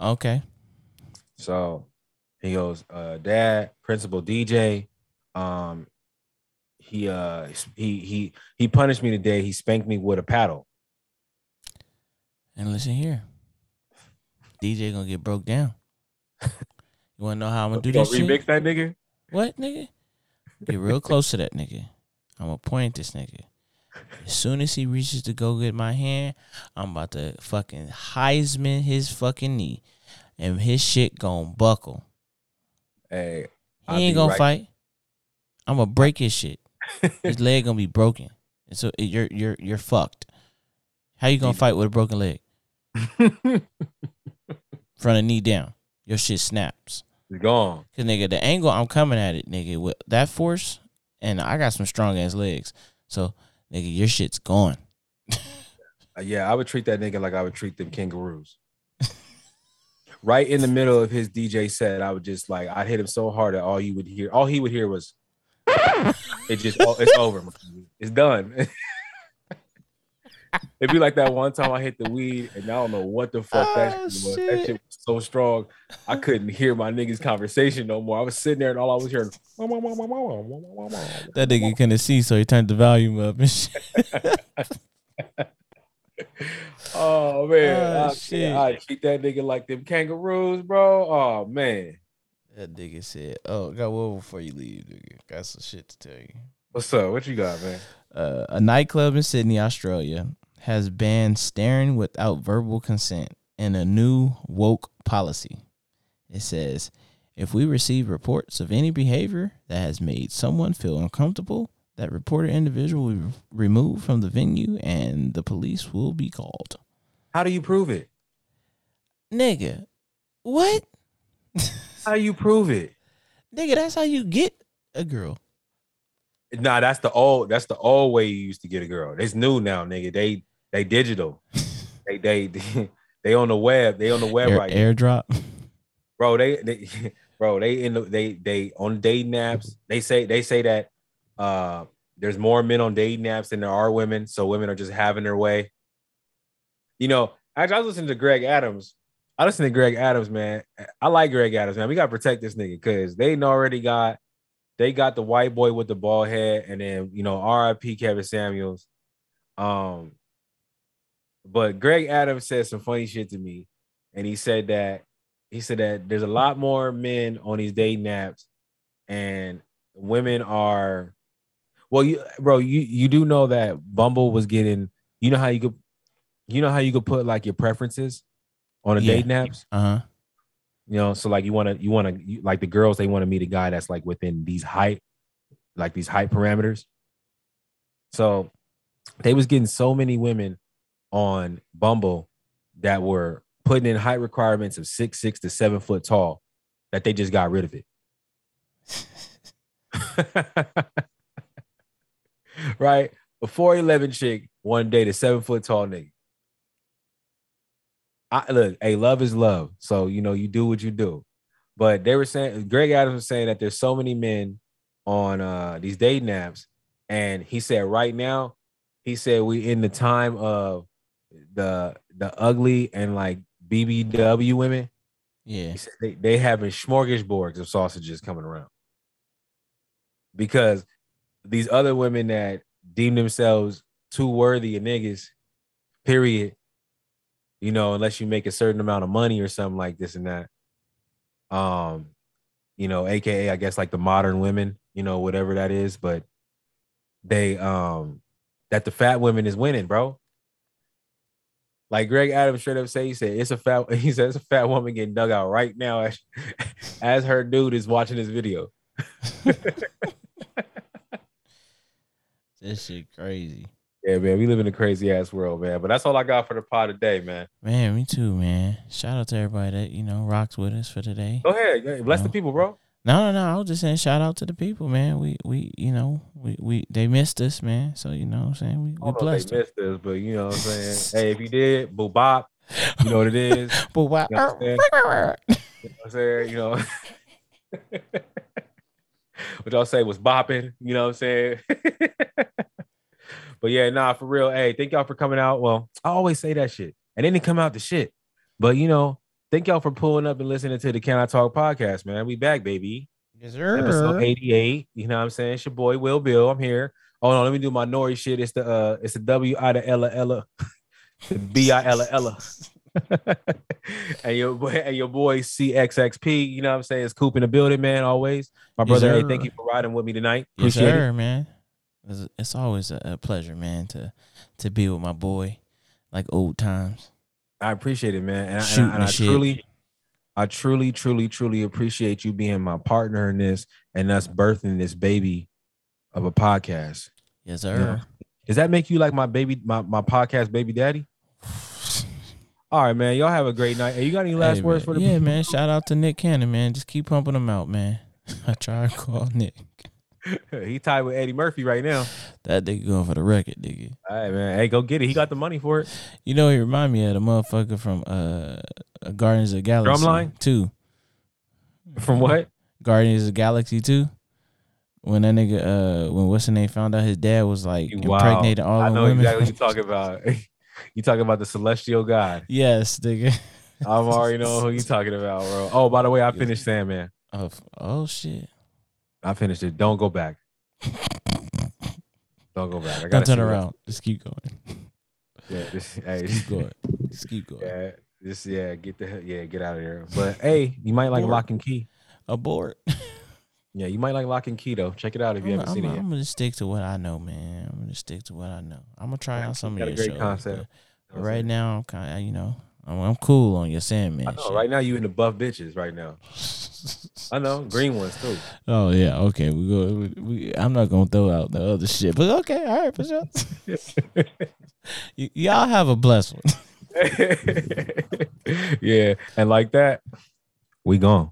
Okay. So he goes, uh, Dad, principal DJ, um, he uh he he he punished me today. He spanked me with a paddle. And listen here. DJ gonna get broke down. You wanna know how I'm gonna do this shit? remix that nigga? What, nigga? Get real close to that nigga. I'm gonna point this nigga. As soon as he reaches to go get my hand, I'm about to fucking Heisman his fucking knee. And his shit gonna buckle. Hey, He I'll ain't gonna right- fight. I'm gonna break his shit. His leg gonna be broken. And so you're you're you're fucked. How you gonna fight with a broken leg? Front and knee down. Your shit snaps. He's gone. Cause nigga, the angle I'm coming at it, nigga, with that force, and I got some strong ass legs. So, nigga, your shit's gone. Uh, yeah, I would treat that nigga like I would treat them kangaroos. right in the middle of his DJ set, I would just like I'd hit him so hard that all you would hear, all he would hear was, "It just, oh, it's over, it's done." It'd be like that one time I hit the weed, and I don't know what the fuck that Oh, shit was. shit. That shit was so strong, I couldn't hear my niggas' conversation no more. I was sitting there, and all I was hearing. That nigga couldn't see, so he turned the volume up and shit. Oh man, Oh, I, shit. I treat that nigga like them kangaroos, bro. Oh man, That nigga said, "Oh, got one before you leave, nigga. Got some shit to tell you." what's up? What you got, man? Uh, a nightclub in Sydney, Australia, has banned staring without verbal consent in a new woke policy. It says, if we receive reports of any behavior that has made someone feel uncomfortable, that reported individual will be removed from the venue and the police will be called. How do you prove it? Nigga, what? How you prove it? Nigga, that's how you get a girl. Nah, that's the old. That's the old way you used to get a girl. It's new now, nigga. They they digital. they they they on the web. They on the web Air, right now. airdrop. bro. They, they bro. They in the they they on dating apps. They say they say that uh there's more men on dating apps than there are women. So women are just having their way. You know, actually, I was listening to Greg Adams. I listen to Greg Adams, man. I like Greg Adams, man. We gotta protect this nigga because they already got they got the white boy with the bald head, and then you know, RIP Kevin Samuels. Um, but Greg Adams said some funny shit to me, and he said that he said that there's a lot more men on these dating apps, and women are well, you bro, you you do know that Bumble was getting, you know how you could you know how you could put like your preferences on a Yeah. dating apps? Uh huh. You know, so like you want to you want to like the girls they want to meet a guy that's like within these height like these height parameters. So they was getting so many women on Bumble that were putting in height requirements of six six to seven foot tall that they just got rid of it. right? A 4'11 chick one day to seven foot tall nigga. I look, hey, love is love. So you know, you do what you do. But they were saying Greg Adams was saying that there's so many men on uh these dating apps, and he said right now, he said we in the time of the the ugly and like BBW women. Yeah. He said they, they having smorgasbords of sausages coming around because these other women that deem themselves too worthy of niggas, period. You know, unless you make a certain amount of money or something like this and that. Um, you know, aka I guess like the modern women, you know, whatever that is, but they um that the fat women is winning, bro. Like Greg Adams straight up say, he said it's a fat. He it's a fat woman getting dug out right now as, as her dude is watching this video. This shit crazy. Yeah, man, we live in a crazy ass world, man. But that's all I got for the pod today, man. Man, me too, man. Shout out to everybody that, you know, rocks with us for today. Go ahead, yeah, bless the No. people, bro. No, no, no. I was just saying shout out to the people, man. We we you know, we we they missed us, man. So you know what I'm saying? We we blessed they missed us, but you know what I'm saying. hey, if you did, boo bop, you know what it is. boo bop. You know what I'm know what I'm saying, you know. what y'all say was bopping, you know what I'm saying? But yeah, nah, for real. Hey, thank y'all for coming out. Well, I always say that shit. And then they come out the shit. But you know, thank y'all for pulling up and listening to the Can I Talk podcast, man. We back, baby. Yes, Episode 88. You know what I'm saying? It's your boy Will Bill. I'm here. Oh no, let me do my Nori shit. It's the uh it's the W I to Ella Ella. the B I Ella Ella. and your boy and your boy CXXP, you know what I'm saying? It's Coop in the building, man. Always. My Yes, brother, hey, thank you for riding with me tonight. Yes, Appreciate it. man. It's, always a, a pleasure, man, to to be with my boy, like old times. I appreciate it, man. And, I- and I, Shooting and I shit. truly, I truly, truly, truly appreciate you being my partner in this and us birthing this baby of a podcast. Yes, sir. Does that make you like my baby, my, my podcast baby daddy? All right, man. Y'all have a great night. Hey, you got any last Hey, words man. for the yeah, people? man. Shout out to Nick Cannon, man. Just keep pumping them out, man. I try to call Nick. he tied with Eddie Murphy right now. That nigga going for the record, nigga. All right, man. Hey, go get it. He got the money for it. You know, he remind me of the motherfucker from uh Guardians of Galaxy Drumline? two. From what? Guardians of Galaxy two. When that nigga, uh, when what's the name found out his dad was like Wow. impregnating all I know women. exactly what you're talking about. you talking about the celestial god. yes, nigga. I already know who you talking about, bro. Oh, by the way, I finished Sandman. Oh, oh shit! I finished it. Don't go back. Don't go back. I Don't gotta turn see what- around. Just keep going. Yeah, just, hey, Keep going. Just keep going. Yeah, just yeah, get the yeah, get out of here. But hey, you might like Abort. Locke & Key. Abort. Yeah, you might like Locke & Key though. Check it out if you I'm, haven't I'm, seen it yet. I'm gonna just stick to what I know, man. I'm gonna stick to what I know. I'm gonna try Yeah, out some got of a your great shows. concept. right now, I'm kind of, you know, I'm, I'm cool on your Sandman. I know, shit. right now you in the buff bitches right now. I know green ones too. Oh yeah, okay. We go. We, we, I'm not gonna throw out the other shit, but okay, all right, for sure. y- y'all have a blessed one. yeah, and like that, we gone.